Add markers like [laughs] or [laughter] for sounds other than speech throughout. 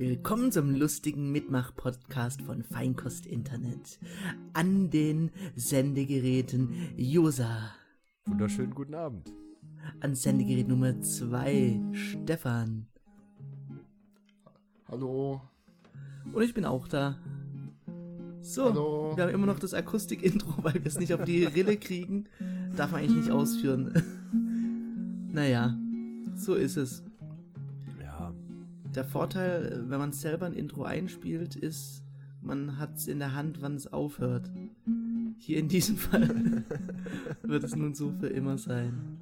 Willkommen zum lustigen Mitmach-Podcast von Feinkost Internet. An den Sendegeräten Josa. Wunderschönen guten Abend. An Sendegerät Nummer 2 Stefan. Hallo. Und ich bin auch da. So, Hallo. wir haben immer noch das Akustik-Intro, weil wir es nicht auf die Rille kriegen. Darf man eigentlich nicht ausführen. [laughs] naja, so ist es. Der Vorteil, wenn man selber ein Intro einspielt, ist, man hat es in der Hand, wann es aufhört. Hier in diesem Fall [laughs] wird es nun so für immer sein.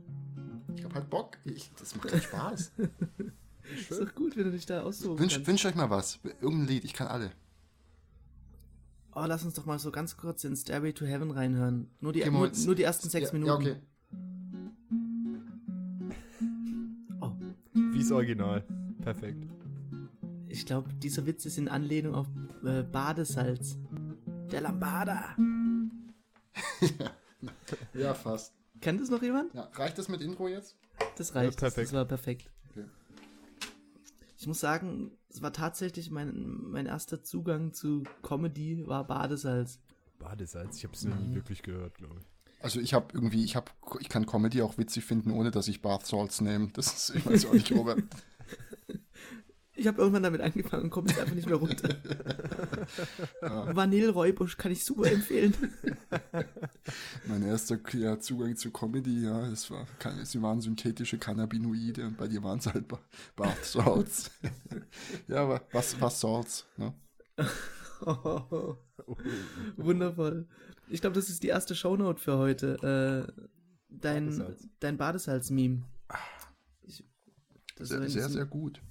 Ich hab halt Bock. Ich, das macht halt Spaß. [laughs] Ist doch gut, wenn du dich da aussuchen Wünsch, kannst. wünscht euch mal was. Irgendein Lied. Ich kann alle. Oh, lass uns doch mal so ganz kurz in Stairway to Heaven reinhören. Nur die, Okay, nur, nur die ersten sechs ja, Minuten. Ja, okay. Oh, wie's Original. Perfekt. Ich glaube, dieser Witz ist in Anlehnung auf äh, Badesalz. Der Lambada. [laughs] Ja, fast. Kennt das noch jemand? Ja, reicht das mit Intro jetzt? Das reicht. Ja, perfekt. Das war perfekt. Okay. Ich muss sagen, es war tatsächlich mein, mein erster Zugang zu Comedy war Badesalz. Badesalz, ich hab's noch nie wirklich gehört, glaube ich. Also ich habe irgendwie, ich habe, ich kann Comedy auch witzig finden, ohne dass ich Bath Salts nehme. Das ist, ich weiß auch [laughs] nicht, Robert. Ich habe irgendwann damit angefangen und komme jetzt einfach nicht mehr runter. [laughs] Vanilleräubusch kann ich super empfehlen. [laughs] Mein erster ja, Zugang zu Comedy, ja, das war, keine- sie waren synthetische Cannabinoide und bei dir waren es halt Ba- Bath Salts. [laughs] ja, aber was, was Salts, ne? Wundervoll. Ich glaube, das ist die erste Shownote für heute. Äh, dein Badesalz. dein Badesalz-Meme. Ich- Das Sehr, in sehr, diesem sehr gut.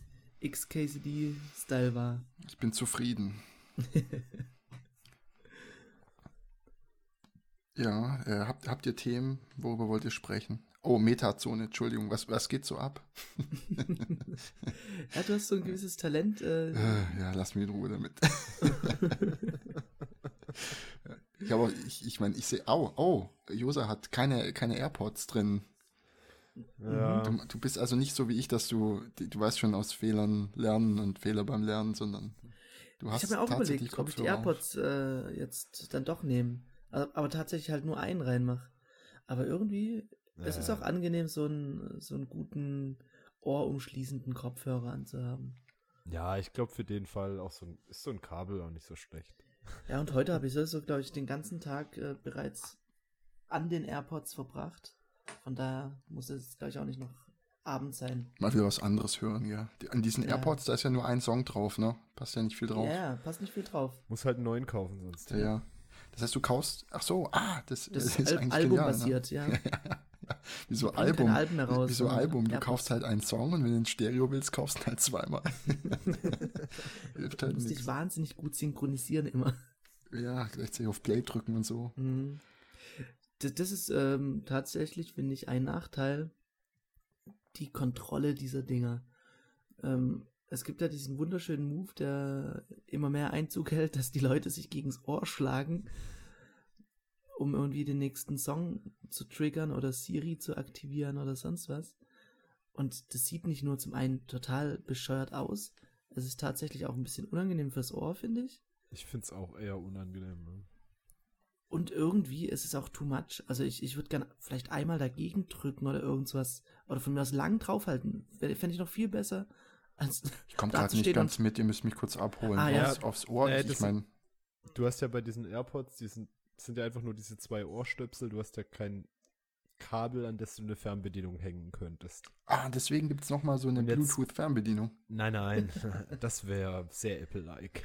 XKCD-Style war. Ich bin zufrieden. [laughs] ja, äh, habt, habt ihr Themen? Worüber wollt ihr sprechen? Oh, Metazone, Entschuldigung, was, was geht so ab? [laughs] Ja, du hast so ein gewisses Talent. Äh, Äh, ja, lass mich in Ruhe damit. [laughs] ich aber, ich, ich meine, ich sehe, oh, oh, Josa hat keine, keine AirPods drin. Ja, Du, du bist also nicht so wie ich, dass du, du weißt schon aus Fehlern lernen und Fehler beim Lernen, sondern du ich hast habe mir auch tatsächlich überlegt, ob ich die Kopfhörer. AirPods äh, jetzt dann doch nehme. Aber, aber tatsächlich halt nur einen reinmache. Aber irgendwie, es ist Ja. auch angenehm, so einen, so einen guten ohrumschließenden Kopfhörer anzuhaben. ja ich glaube für den Fall auch so ein, ist so ein Kabel auch nicht so schlecht. Ja, und heute habe ich so, glaube ich, den ganzen Tag äh, bereits an den AirPods verbracht. Von daher muss es, glaube ich, auch nicht noch Abend sein. Mal wieder was anderes hören, ja. Die- An diesen Ja. AirPods, da ist ja nur ein Song drauf, ne? Passt ja nicht viel Ja, drauf. ja, passt nicht viel drauf. Muss halt einen neuen kaufen sonst. Ja, ja. Das heißt, du kaufst, ach so, ah, das, Das ist Al eigentlich Album genial, Ne? basiert, [laughs] ja. Wie so Album. Alben mehr raus, wie so Album. Du AirPods. kaufst halt einen Song und wenn du ein Stereo willst, kaufst du halt zweimal. [laughs] [laughs] Hilft Du halt musst dich nichts. wahnsinnig gut synchronisieren immer. Ja, gleichzeitig auf Play drücken und so. Mhm. Das, das ist ähm, tatsächlich, finde ich, ein Nachteil. Die Kontrolle dieser Dinger. Ähm, es gibt ja diesen wunderschönen Move, der immer mehr Einzug hält, dass die Leute sich gegens Ohr schlagen, um irgendwie den nächsten Song zu triggern oder Siri zu aktivieren oder sonst was. Und das sieht nicht nur zum einen total bescheuert aus, es ist tatsächlich auch ein bisschen unangenehm fürs Ohr, finde ich. Ich find's auch eher unangenehm. Ne? Und irgendwie ist es auch too much. Also ich, ich würde gerne vielleicht einmal dagegen drücken oder irgendwas. Oder von mir aus lang draufhalten. Fände ich noch viel besser. Als Ich komme [laughs] gerade nicht ganz mit, ihr müsst mich kurz abholen. Ah, ja. aufs, aufs Ohr. Äh, ich meine, Du hast ja bei diesen AirPods, die sind, sind ja einfach nur diese zwei Ohrstöpsel, du hast ja kein Kabel, an das du eine Fernbedienung hängen könntest. ah, deswegen gibt's noch mal so eine Bluetooth-Fernbedienung. Nein, nein, [laughs] das wäre sehr Apple-like.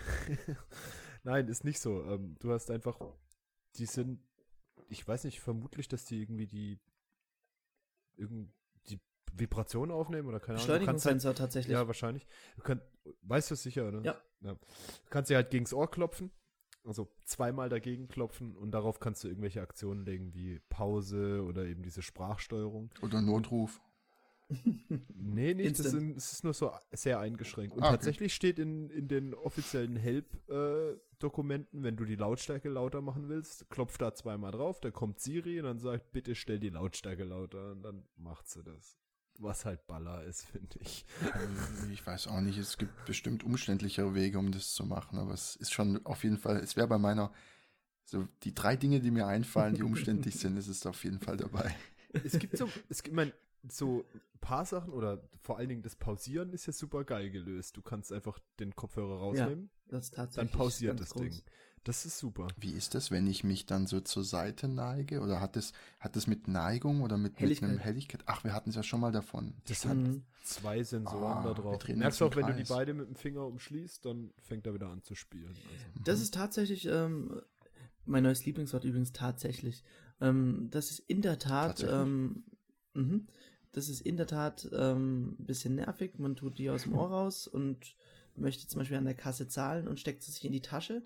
[laughs] nein, ist nicht so. Ähm, du hast einfach, die sind, ich weiß nicht, vermutlich, dass die irgendwie die, irgend, die Vibration aufnehmen oder keine Ahnung. Halt, Beschleunigungssensor tatsächlich. ja, wahrscheinlich. Du kannst, weißt du es sicher, oder? Ja. Du kannst dir halt gegens Ohr klopfen. Also zweimal dagegen klopfen und darauf kannst du irgendwelche Aktionen legen wie Pause oder eben diese Sprachsteuerung. Oder Notruf. [laughs] Nee, nicht, das, Instant. sind, das ist nur so sehr eingeschränkt. Und Ah, okay. tatsächlich steht in, in den offiziellen Help-Dokumenten, wenn du die Lautstärke lauter machen willst, klopf da zweimal drauf, dann kommt Siri und dann sagt, bitte stell die Lautstärke lauter und dann macht sie das. was halt Baller ist, finde ich. Ich weiß auch nicht, es gibt bestimmt umständlichere Wege, um das zu machen, aber es ist schon auf jeden Fall, es wäre bei meiner, so die drei Dinge, die mir einfallen, die umständlich [laughs] sind, ist es auf jeden Fall dabei. Es gibt so, es gibt, mein, so ein paar Sachen oder vor allen Dingen das Pausieren ist ja super geil gelöst. Du kannst einfach den Kopfhörer rausnehmen, Das ist dann pausiert ganz das groß. Ding. Das ist super. Wie ist das, wenn ich mich dann so zur Seite neige? Oder hat es hat das mit Neigung oder mit, mit Helligkeit. einem Helligkeit? Ach, wir hatten es ja schon mal davon. Das hat Mhm. zwei Sensoren Ah, da drauf. Merkst du auch, wenn du die beide mit dem Finger umschließt, dann fängt er wieder an zu spielen. Also. Das ist tatsächlich ähm, mein neues Lieblingswort übrigens tatsächlich. Ähm, das ist in der Tat, ähm, mhm, das ist in der Tat ähm, ein bisschen nervig. Man tut die aus dem Ohr raus und möchte zum Beispiel an der Kasse zahlen und steckt sie sich in die Tasche.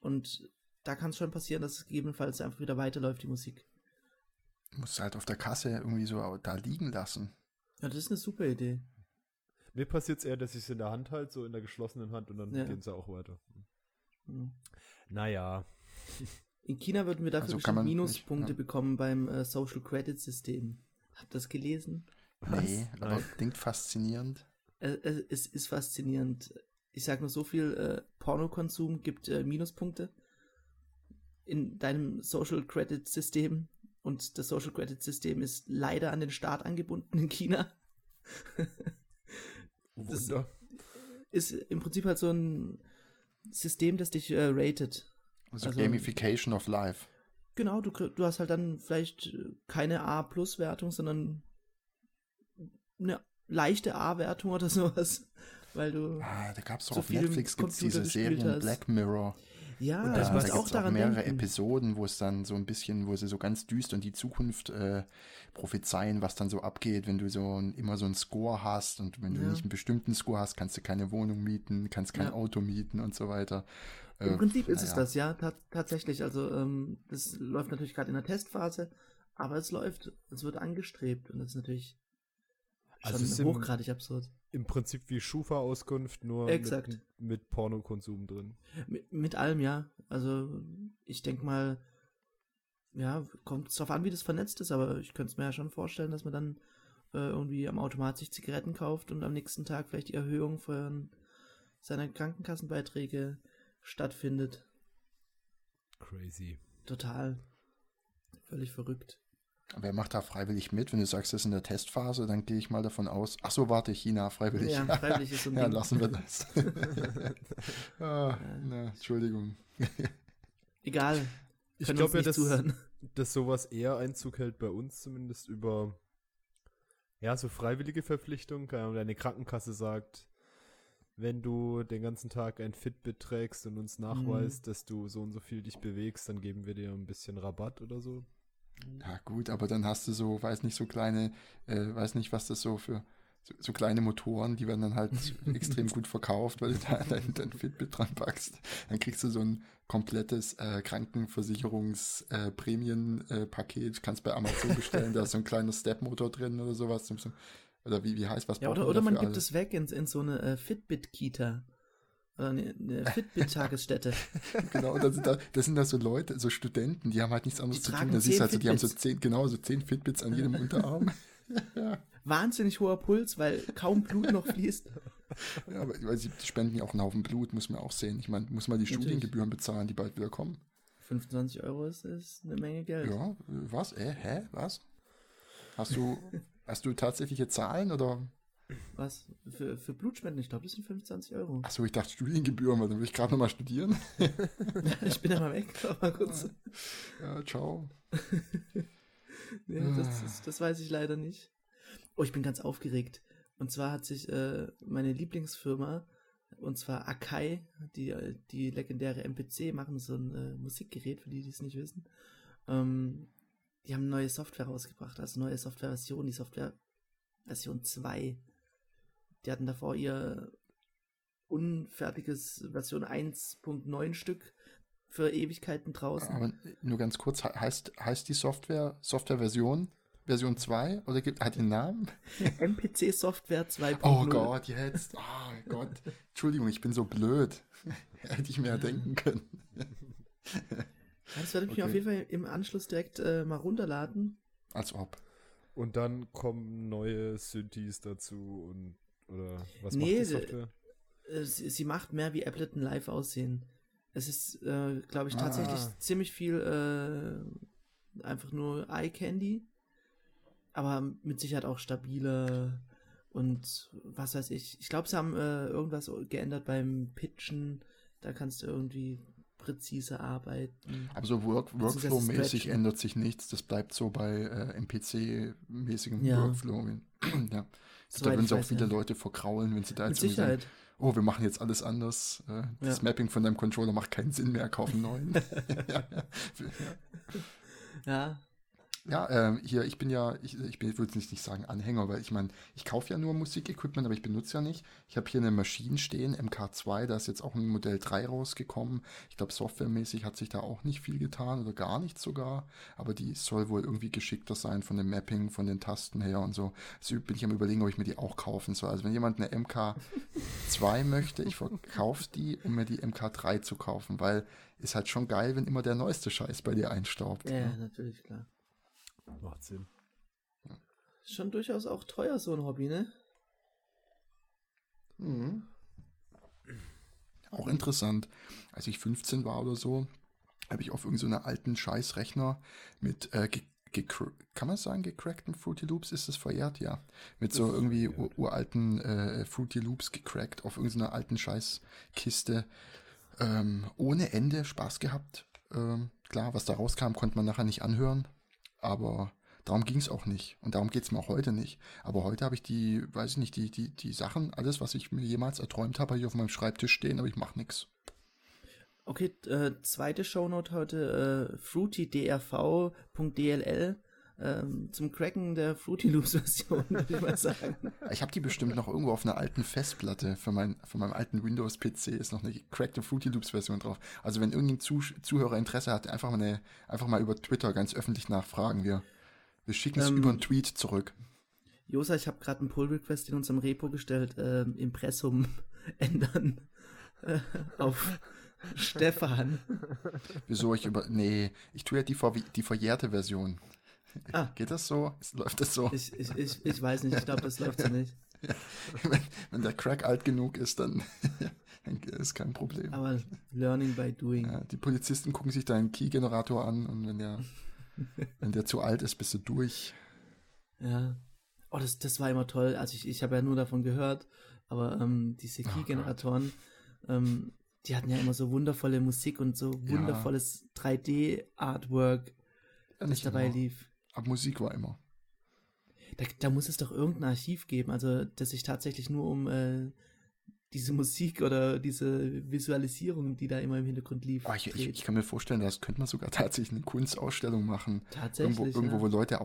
Und da kann es schon passieren, dass es gegebenenfalls einfach wieder weiterläuft, die Musik. Du musst halt auf der Kasse irgendwie so da liegen lassen. Ja, das ist eine super Idee. Mir passiert es eher, dass ich es in der Hand halte, so in der geschlossenen Hand und dann Ja. gehen sie auch weiter. Mhm. Naja. In China würden wir dafür Also bestimmt man nicht, Minuspunkte ja. bekommen beim äh, Social Credit System. Habt ihr das gelesen? Nee, aber Nein. klingt faszinierend. Äh, äh, es ist faszinierend. Ich sag nur so viel, äh, Pornokonsum gibt äh, Minuspunkte in deinem Social Credit System und das Social Credit System ist leider an den Staat angebunden in China. Das- Wunder. ist im Prinzip halt so ein System, das dich äh, ratet. Also, Also- Gamification of Life. Genau, du, du hast halt dann vielleicht äh, keine A-Plus-Wertung, sondern eine leichte A-Wertung oder [laughs] sowas. Weil du. Ah, da gab es doch So auf Netflix gibt's Computer diese Serien hast. Black Mirror. Ja, Und du musst da auch gibt's auch mehrere denken. Episoden, wo es dann so ein bisschen, wo sie so ganz düster in die Zukunft äh, prophezeien, was dann so abgeht, wenn du so ein, immer so einen Score hast und wenn du Ja. nicht einen bestimmten Score hast, kannst du keine Wohnung mieten, kannst kein Ja. Auto mieten und so weiter. Im Prinzip ist es naja. das, ja, ta tatsächlich. Also, ähm, das läuft natürlich gerade in der Testphase, aber es läuft, es wird angestrebt und das ist natürlich schon Also es sind- hochgradig absurd. Im Prinzip wie Schufa-Auskunft, nur Exakt. mit, mit Pornokonsum drin. Mit, mit allem, ja. Also, ich denke mal, ja, kommt es darauf an, wie das vernetzt ist, aber ich könnte es mir ja schon vorstellen, dass man dann äh, irgendwie am Automat sich Zigaretten kauft und am nächsten Tag vielleicht die Erhöhung von seiner Krankenkassenbeiträge stattfindet. Crazy. Total. Völlig verrückt. Wer macht da freiwillig mit? Wenn du sagst, das ist in der Testphase, dann gehe ich mal davon aus. Ach so, warte, China, freiwillig. Ja, freiwillig ist so ein Ja, Ding. lassen wir das. [laughs] ah, na, Entschuldigung. Egal. Ich glaube ja, dass, nicht zuhören. dass sowas eher Einzug hält bei uns zumindest über ja, so freiwillige Verpflichtung. Keine Ahnung, Deine Krankenkasse sagt, wenn du den ganzen Tag ein Fitbit trägst und uns nachweist, dass du so und so viel dich bewegst, dann geben wir dir ein bisschen Rabatt oder so. Ja, gut, aber dann hast du so, weiß nicht, so kleine, äh, weiß nicht, was das so für, so, so kleine Motoren, die werden dann halt [laughs] extrem gut verkauft, weil du da [laughs] dein, dein Fitbit dran packst. Dann kriegst du so ein komplettes äh, Krankenversicherungs-Prämien-Paket. kannst bei Amazon bestellen, da ist so ein kleiner Step-Motor drin oder sowas. So- Oder wie, wie heißt was? Ja, oder, oder man gibt alles? es weg in, in so eine äh, Fitbit-Kita. Oder eine, eine [laughs] Fitbit-Tagesstätte. Genau, das sind, da, das sind da so Leute, so Studenten, die haben halt nichts anderes Die zu tun. Da siehst du halt so, die haben so zehn, genau, so zehn Fitbits an jedem [laughs] Unterarm. [laughs] Wahnsinnig hoher Puls, weil kaum Blut noch fließt. Ja, aber weil sie spenden ja auch einen Haufen Blut, muss man auch sehen. Ich meine, muss man die Natürlich. Studiengebühren bezahlen, die bald wieder kommen. 25 Euro ist, ist eine Menge Geld. Ja, äh, was? Äh, hä? Was? Hast du, hast du tatsächliche Zahlen oder? Was? Für, für Blutspenden, ich glaube, das sind 25 Euro. Achso, ich dachte Studiengebühren, weil dann will ich gerade nochmal studieren. [laughs] ich bin ja mal weg, [laughs] aber kurz. Ja, ciao. [laughs] Nee, das, das, das weiß ich leider nicht. Oh, ich bin ganz aufgeregt. Und zwar hat sich äh, meine Lieblingsfirma, und zwar Akai, die, äh, die legendäre MPC, machen so ein äh, Musikgerät, für die, die es nicht wissen. Ähm, die haben neue Software rausgebracht, also neue Softwareversion, die Software Version 2. Die hatten davor ihr unfertiges Version 1.9 Stück für Ewigkeiten draußen. Aber nur ganz kurz, he- heißt, heißt die Software, Softwareversion, Version 2 oder gibt, hat einen Namen? [laughs] MPC Software 2.0. Oh Gott, jetzt. Oh Gott. Entschuldigung, ich bin so blöd. [laughs] Hätte ich mir ja denken können. [laughs] Das werde ich mir Okay. auf jeden Fall im Anschluss direkt äh, mal runterladen. Als ob. Und dann kommen neue Synthes dazu und oder was Nee, macht die Software? Äh, Sie, sie macht mehr wie Ableton Live aussehen. Es ist, äh, glaube ich, tatsächlich Ah. ziemlich viel äh, einfach nur Eye Candy, aber mit Sicherheit auch stabiler und was weiß ich. Ich glaube, sie haben äh, irgendwas geändert beim Pitchen. Da kannst du irgendwie präzise arbeiten. Aber so Work Workflow-mäßig ändert sich nichts. Das bleibt so bei äh, MPC-mäßigem Ja. Workflow. [clears throat] ja. da Soweit würden ich sie auch viele ja. Leute verkraulen, wenn sie da Mit jetzt irgendwie sagen, oh, wir machen jetzt alles anders. Äh, das Ja. Mapping von deinem Controller macht keinen Sinn mehr, kauf einen neuen. [laughs] [laughs] Ja, Ja, ähm, hier, ich bin ja, ich, ich bin, ich würde nicht, nicht sagen Anhänger, weil ich meine, ich kaufe ja nur Musikequipment, aber ich benutze ja nicht. Ich habe hier eine Maschine stehen, MK2, da ist jetzt auch ein Modell 3 rausgekommen. Ich glaube, softwaremäßig hat sich da auch nicht viel getan oder gar nichts sogar, aber die soll wohl irgendwie geschickter sein von dem Mapping, von den Tasten her und so. Also bin ich am überlegen, ob ich mir die auch kaufen soll. Also wenn jemand eine MK2 [laughs] möchte, ich verkaufe die, um mir die MK3 zu kaufen, weil ist halt schon geil, wenn immer der neueste Scheiß bei dir einstaubt. ja, ne? natürlich, klar. Macht Sinn. Schon durchaus auch teuer, so ein Hobby, ne? Mhm. Auch interessant. Als ich 15 war oder so, habe ich auf irgendeinen so alten Scheißrechner mit, äh, kann man sagen, gecrackten Fruity Loops, ist das verjährt? Ja. Mit so irgendwie uralten äh, Fruity Loops gecrackt auf irgendeiner alten Scheißkiste. Ähm, ohne Ende Spaß gehabt. Ähm, klar, was da rauskam, konnte man nachher nicht anhören. Aber darum ging es auch nicht. Und darum geht es mir auch heute nicht. Aber heute habe ich die, weiß ich nicht, die, die, die Sachen, alles, was ich mir jemals erträumt habe, ich auf meinem Schreibtisch stehen, aber ich mache nichts. Okay, äh, zweite Shownote heute, äh, fruitydrv.dll ähm, zum Cracken der Fruity Loops Version, würde ich mal sagen. [laughs] Ich habe die bestimmt noch irgendwo auf einer alten Festplatte für mein, von meinem alten Windows-PC ist noch eine gecrackte Fruity Loops-Version drauf. Also wenn irgendein Zuh Zuhörer Interesse hat, einfach mal, eine, einfach mal über Twitter ganz öffentlich nachfragen. Wir, wir schicken es Ähm, über einen Tweet zurück. Josa, ich habe gerade einen Pull-Request in unserem Repo gestellt, ähm, Impressum [laughs] ändern äh, auf Stefan. Wieso ich über. Nee, ich tue ja die, ver die verjährte Version. Ah. [laughs] Geht das so? Läuft das so? Ich, ich, ich, ich weiß nicht, ich glaube, das läuft so nicht. [laughs] wenn, wenn der Crack alt genug ist, dann, [laughs] dann ist kein Problem. Aber Learning by Doing. Ja, die Polizisten gucken sich deinen Key-Generator an und wenn der, wenn der zu alt ist, bist du durch. Ja. Oh, das, das war immer toll. Also ich, ich habe ja nur davon gehört, aber ähm, diese Oh Key-Generatoren, ähm, die hatten ja immer so wundervolle Musik und so Ja. wundervolles 3D-Artwork, Ja, das nicht dabei immer. lief. Aber Musik war immer. Da, da muss es doch irgendein Archiv geben, also das sich tatsächlich nur um äh, diese Musik oder diese Visualisierung, die da immer im Hintergrund lief. Oh, ich, ich, ich kann mir vorstellen, das könnte man sogar tatsächlich eine Kunstausstellung machen. Tatsächlich. Irgendwo, irgendwo ja. wo Leute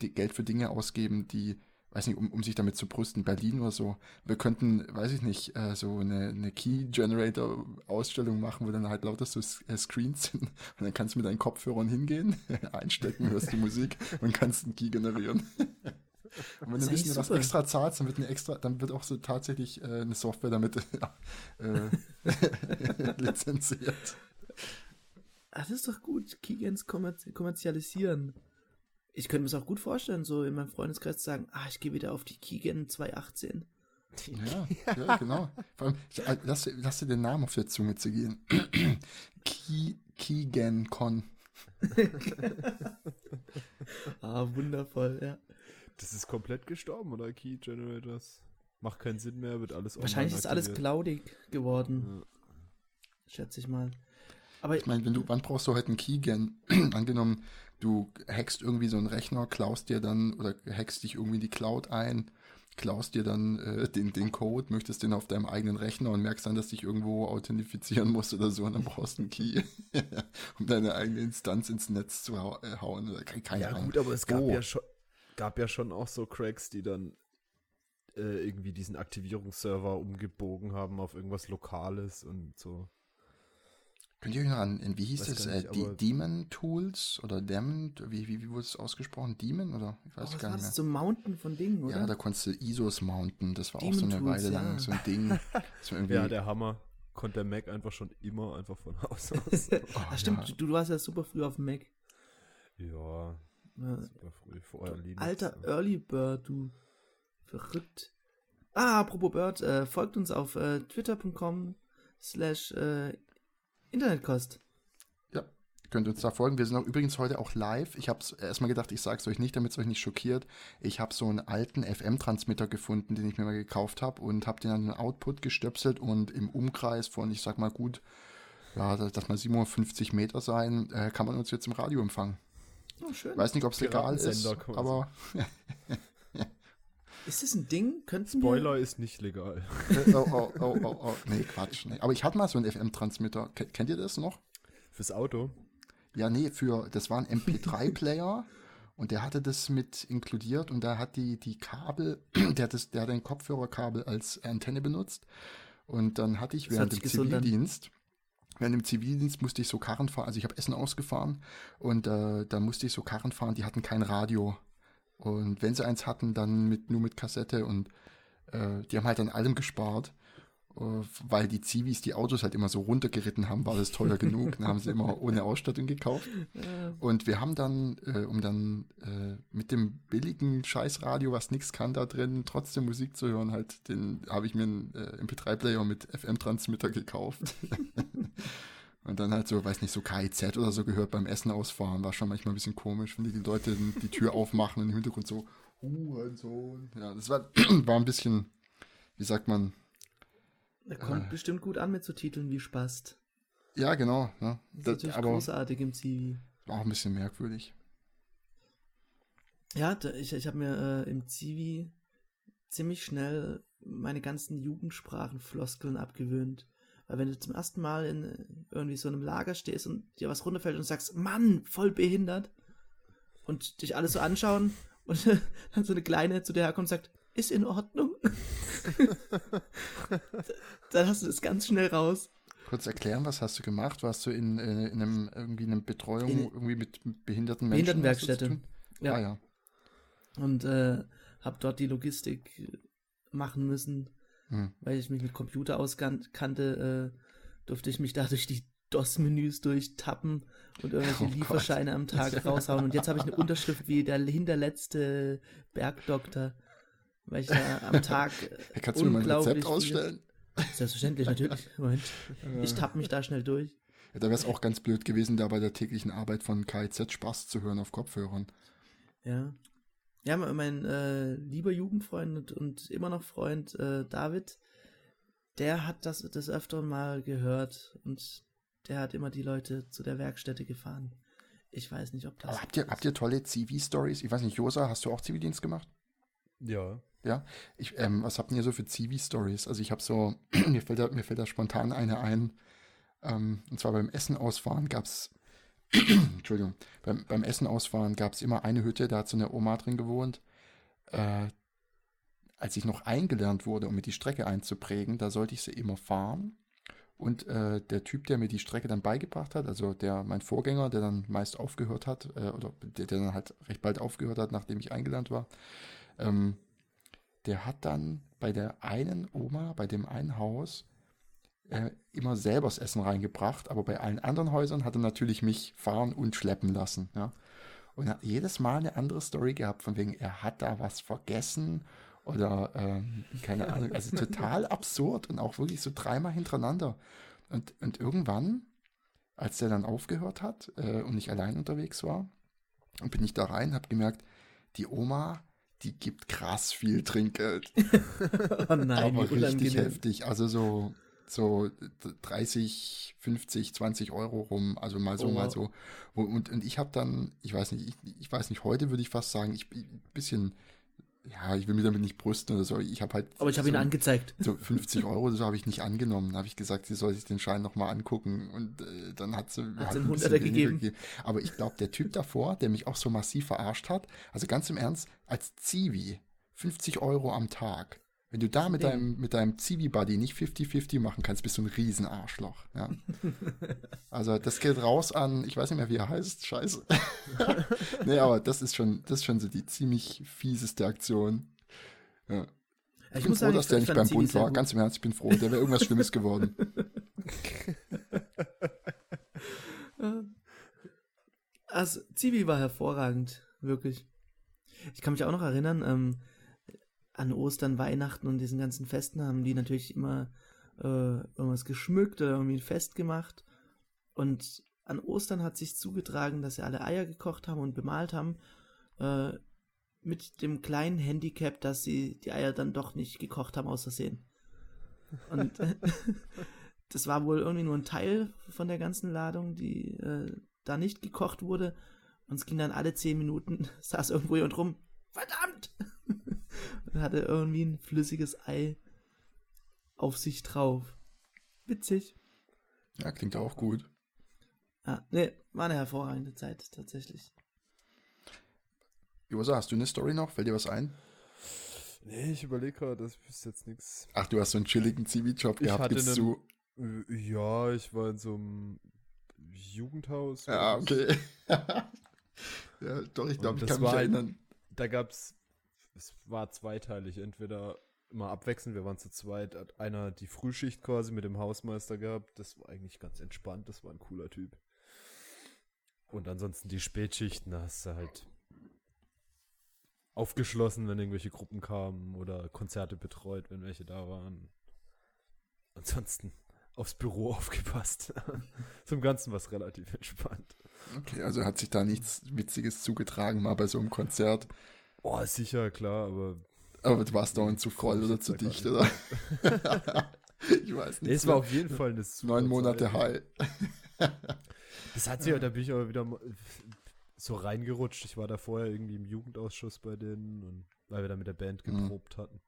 die Geld für Dinge ausgeben, die, weiß nicht, um, um sich damit zu brüsten, Berlin oder so. Wir könnten, weiß ich nicht, äh, so eine, eine Key-Generator-Ausstellung machen, wo dann halt lauter so äh, Screens sind. Und dann kannst du mit deinen Kopfhörern hingehen, [laughs] einstecken, hörst die Musik und kannst einen Key generieren. [laughs] Und wenn du ein bisschen was extra zahlst, dann wird eine extra, dann wird auch so tatsächlich äh, eine Software damit [laughs] äh, lizenziert. Das ist doch gut, Keygens kommerz kommerzialisieren. Ich könnte mir das auch gut vorstellen, so in meinem Freundeskreis zu sagen, ah, ich gehe wieder auf die Keygen 218. Ja, ja, genau. Vor allem, ich, äh, lass, lass dir den Namen auf der Zunge zu gehen. Key, Keygen Con. Ah, wundervoll, ja. Das ist komplett gestorben, oder? Key Generators. Macht keinen Sinn mehr, wird alles Wahrscheinlich ist alles cloudig geworden, Ja. schätze ich mal. Aber Ich meine, wenn du, wann brauchst du heute einen Keygen? [clears throat] Angenommen, du hackst irgendwie so einen Rechner, klaust dir dann oder hackst dich irgendwie in die Cloud ein, klaust dir dann äh, den, den Code, möchtest den auf deinem eigenen Rechner und merkst dann, dass dich irgendwo authentifizieren musst oder so und dann brauchst du einen Key, [laughs] um deine eigene Instanz ins Netz zu äh, hauen. Oder keine Ja Ahnung. gut, aber es gab Oh. ja schon gab ja schon auch so Cracks, die dann äh, irgendwie diesen Aktivierungsserver umgebogen haben auf irgendwas Lokales und so. Könnt ihr euch noch an, wie hieß Weiß gar äh, nicht, die aber- Demon Tools oder Demon, wie, wie, wie wurde es ausgesprochen? Demon oder? Ich oh, weiß was gar war nicht mehr. das zum Mounten von Dingen, oder? Ja, da konntest du ISOs mounten, das war auch Demon so eine Tools, Weile lang ja. so ein Ding. [laughs] Das irgendwie, Ja, der Hammer. Konnte der Mac einfach schon immer einfach von Haus aus. [laughs] oh, ah, stimmt, ja. du, du warst ja super früh auf dem Mac. ja, Ja, Super früh, vorher Linux. Alter Early Bird, du. Verrückt. Ah, apropos Bird, äh, folgt uns auf äh, twitter.com slash äh, Internetkost. Ja, könnt uns da folgen. Wir sind auch übrigens heute auch live. Ich habe erstmal gedacht, ich sage es euch nicht, damit es euch nicht schockiert. Ich habe so einen alten FM-Transmitter gefunden, den ich mir mal gekauft habe und habe den an den Output gestöpselt und im Umkreis von, ich sag mal gut, ja, das, mal 750 Meter sein, äh, kann man uns jetzt im Radio empfangen. Oh, schön. Weiß nicht, ob es legal ist, aber [laughs] Ist das ein Ding? Könnten Spoiler ist nicht legal. oh, oh, oh, oh, oh, nee, Quatsch. Nee. Aber ich hatte mal so einen FM-Transmitter. Ke- Kennt ihr das noch? Fürs Auto. Ja, nee, für, das war ein MP3-Player [laughs] und der hatte das mit inkludiert und da hat die, die Kabel, [clears throat] der hat, das, der hat ein Kopfhörerkabel als Antenne benutzt und dann hatte ich Das während dem. Zivildienst, während dem Zivildienst musste ich so Karren fahren, also ich habe Essen ausgefahren und äh, da musste ich so Karren fahren, die hatten kein Radio und wenn sie eins hatten, dann mit, nur mit Kassette und äh, die haben halt an allem gespart. äh, Weil die Zivis die Autos halt immer so runtergeritten haben, war das teuer genug. Dann haben sie immer [laughs] ohne Ausstattung gekauft. Und wir haben dann, äh, um dann äh, mit dem billigen Scheißradio, was nix kann da drin, trotzdem Musik zu hören, halt, den habe ich mir einen äh, MP3-Player mit FM-Transmitter gekauft. [laughs] Und dann halt so, weiß nicht, so KIZ oder so gehört beim Essen ausfahren. War schon manchmal ein bisschen komisch, wenn die Leute die Tür [laughs] aufmachen und im Hintergrund so, Hurensohn. Ja, das war, [clears throat] war ein bisschen, wie sagt man, der kommt bestimmt gut an mit so Titeln wie Spast. ja, genau. Ne? Das ist Das, natürlich aber großartig im Zivi. war auch ein bisschen merkwürdig. Ja, ich, ich habe mir äh, im Zivi ziemlich schnell meine ganzen Jugendsprachenfloskeln abgewöhnt. Weil wenn du zum ersten Mal in äh, irgendwie so einem Lager stehst und dir was runterfällt und sagst, Mann, voll behindert, und dich alles so anschauen und [laughs] dann so eine Kleine zu dir herkommt und sagt, ist in Ordnung. [laughs] dann hast du das ganz schnell raus. Kurz erklären, was hast du gemacht? Warst du in, äh, in einem irgendwie eine Betreuung In- irgendwie mit behinderten Menschen? Behindertenwerkstätte. Ja. Ah, ja. Und äh, habe dort die Logistik äh, machen müssen. Hm. weil ich mich mit Computer auskannte, äh, durfte ich mich da durch die DOS-Menüs durchtappen und irgendwelche [laughs] Oh Gott. Lieferscheine am Tag raushauen. Und jetzt habe ich eine Unterschrift wie der hinterletzte Bergdoktor, weil ich da am Tag [laughs] Kannst du mir mal ein unglaublich Rezept ausstellen? Selbstverständlich, natürlich. [laughs] Moment. Ich tapp mich da schnell durch. Ja, da wäre es auch ganz blöd gewesen, da bei der täglichen Arbeit von KIZ Spaß zu hören auf Kopfhörern. Ja. Ja, mein, mein äh, lieber Jugendfreund und, und immer noch Freund äh, David, der hat das des Öfteren mal gehört und der hat immer die Leute zu der Werkstätte gefahren. Ich weiß nicht, ob das. Aber habt ihr, habt ihr tolle Zivi-Stories? Ich weiß nicht, Josa, hast du auch Zivildienst gemacht? Ja. Ja, ich, ähm, was habt ihr so für Zivi-Stories? Also ich habe so, [clears throat] mir fällt, da, mir fällt da spontan eine ein. Ähm, und zwar beim Essen ausfahren gab es, [clears throat] Entschuldigung, beim, beim Essen ausfahren gab es immer eine Hütte, da hat so eine Oma drin gewohnt. Äh, als ich noch eingelernt wurde, um mir die Strecke einzuprägen, da sollte ich sie immer fahren. Und äh, der Typ, der mir die Strecke dann beigebracht hat, also der mein Vorgänger, der dann meist aufgehört hat, äh, oder der, der dann halt recht bald aufgehört hat, nachdem ich eingelernt war, ähm, der hat dann bei der einen Oma, bei dem einen Haus, äh, immer selber das Essen reingebracht, aber bei allen anderen Häusern hat er natürlich mich fahren und schleppen lassen. Ja? Und er hat jedes Mal eine andere Story gehabt, von wegen, er hat da was vergessen oder ähm, keine Ahnung. Also total [laughs] absurd und auch wirklich so dreimal hintereinander. Und, und irgendwann, als der dann aufgehört hat äh, und ich allein unterwegs war, und bin ich da rein, habe gemerkt, die Oma, die gibt krass viel Trinkgeld. [laughs] oh nein, aber richtig heftig. Also so, so 30, 50, 20 Euro rum. Also mal so, Oh, mal so. Und, und ich habe dann, ich weiß nicht, ich, ich weiß nicht, heute würde ich fast sagen, ich bin ein bisschen, ja, ich will mich damit nicht brüsten oder so. Ich habe halt. Aber ich habe so, ihn angezeigt. so 50 Euro oder so habe ich nicht angenommen. Da habe ich gesagt, sie soll sich den Schein nochmal angucken. Und äh, dann hat sie, Hat halt sie einen Hunderter weniger gegeben. Aber ich glaube, der Typ davor, der mich auch so massiv verarscht hat, also ganz im Ernst, als Zivi, 50 Euro am Tag. Wenn du da mit Ding. deinem, mit deinem Zivi-Buddy nicht 50-50 machen kannst, bist du ein Riesenarschloch. Ja. [laughs] Also das geht raus an, ich weiß nicht mehr, wie er heißt, scheiße. [laughs] nee, aber das ist schon, das ist schon so die ziemlich fieseste Aktion. Ja. Ich, bin froh, dass der nicht beim Bund war. gut. Ganz im Ernst, ich bin froh. Der wäre irgendwas Schlimmes geworden. [laughs] Also, Zivi war hervorragend. Wirklich. Ich kann mich auch noch erinnern, ähm, an Ostern, Weihnachten und diesen ganzen Festen haben die natürlich immer äh, irgendwas geschmückt oder irgendwie ein Fest gemacht. Und an Ostern hat sich zugetragen, dass sie alle Eier gekocht haben und bemalt haben, äh, mit dem kleinen Handicap, dass sie die Eier dann doch nicht gekocht haben, aus Versehen. Und [laughs] das war wohl irgendwie nur ein Teil von der ganzen Ladung, die äh, da nicht gekocht wurde. Und es ging dann alle zehn Minuten, [laughs] saß irgendwo jemand rum, verdammt! [laughs] und hatte irgendwie ein flüssiges Ei auf sich drauf. Witzig. Ja, klingt auch gut. Ja, nee, war eine hervorragende Zeit, tatsächlich. Josa, hast du eine Story noch? Fällt dir was ein? Nee, ich überlege gerade, das ist jetzt nichts. Ach, du hast so einen chilligen Ziviljob Ich gehabt. hatte Gibst einen- du? Ja, ich war in so einem Jugendhaus. Ja, ich. okay. [laughs] ja, doch, ich glaube, ich das kann mich war ein- erinnern. Da gab's, es war zweiteilig. Entweder immer abwechselnd, wir waren zu zweit, hat einer die Frühschicht quasi mit dem Hausmeister gehabt. Das war eigentlich ganz entspannt, das war ein cooler Typ. Und ansonsten die Spätschichten, da hast du halt aufgeschlossen, wenn irgendwelche Gruppen kamen oder Konzerte betreut, wenn welche da waren. Ansonsten aufs Büro [laughs] aufgepasst. [laughs] Zum Ganzen war es relativ entspannt. Okay, also hat sich da nichts Witziges zugetragen, mal bei so einem Konzert. Oh, sicher, klar, aber Aber du warst dauernd zu voll oder zu dicht, oder? [laughs] ich weiß nicht. es war auf jeden Fall eine super neun Monate Zeit. High. Das hat sich, ja. da bin ich aber wieder so reingerutscht. Ich war da vorher irgendwie im Jugendausschuss bei denen und weil wir da mit der Band Mhm. geprobt hatten.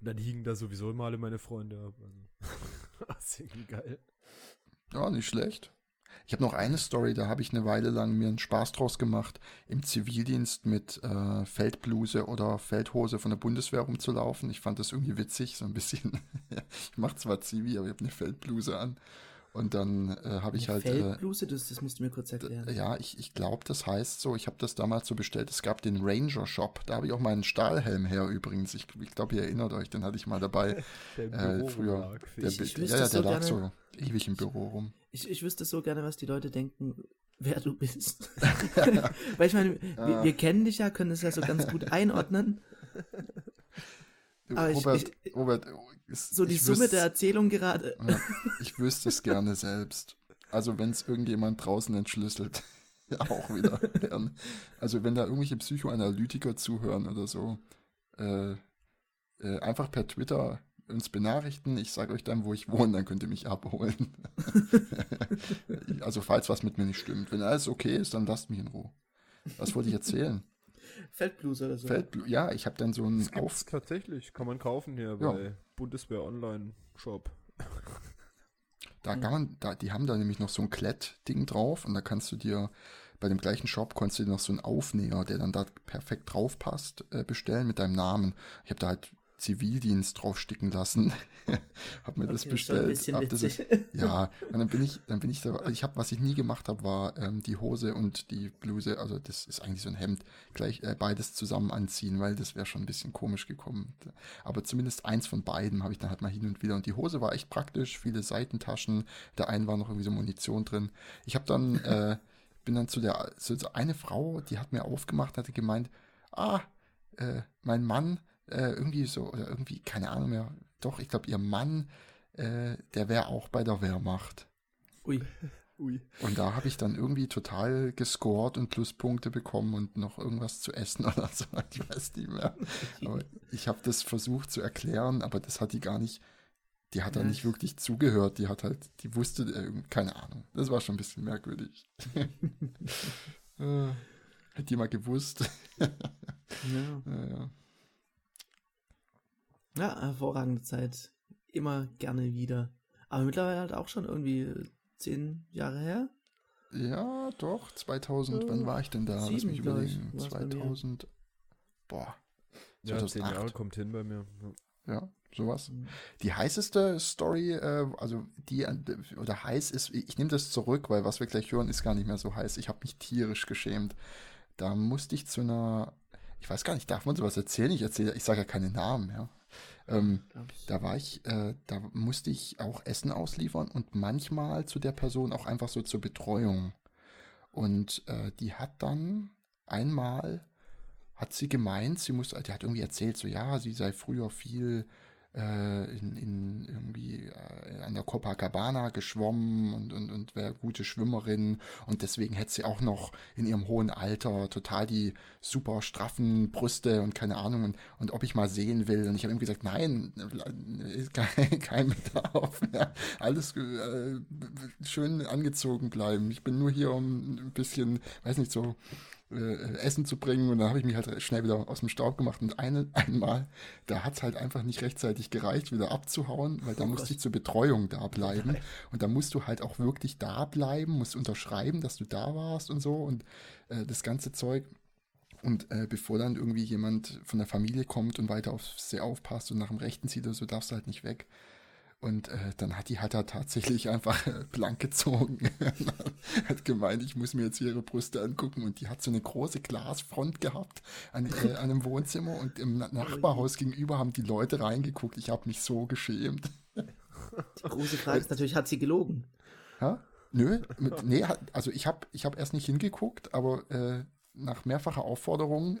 Und dann hingen da sowieso immer alle meine Freunde ab. Also, [laughs] das ist irgendwie geil. Ja, nicht schlecht. Ich habe noch eine Story, da habe ich eine Weile lang mir einen Spaß draus gemacht, im Zivildienst mit äh, Feldbluse oder Feldhose von der Bundeswehr rumzulaufen. Ich fand das irgendwie witzig, so ein bisschen. [laughs] ich mache zwar Zivi, aber ich habe eine Feldbluse an. Und dann äh, habe ich halt. Äh, Feldbluse, das, das musst du mir kurz erklären. ja, ich, ich glaube, das heißt so. Ich habe das damals so bestellt. Es gab den Ranger Shop. Da habe ich auch meinen Stahlhelm her übrigens. Ich, ich glaube, ihr erinnert euch, den hatte ich mal dabei. [laughs] Der Äh, früher. Der, fähig. Ich ja, ja, so der lag so ewig im Büro rum. Ich, ich wüsste so gerne, was die Leute denken, wer du bist. [laughs] Weil ich meine, wir, wir kennen dich ja, können es ja so ganz gut einordnen. Aber ich- Robert, ich- Robert, ist, So die ich Summe wüsste- der Erzählung gerade. Ja, ich wüsste es gerne selbst. Also wenn es irgendjemand draußen entschlüsselt, [laughs] auch wieder gern. Also wenn da irgendwelche Psychoanalytiker zuhören oder so, äh, äh, einfach per Twitter uns benachrichten. Ich sage euch dann, wo ich wohne, dann könnt ihr mich abholen. [laughs] also falls was mit mir nicht stimmt. Wenn alles okay ist, dann lasst mich in Ruhe. Was wollte ich erzählen? [laughs] Feldbluse oder so. Feldblu ja, ich habe dann so einen Auf... tatsächlich, kann man kaufen hier Ja. bei Bundeswehr Online Shop. [laughs] Da kann man, da, die haben da nämlich noch so ein Klettding drauf und da kannst du dir bei dem gleichen Shop kannst du dir noch so einen Aufnäher, der dann da perfekt drauf passt, äh, bestellen mit deinem Namen. Ich habe da halt Zivildienst draufsticken lassen, [laughs] hab mir das Okay, ein bestellt. bisschen hab das, ja, [laughs] und dann bin ich, dann bin ich da, ich habe, was ich nie gemacht habe, war ähm, die Hose und die Bluse, also das ist eigentlich so ein Hemd, gleich äh, beides zusammen anziehen, weil das wäre schon ein bisschen komisch gekommen. Aber zumindest eins von beiden habe ich dann halt mal hin und wieder. Und die Hose war echt praktisch, viele Seitentaschen, der einen war noch irgendwie so Munition drin. Ich habe dann, [laughs] äh, bin dann zu der, zu so eine Frau, die hat mir aufgemacht, hatte gemeint, ah, äh, mein Mann, äh, irgendwie so, oder irgendwie, keine Ahnung mehr, doch, ich glaube, ihr Mann, äh, der wäre auch bei der Wehrmacht. Ui. [laughs] Ui. Und da habe ich dann irgendwie total gescored und Pluspunkte bekommen und noch irgendwas zu essen [laughs] oder so. Ich weiß nicht mehr. Aber ich habe das versucht zu erklären, aber das hat die gar nicht, die hat da nicht wirklich zugehört. Die hat halt, die wusste, äh, keine Ahnung. Das war schon ein bisschen merkwürdig. [laughs] Äh, Hätte die mal gewusst. Ja. Ja, ja. hervorragende Zeit. Immer gerne wieder. Aber mittlerweile halt auch schon irgendwie zehn Jahre her. Ja, doch, 2000, Äh, wann war ich denn da? Lass sieben, mich glaub ich, überlegen. war's bei mir. 2000, boah, Ja, zehn 2008. Jahre kommt hin bei mir. Ja. ja, sowas. Mhm. Die heißeste Story, äh, also die, oder heiß ist, ich nehme das zurück, weil was wir gleich hören, ist gar nicht mehr so heiß. Ich habe mich tierisch geschämt. Da musste ich zu einer, ich weiß gar nicht, darf man sowas erzählen? Ich erzähle, ich sage ja keine Namen, ja. Ähm, da war ich, äh, da musste ich auch Essen ausliefern und manchmal zu der Person auch einfach so zur Betreuung. Und äh, die hat dann einmal, hat sie gemeint, sie muss, die hat irgendwie erzählt, so ja, sie sei früher viel äh, in, in irgendwie äh, an der Copacabana geschwommen und, und, und wäre gute Schwimmerin. Und deswegen hätte sie auch noch in ihrem hohen Alter total die super straffen Brüste und keine Ahnung und, und ob ich mal sehen will. Und ich habe ihm gesagt, nein, [laughs] kein, Bedarf, alles äh, schön angezogen bleiben. Ich bin nur hier, um ein bisschen, weiß nicht, so äh, Essen zu bringen. Und dann habe ich mich halt schnell wieder aus dem Staub gemacht. Und eine, [laughs] einmal, da hat es halt einfach nicht rechtzeitig gereicht, wieder abzuhauen, weil da oh musste ich zur Betreuung da bleiben. Und da musst du halt auch wirklich da bleiben, musst unterschreiben, dass du da warst und so. Und äh, das ganze Zeug. Und äh, bevor dann irgendwie jemand von der Familie kommt und weiter auf sie aufpasst und nach dem Rechten zieht oder so, darfst du halt nicht weg. Und äh, dann hat die da tatsächlich einfach äh, blank gezogen. [laughs] hat gemeint, ich muss mir jetzt ihre Brüste angucken. Und die hat so eine große Glasfront gehabt an, äh, an einem Wohnzimmer. Und im Nachbarhaus gegenüber haben die Leute reingeguckt. Ich habe mich so geschämt. Die große Frage ist natürlich, hat sie gelogen? Ja? Nö, mit, nee, also ich habe ich hab erst nicht hingeguckt, aber äh, nach mehrfacher Aufforderung.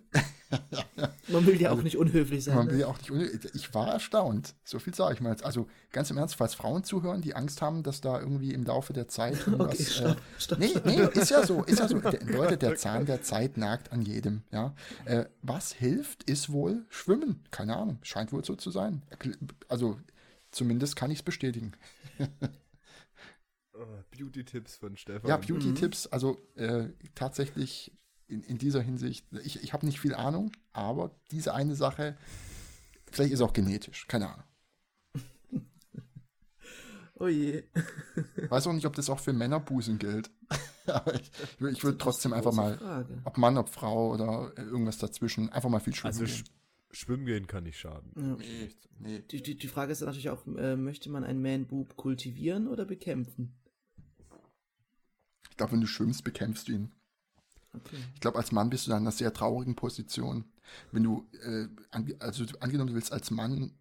[laughs] man will ja auch nicht unhöflich sein. Man ne? will ja auch nicht unhöflich. Ich war erstaunt. So viel sage ich mal. Also ganz im Ernst, falls Frauen zuhören, die Angst haben, dass da irgendwie im Laufe der Zeit [laughs] okay, stopp, äh, stopp. Nee, nee, ist ja so, ist ja so. [laughs] Der, Leute, der Zahn der Zeit nagt an jedem, ja. Äh, was hilft, ist wohl Schwimmen. Keine Ahnung. Scheint wohl so zu sein. Also zumindest kann ich es bestätigen. Oh, Beauty-Tipps von Stefan. Ja, Beauty-Tipps, mhm. also äh, tatsächlich in, in dieser Hinsicht, ich, ich habe nicht viel Ahnung, aber diese eine Sache, vielleicht ist auch genetisch, keine Ahnung. [laughs] Oh je. Weiß auch nicht, ob das auch für Männerbusen gilt. [laughs] Aber ich, ich würde trotzdem einfach mal, Frage. ob Mann, ob Frau oder irgendwas dazwischen, einfach mal viel schwimmen also gehen. Schwimmen gehen kann nicht schaden. Ja. Nee, nee. Die, die, die Frage ist natürlich auch, äh, möchte man einen Man-Boob kultivieren oder bekämpfen? Ich glaube, wenn du schwimmst, bekämpfst du ihn. Okay. Ich glaube, als Mann bist du dann in einer sehr traurigen Position. Wenn du, äh, an, also angenommen, du willst als Mann,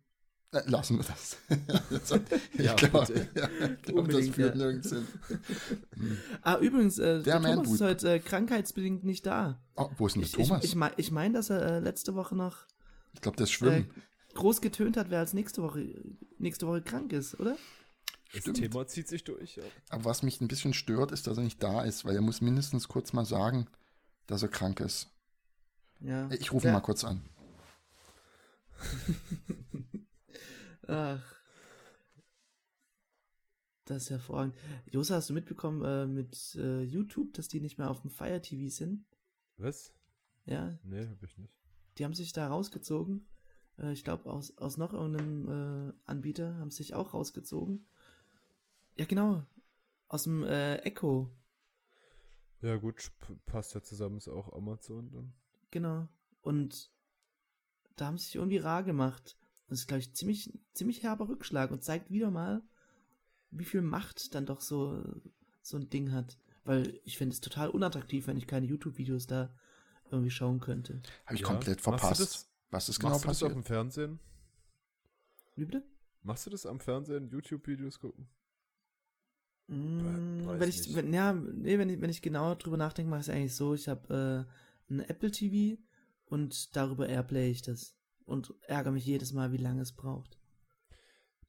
äh, lassen wir das. [laughs] ich ja, glaube, ja, glaub, das führt ja. nirgends hin. ah, übrigens, äh, der, der Thomas ist heute äh, krankheitsbedingt nicht da. Oh, wo ist denn der Thomas? Ich, ich, ich, ich meine, dass er äh, letzte Woche noch ich glaube, das Schwimmen. Äh, groß getönt hat, wer als nächste Woche, nächste Woche krank ist, oder? Das Stimmt. Thema zieht sich durch, ja. Aber was mich ein bisschen stört, ist, dass er nicht da ist, weil er muss mindestens kurz mal sagen, dass er krank ist. Ja. Ich rufe ja. mal kurz an. [laughs] Ach. Das ist hervorragend. Josa, hast du mitbekommen äh, mit äh, YouTube, dass die nicht mehr auf dem Fire TV sind? Was? Ja. Nee, hab ich nicht. Die haben sich da rausgezogen. Äh, ich glaube, aus, aus noch irgendeinem äh, Anbieter haben sich auch rausgezogen. Ja, genau. Aus dem äh, Echo. Ja, gut, passt ja zusammen, ist auch Amazon dann. Genau. Und da haben sie sich irgendwie rar gemacht. Das ist, glaube ich, ziemlich, ziemlich herber Rückschlag und zeigt wieder mal, wie viel Macht dann doch so, so ein Ding hat. Weil ich finde es total unattraktiv, wenn ich keine YouTube-Videos da irgendwie schauen könnte. Habe ich ja. komplett verpasst. Was ist genau Machst passiert? du das auf dem Fernsehen? Wie bitte? Machst du das am Fernsehen, YouTube-Videos gucken? Mm, wenn ich, wenn, ja, nee, wenn ich, wenn ich genau drüber nachdenke, mache ich es eigentlich so, ich habe äh, ein Apple TV und darüber airplay ich das und ärgere mich jedes Mal, wie lange es braucht.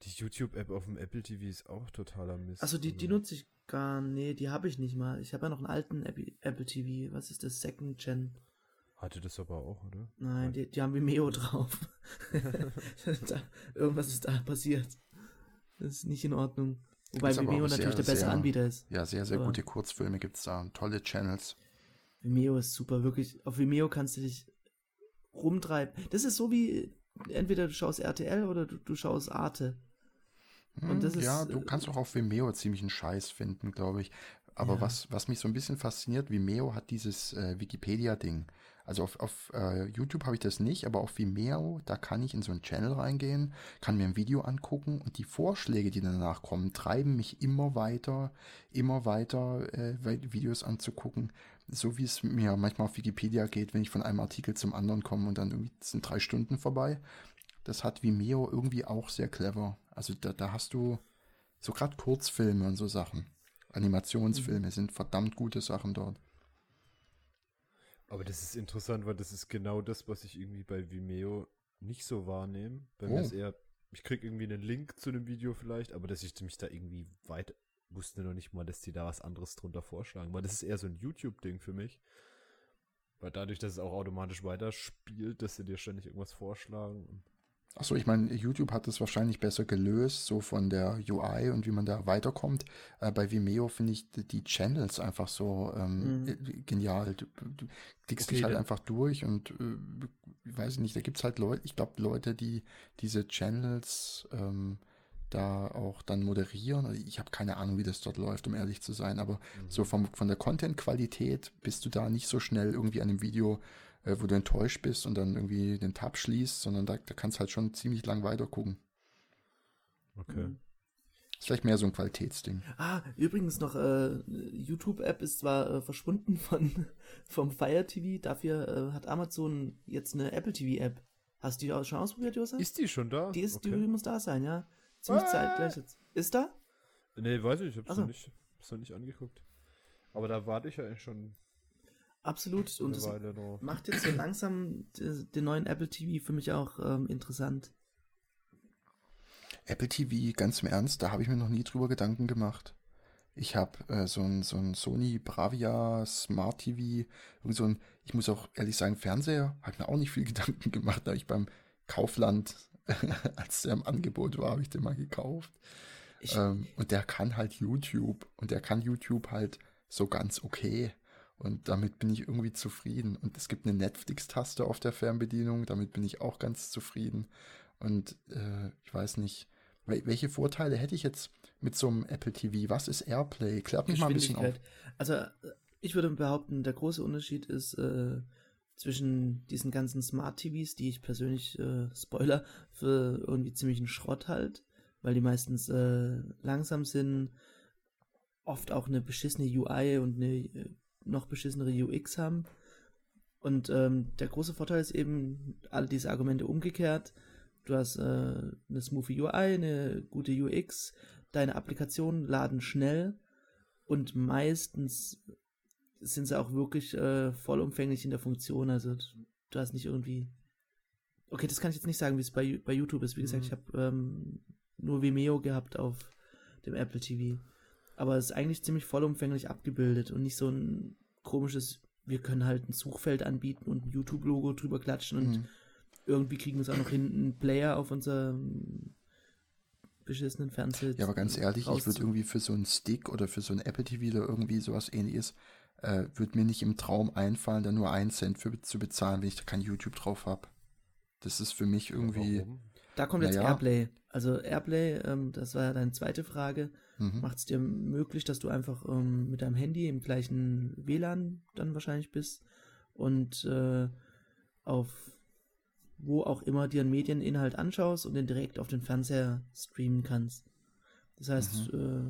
Die YouTube-App auf dem Apple TV ist auch totaler Mist. Also die, die nutze ich gar, nee, die habe ich nicht mal. Ich habe ja noch einen alten Apple TV, was ist das, Second Gen. Hatte das aber auch, oder? Nein, die, die haben Vimeo drauf. [laughs] [laughs] da, irgendwas ist da passiert. Das ist nicht in Ordnung. Wobei Vimeo natürlich sehr, der bessere Anbieter ist. Ja, sehr, sehr aber gute Kurzfilme gibt es da. Tolle Channels. Vimeo ist super, wirklich. Auf Vimeo kannst du dich rumtreiben. Das ist so wie, entweder du schaust RTL oder du, du schaust Arte. Und das hm, ja, ist, du kannst auch auf Vimeo ziemlich einen Scheiß finden, glaube ich. Aber ja. was, was mich so ein bisschen fasziniert, Vimeo hat dieses äh, Wikipedia-Ding. Also auf, auf äh, YouTube habe ich das nicht, aber auf Vimeo, da kann ich in so einen Channel reingehen, kann mir ein Video angucken und die Vorschläge, die danach kommen, treiben mich immer weiter, immer weiter äh, Videos anzugucken. So wie es mir manchmal auf Wikipedia geht, wenn ich von einem Artikel zum anderen komme und dann irgendwie sind drei Stunden vorbei. Das hat Vimeo irgendwie auch sehr clever. Also da, da hast du so gerade Kurzfilme und so Sachen. Animationsfilme sind verdammt gute Sachen dort. Aber das ist interessant, weil das ist genau das, was ich irgendwie bei Vimeo nicht so wahrnehme. Bei Oh. mir ist eher, ich krieg irgendwie einen Link zu einem Video vielleicht, aber dass ich mich da irgendwie weit, wusste noch nicht mal, dass die da was anderes drunter vorschlagen, weil das ist eher so ein YouTube-Ding für mich. Weil dadurch, dass es auch automatisch weiterspielt, dass sie dir ständig irgendwas vorschlagen. Achso, ich meine, YouTube hat es wahrscheinlich besser gelöst, so von der UI und wie man da weiterkommt. Äh, bei Vimeo finde ich die, Channels einfach so ähm, Mhm. genial. Du, du klickst Okay, dich halt dann- einfach durch und äh, ich weiß nicht, da gibt es halt Leute, ich glaube Leute, die diese Channels ähm, da auch dann moderieren. Also Ich habe keine Ahnung, wie das dort läuft, um ehrlich zu sein, aber so vom, von der Content-Qualität bist du da nicht so schnell irgendwie an einem Video, äh, wo du enttäuscht bist und dann irgendwie den Tab schließt, sondern da, da kannst du halt schon ziemlich lang weiter gucken. Okay. Mhm. Ist vielleicht mehr so ein Qualitätsding. Ah, übrigens noch, äh, YouTube-App ist zwar äh, verschwunden [laughs] von, vom Fire TV, dafür äh, hat Amazon jetzt eine Apple TV-App. Hast du die auch schon ausprobiert, Josef? Ist die schon da? die, ist, okay. die muss da sein, ja. Ziemlich Ah. zeitgleich jetzt. Ist da? Nee, weiß ich, ich hab's so. noch nicht, hab's noch nicht angeguckt. Aber da warte ich ja eigentlich schon Absolut. Und noch. macht jetzt so langsam den neuen Apple TV für mich auch ähm, interessant. Apple TV, ganz im Ernst, da habe ich mir noch nie drüber Gedanken gemacht. Ich habe äh, so ein, so ein Sony Bravia Smart TV, irgend so ein, ich muss auch ehrlich sagen, Fernseher, hat mir auch nicht viel [laughs] Gedanken gemacht. Da ich beim Kaufland, [laughs] als der im Angebot war, habe ich den mal gekauft. Ich, Ähm, und der kann halt YouTube und der kann YouTube halt so ganz okay. Und damit bin ich irgendwie zufrieden. Und es gibt eine Netflix-Taste auf der Fernbedienung, damit bin ich auch ganz zufrieden. Und äh, ich weiß nicht, wel welche Vorteile hätte ich jetzt mit so einem Apple TV? Was ist Airplay? Klärt mich mal ein bisschen auf. Also äh, ich würde behaupten, der große Unterschied ist äh, zwischen diesen ganzen Smart TVs, die ich persönlich, äh, Spoiler, für irgendwie ziemlichen Schrott halt, weil die meistens äh, langsam sind, oft auch eine beschissene UI und eine äh, noch beschissenere UX haben. Und ähm, der große Vorteil ist eben all diese Argumente umgekehrt. Du hast äh, eine smooth UI, eine gute UX, deine Applikationen laden schnell und meistens sind sie auch wirklich äh, vollumfänglich in der Funktion. Also du hast nicht irgendwie. Okay, das kann ich jetzt nicht sagen, wie es bei, bei YouTube ist. Wie gesagt, Mhm. ich habe ähm, nur Vimeo gehabt auf dem Apple TV. Aber es ist eigentlich ziemlich vollumfänglich abgebildet und nicht so ein komisches, wir können halt ein Suchfeld anbieten und ein YouTube-Logo drüber klatschen und Mhm. irgendwie kriegen wir es auch noch hin, einen Player auf unserem beschissenen Fernseher. Ja, aber ganz ehrlich, ich würde irgendwie für so einen Stick oder für so ein Apple TV oder irgendwie sowas ähnliches, äh, würde mir nicht im Traum einfallen, da nur einen Cent für zu bezahlen, wenn ich da kein YouTube drauf habe. Das ist für mich irgendwie. Warum? Da kommt jetzt Naja. Airplay. Also Airplay, ähm, das war ja deine zweite Frage, Mhm. macht es dir möglich, dass du einfach ähm, mit deinem Handy im gleichen WLAN dann wahrscheinlich bist und äh, auf wo auch immer dir einen Medieninhalt anschaust und den direkt auf den Fernseher streamen kannst. Das heißt, äh,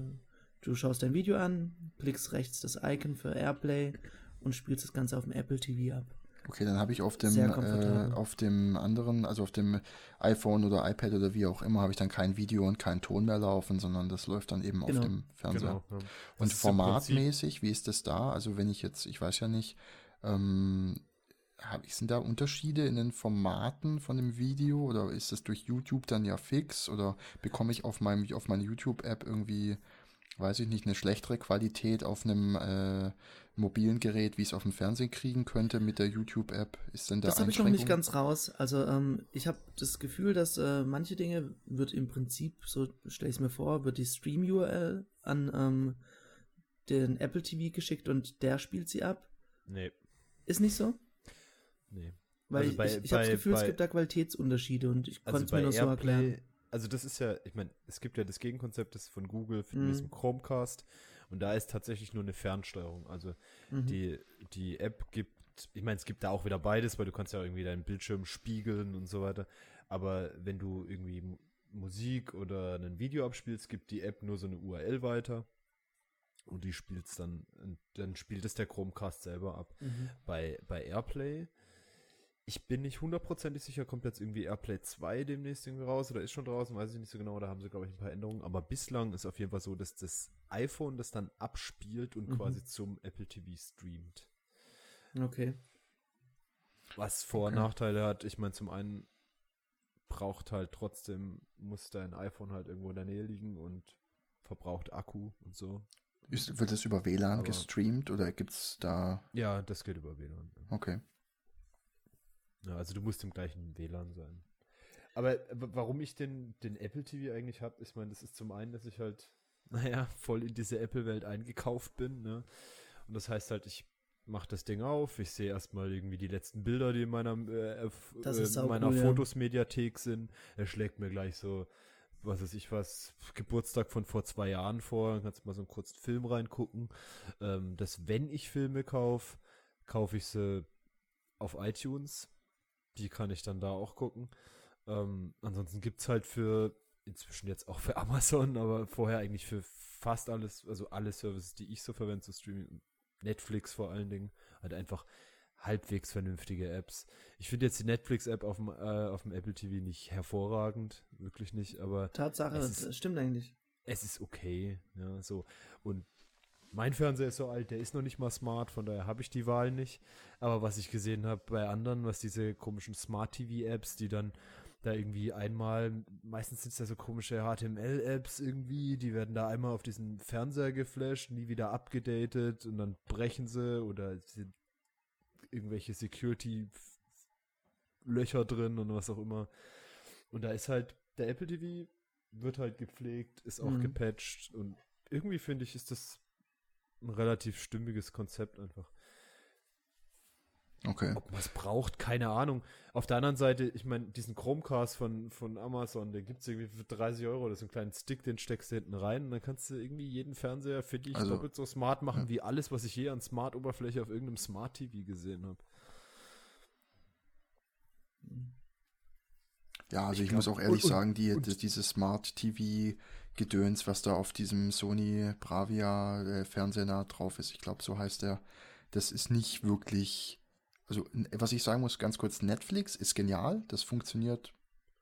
du schaust dein Video an, klickst rechts das Icon für Airplay und spielst das Ganze auf dem Apple TV ab. Okay, dann habe ich auf dem, äh, auf dem anderen, also auf dem iPhone oder iPad oder wie auch immer, habe ich dann kein Video und keinen Ton mehr laufen, sondern das läuft dann eben Genau. auf dem Fernseher. Genau. Ja. Und ist formatmäßig, wie ist das da? Also wenn ich jetzt, ich weiß ja nicht, ähm, hab, sind da Unterschiede in den Formaten von dem Video oder ist das durch YouTube dann ja fix oder bekomme ich auf meinem auf meiner YouTube-App irgendwie, weiß ich nicht, eine schlechtere Qualität auf einem äh, mobilen Gerät, wie ich es auf dem Fernsehen kriegen könnte mit der YouTube-App? Ist denn da Das habe ich noch nicht ganz raus. Also ähm, ich habe das Gefühl, dass äh, manche Dinge wird im Prinzip, so stelle ich es mir vor, wird die Stream-URL an ähm, den Apple TV geschickt und der spielt sie ab. Nee, Ist nicht so? nee. Weil Also bei- ich, ich habe das bei- Gefühl, es bei- gibt da Qualitätsunterschiede und ich Also konnte es mir nur so erklären. Also das ist ja, ich meine, es gibt ja das Gegenkonzept das von Google für Mhm. diesem Chromecast und da ist tatsächlich nur eine Fernsteuerung. Also Mhm. die, die App gibt, ich meine, es gibt da auch wieder beides, weil du kannst ja irgendwie deinen Bildschirm spiegeln und so weiter. Aber wenn du irgendwie Mu- Musik oder ein Video abspielst, gibt die App nur so eine URL weiter und die spielt's dann, und dann spielt es der Chromecast selber ab. Mhm. Bei, bei Airplay, ich bin nicht hundertprozentig sicher, kommt jetzt irgendwie Airplay 2 demnächst irgendwie raus oder ist schon draußen, weiß ich nicht so genau, da haben sie, glaube ich, ein paar Änderungen. Aber bislang ist auf jeden Fall so, dass das iPhone das dann abspielt und Mhm. quasi zum Apple TV streamt. Okay. Was Vor- und Okay. Nachteile hat, ich meine, zum einen braucht halt trotzdem, muss dein iPhone halt irgendwo in der Nähe liegen und verbraucht Akku und so. Ist, wird es über WLAN Aber- gestreamt oder gibt es da. Ja, das geht über WLAN. Okay. Ja, also du musst im gleichen WLAN sein. Aber warum ich den, den Apple TV eigentlich habe, ich meine, das ist zum einen, dass ich halt, naja, voll in diese Apple-Welt eingekauft bin, ne? Und das heißt halt, ich mache das Ding auf, ich sehe erstmal irgendwie die letzten Bilder, die in meiner, äh, äh, meiner ja. Fotos-Mediathek sind. Er schlägt mir gleich so, was weiß ich was, Geburtstag von vor zwei Jahren vor, dann kannst du mal so einen kurzen Film reingucken. Ähm, dass wenn ich Filme kaufe, kaufe ich sie auf iTunes. Die kann ich dann da auch gucken. Ähm, ansonsten gibt es halt für, inzwischen jetzt auch für [laughs] Amazon, aber vorher eigentlich für fast alles, also alle Services, die ich so verwende, so Streaming, Netflix vor allen Dingen, halt einfach halbwegs vernünftige Apps. Ich finde jetzt die Netflix-App auf dem, äh, auf dem Apple TV nicht hervorragend, wirklich nicht, aber Tatsache, Es ist- das stimmt eigentlich. es ist okay, ja, so. Und mein Fernseher ist so alt, der ist noch nicht mal smart, von daher habe ich die Wahl nicht. Aber was ich gesehen habe bei anderen, was diese komischen Smart TV-Apps, die dann da irgendwie einmal, meistens sind es ja so komische HTML-Apps irgendwie, die werden da einmal auf diesen Fernseher geflasht, nie wieder abgedatet und dann brechen sie oder sind irgendwelche Security-Löcher drin und was auch immer. Und da ist halt, der Apple TV wird halt gepflegt, ist auch Mhm. gepatcht und irgendwie finde ich, ist das ein relativ stimmiges Konzept einfach. Okay. Ob man es braucht, keine Ahnung. Auf der anderen Seite, ich meine, diesen Chromecast von, von Amazon, den gibt es irgendwie für 30 Euro. Das ist ein kleiner Stick, den steckst du hinten rein und dann kannst du irgendwie jeden Fernseher, finde ich, Also, doppelt so smart machen ja. wie alles, was ich je an Smart-Oberfläche auf irgendeinem Smart-TV gesehen habe. Ja, also Ich ich, muss glaub- auch ehrlich und- sagen, die, und- die, dieses Smart TV Gedöns, was da auf diesem Sony Bravia äh, Fernseher drauf ist, ich glaube, so heißt der, das ist nicht wirklich, also was ich sagen muss, ganz kurz, Netflix ist genial, das funktioniert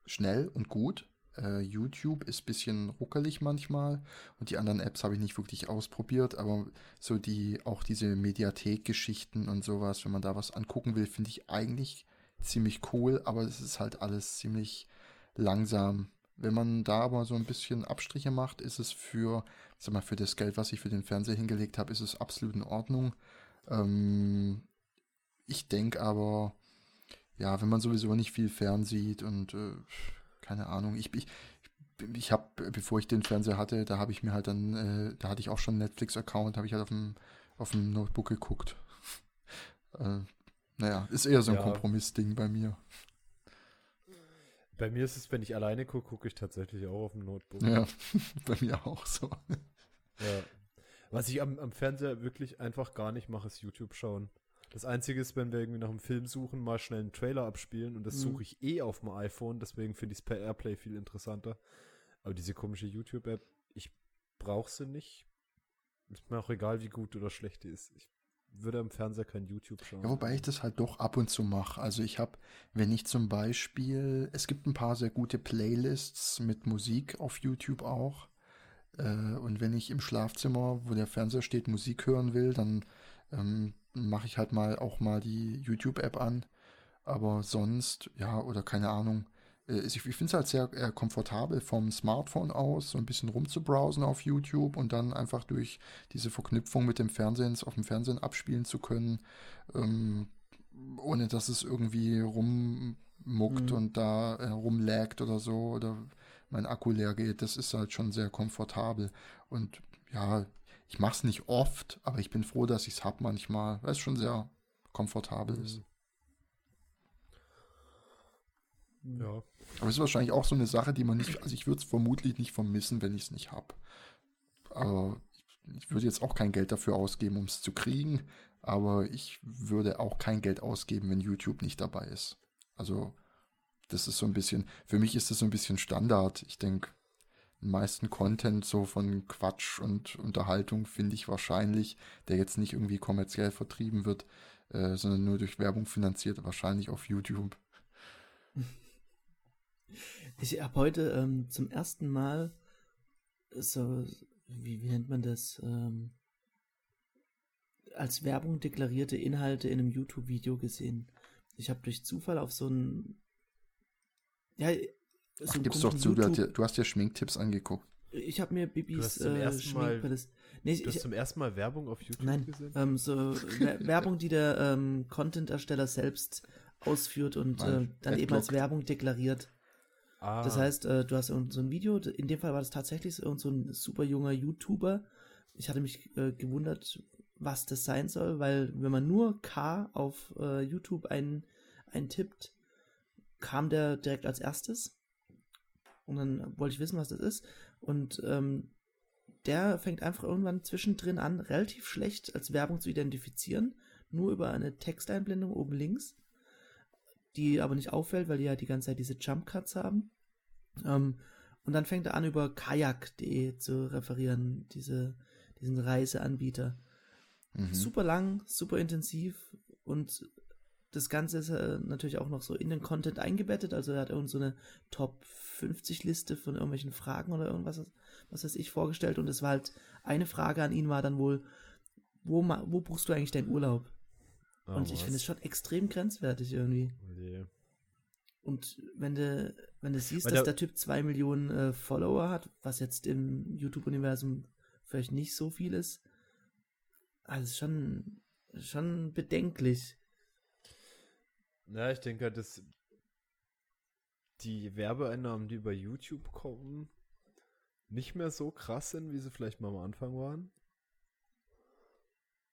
schnell und gut. Äh, YouTube ist ein bisschen ruckelig manchmal und die anderen Apps habe ich nicht wirklich ausprobiert, aber so die, auch diese Mediathek-Geschichten und sowas, wenn man da was angucken will, finde ich eigentlich ziemlich cool, aber es ist halt alles ziemlich langsam. Wenn man da aber so ein bisschen Abstriche macht, ist es für, sag mal, für das Geld, was ich für den Fernseher hingelegt habe, ist es absolut in Ordnung. Ähm, ich denke aber, ja, wenn man sowieso nicht viel fernsieht und äh, keine Ahnung, ich, ich, ich habe, bevor ich den Fernseher hatte, da habe ich mir halt dann, äh, da hatte ich auch schon einen Netflix-Account, habe ich halt auf dem, auf dem Notebook geguckt. [laughs] äh, naja, ist eher so ein Ja. Kompromissding bei mir. Bei mir ist es, wenn ich alleine gucke, gucke ich tatsächlich auch auf dem Notebook. Ja, [laughs] bei mir auch so. Ja. Was ich am, am Fernseher wirklich einfach gar nicht mache, ist YouTube schauen. Das Einzige ist, wenn wir irgendwie nach einem Film suchen, mal schnell einen Trailer abspielen und das Mhm. suche ich eh auf dem iPhone, deswegen finde ich es per Airplay viel interessanter. Aber diese komische YouTube-App, ich brauche sie nicht. Ist mir auch egal, wie gut oder schlecht die ist. Ich würde am Fernseher kein YouTube schauen. Ja, wobei ich das halt doch ab und zu mache. Also ich habe, wenn ich zum Beispiel, es gibt ein paar sehr gute Playlists mit Musik auf YouTube auch. Äh, und wenn ich im Schlafzimmer, wo der Fernseher steht, Musik hören will, dann ähm, mache ich halt mal auch mal die YouTube-App an. Aber sonst, ja, oder keine Ahnung. Äh, ich finde es halt sehr äh, komfortabel vom Smartphone aus, so ein bisschen rumzubrowsen auf YouTube und dann einfach durch diese Verknüpfung mit dem Fernsehen auf dem Fernsehen abspielen zu können, ähm, ohne dass es irgendwie rummuckt Mhm. und da äh, rumlaggt oder so oder mein Akku leer geht. Das ist halt schon sehr komfortabel. Und ja, ich mache es nicht oft, aber ich bin froh, dass ich es habe manchmal, weil es schon sehr komfortabel ist. Ja. Aber es ist wahrscheinlich auch so eine Sache, die man nicht, also ich würde es vermutlich nicht vermissen, wenn ich es nicht habe. Aber ich würde jetzt auch kein Geld dafür ausgeben, um es zu kriegen, aber ich würde auch kein Geld ausgeben, wenn YouTube nicht dabei ist. Also das ist so ein bisschen, für mich ist das so ein bisschen Standard. Ich denke, den meisten Content so von Quatsch und Unterhaltung finde ich wahrscheinlich, der jetzt nicht irgendwie kommerziell vertrieben wird, äh, sondern nur durch Werbung finanziert, wahrscheinlich auf YouTube. [laughs] Ich habe heute ähm, zum ersten Mal so, wie, wie nennt man das, ähm, als Werbung deklarierte Inhalte in einem YouTube-Video gesehen. ich habe durch Zufall auf so ein ja, so Ach, einen gib's doch zu, du, dir, du hast dir Schminktipps angeguckt. Ich habe mir Bibis hast zum äh, ersten Mal- Schminkpalette. Nee, ich, Du hast ich, zum ersten Mal Werbung auf YouTube nein, gesehen? ähm, so Wer- [laughs] Werbung, die der ähm, Content-Ersteller selbst ausführt und äh, dann eben als Adblock. Werbung deklariert. Ah, Das heißt, äh, du hast so ein Video, in dem Fall war das tatsächlich so, irgend so ein super junger YouTuber. Ich hatte mich äh, gewundert, was das sein soll, weil wenn man nur K auf äh, YouTube ein, eintippt, kam der direkt als erstes. Und dann wollte ich wissen, was das ist. Und ähm, der fängt einfach irgendwann zwischendrin an, relativ schlecht als Werbung zu identifizieren, nur über eine Texteinblendung oben links, die aber nicht auffällt, weil die ja die ganze Zeit diese Jump Cuts haben. Ähm, und dann fängt er an, über kajak.de zu referieren, diese, diesen Reiseanbieter. Mhm. Super lang, super intensiv und das Ganze ist äh, natürlich auch noch so in den Content eingebettet. Also er hat irgend so eine Top 50 Liste von irgendwelchen Fragen oder irgendwas, was weiß ich, vorgestellt. Und es war halt, eine Frage an ihn war dann wohl, wo, wo buchst du eigentlich deinen Urlaub? Ah, und ich finde es schon extrem grenzwertig irgendwie. Nee. Und wenn du, wenn du siehst, Weil dass der- der Typ zwei Millionen äh, Follower hat, was jetzt im YouTube-Universum vielleicht nicht so viel ist, also schon, schon bedenklich. Na, ich denke halt, dass die Werbeeinnahmen, die über YouTube kommen, nicht mehr so krass sind, wie sie vielleicht mal am Anfang waren.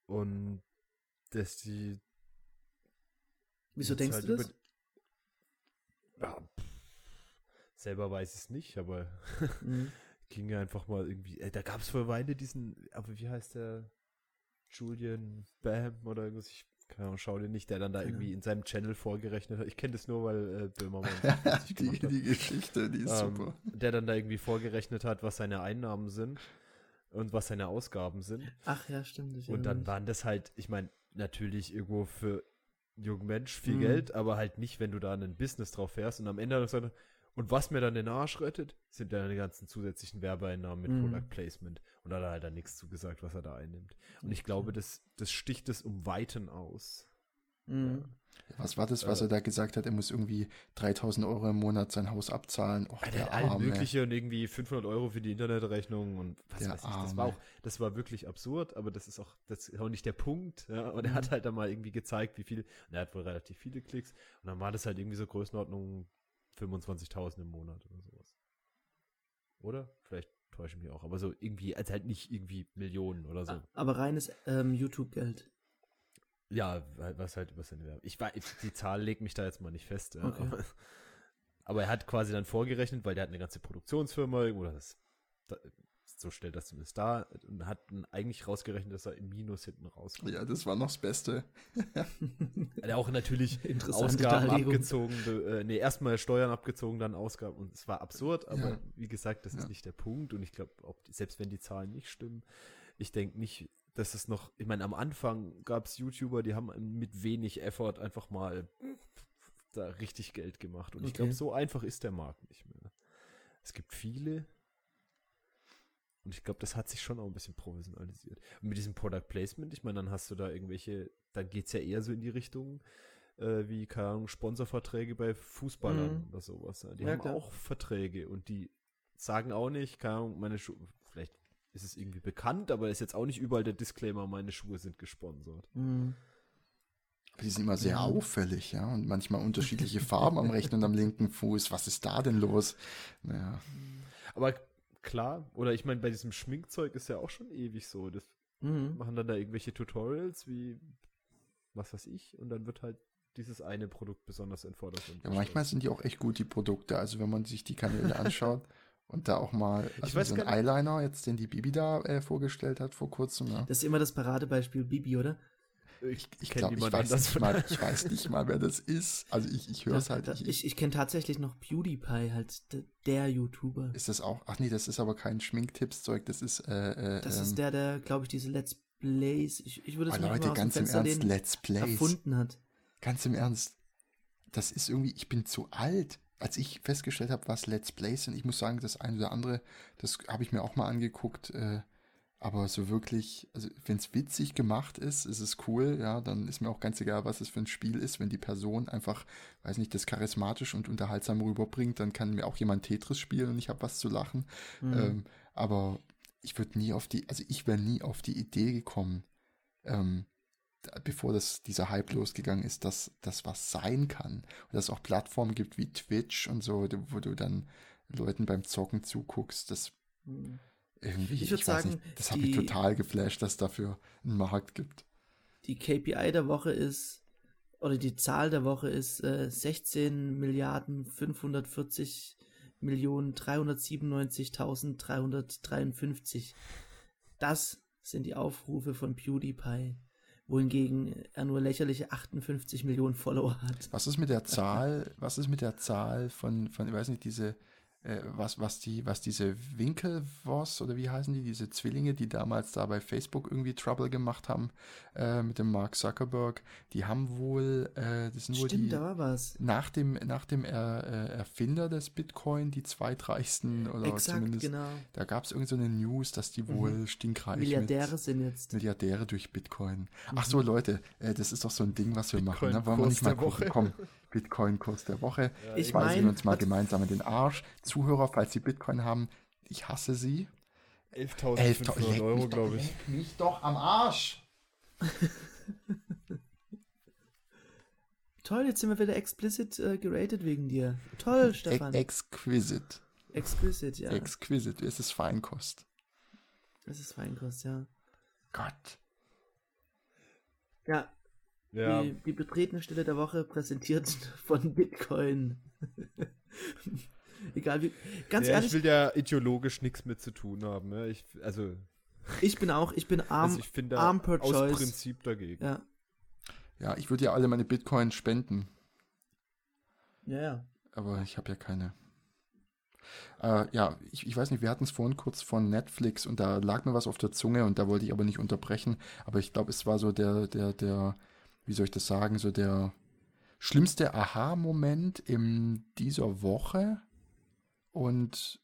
Und dass die. Wieso jetzt denkst halt du das? Ja, selber weiß ich es nicht, aber Mhm. [laughs] ging ja einfach mal irgendwie. Äh, da gab es vor Weile diesen, aber wie heißt der? Julian Bam oder irgendwas. Ich keine Ahnung, schau den nicht, der dann da irgendwie in seinem Channel vorgerechnet hat. Ich kenne das nur, weil äh, Böhmermann [laughs] die, die Geschichte, die ist Ähm, super. der dann da irgendwie vorgerechnet hat, was seine Einnahmen sind und was seine Ausgaben sind. Ach ja, stimmt. Und dann waren das halt, ich meine, natürlich irgendwo für jungen Mensch viel Mhm. Geld, aber halt nicht, wenn du da ein Business drauf fährst und am Ende er gesagt, und was mir dann den Arsch rettet, sind dann die ganzen zusätzlichen Werbeeinnahmen mit Mhm. Product Placement. Und da hat er halt dann nichts zugesagt, was er da einnimmt. Und ich glaube, das, das sticht es um Weiten aus. Mhm. Was war das, was äh, er da gesagt hat? Er muss irgendwie 3000 Euro im Monat sein Haus abzahlen. Och, Der Arme. Mögliche und irgendwie 500 Euro für die Internetrechnung und was Der weiß ich. Das war auch, das war wirklich absurd, aber das ist auch, das ist auch nicht der Punkt. Ja? Und er Mhm. hat halt dann mal irgendwie gezeigt, wie viel, und er hat wohl relativ viele Klicks. Und dann war das halt irgendwie so Größenordnung 25.000 im Monat oder sowas. Oder? Vielleicht täusche ich mich auch, aber so irgendwie, als halt nicht irgendwie Millionen oder so. Aber reines ähm, YouTube-Geld. Ja, was halt über seine Werbung. Ich weiß, die Zahl legt mich da jetzt mal nicht fest. Okay. aber, [laughs] aber er hat quasi dann vorgerechnet, weil der hat eine ganze Produktionsfirma irgendwo, das, da, so stellt das zumindest dar, und hat dann eigentlich rausgerechnet, dass er im Minus hinten rauskommt. Ja, das war noch das Beste. [laughs] Hat er auch natürlich Ausgaben abgezogen, äh, nee, erstmal Steuern abgezogen, dann Ausgaben und es war absurd, aber Ja. wie gesagt, das Ja. ist nicht der Punkt und ich glaube, selbst wenn die Zahlen nicht stimmen, ich denke nicht, dass es noch, ich meine, am Anfang gab es YouTuber, die haben mit wenig Effort einfach mal da richtig Geld gemacht und ich Okay. glaube, so einfach ist der Markt nicht mehr. Es gibt viele und ich glaube, das hat sich schon auch ein bisschen professionalisiert. Und mit diesem Product Placement, ich meine, dann hast du da irgendwelche, dann geht es ja eher so in die Richtung, äh, wie, keine Ahnung, Sponsorverträge bei Fußballern Mhm. oder sowas. Die Ja, haben klar. auch Verträge und die sagen auch nicht, keine Ahnung, meine Schuhe, vielleicht ist es irgendwie bekannt, aber ist jetzt auch nicht überall der Disclaimer, meine Schuhe sind gesponsert. Mhm. Die sind immer sehr Ja. auffällig, ja. Und manchmal unterschiedliche Farben am rechten und am linken Fuß. Was ist da denn los? Naja. Aber klar, oder ich meine, bei diesem Schminkzeug ist ja auch schon ewig so. Das Mhm. machen dann da irgendwelche Tutorials wie was weiß ich und dann wird halt dieses eine Produkt besonders in Vordergrund Ja, manchmal sind die auch echt gut, die Produkte. Also wenn man sich die Kanäle [laughs] anschaut und da auch mal also so ein Eyeliner, jetzt den die Bibi da äh, vorgestellt hat vor kurzem. Ja. Das ist immer das Paradebeispiel Bibi, oder? Ich, Ich glaube, ich, weiß nicht mal, ich weiß nicht mal, wer das ist. Also ich, ich höre es halt. Da- Ich, ich kenne tatsächlich noch PewDiePie, halt der YouTuber. ist das auch? Ach nee, das ist aber kein Schminktipps-Zeug. Das ist. Äh, äh, Das ähm, ist der, der, glaube ich, diese Let's Plays, ich, ich würde es oh, nicht Leute, ganz im Ernst, Let's Plays. erfunden hat. Ganz im Ernst. Das ist irgendwie, ich bin zu alt. Als ich festgestellt habe, was Let's Plays sind, ich muss sagen, das eine oder andere, das habe ich mir auch mal angeguckt. Äh, Aber so wirklich, also wenn es witzig gemacht ist, ist es cool, ja, dann ist mir auch ganz egal, was es für ein Spiel ist. Wenn die Person einfach, weiß nicht, das charismatisch und unterhaltsam rüberbringt, dann kann mir auch jemand Tetris spielen und ich habe was zu lachen. Mhm. Ähm, aber ich würde nie auf die, also ich wäre nie auf die Idee gekommen, ähm, bevor das, dieser Hype losgegangen ist, dass das was sein kann. Und dass es auch Plattformen gibt wie Twitch und so, wo du dann Leuten beim Zocken zuguckst. Das Mhm. irgendwie, Ich ich, weiß sagen, nicht, das hat mich total geflasht, dass dafür einen Markt gibt. Die KPI der Woche ist, oder die Zahl der Woche ist äh, 16 Milliarden 540 Millionen 397.353. Das sind die Aufrufe von PewDiePie, wohingegen er nur lächerliche 58 Millionen Follower hat. Was ist mit der Zahl, was ist mit der Zahl von, von ich weiß nicht, diese, äh, was, was die, was diese Winkelvoss oder wie heißen die, diese Zwillinge, die damals da bei Facebook irgendwie Trouble gemacht haben, äh, mit dem Mark Zuckerberg, die haben wohl, äh, das sind wohl Stimmt, die, da war was. nach dem, nach dem er, äh, Erfinder des Bitcoin, die zweitreichsten oder Exakt, zumindest, genau. da gab es irgend so eine News, dass die wohl stinkreich Milliardäre mit, sind jetzt. Milliardäre durch Bitcoin. Ach Mhm. so, Leute, äh, das ist doch so ein Ding, was wir machen. Ne? Wollen wir nicht mal gucken? Komm, [laughs] Bitcoin-Kurs der Woche. Ich Weisen mein, wir uns mal gemeinsam in den Arsch. Zuhörer, falls Sie Bitcoin haben, ich hasse Sie. 11.500 Euro, mich glaube ich. leck mich doch am Arsch. [laughs] Toll, jetzt sind wir wieder explicit äh, geratet wegen dir. Toll, E Stefan. exquisite. Explicit, ja. Exquisite. Es ist Feinkost. das ist Feinkost, ja. Gott. Ja, Ja, Die, die betretene Stelle der Woche präsentiert [laughs] von Bitcoin. [laughs] Egal wie. Ganz ja ehrlich, ich will ja ideologisch nichts mit zu tun haben. Ne? Ich, also, ich bin auch, ich bin arm. also ich finde arm per aus choice. Prinzip dagegen. ja, Ja, ich würde ja alle meine Bitcoin spenden, ja, ja. aber ich habe ja keine. Äh, ja, ich, ich weiß nicht, wir hatten es vorhin kurz von Netflix und da lag mir was auf der Zunge und da wollte ich aber nicht unterbrechen. Aber ich glaube, es war so der, der, der, wie soll ich das sagen, so der schlimmste Aha-Moment in dieser Woche und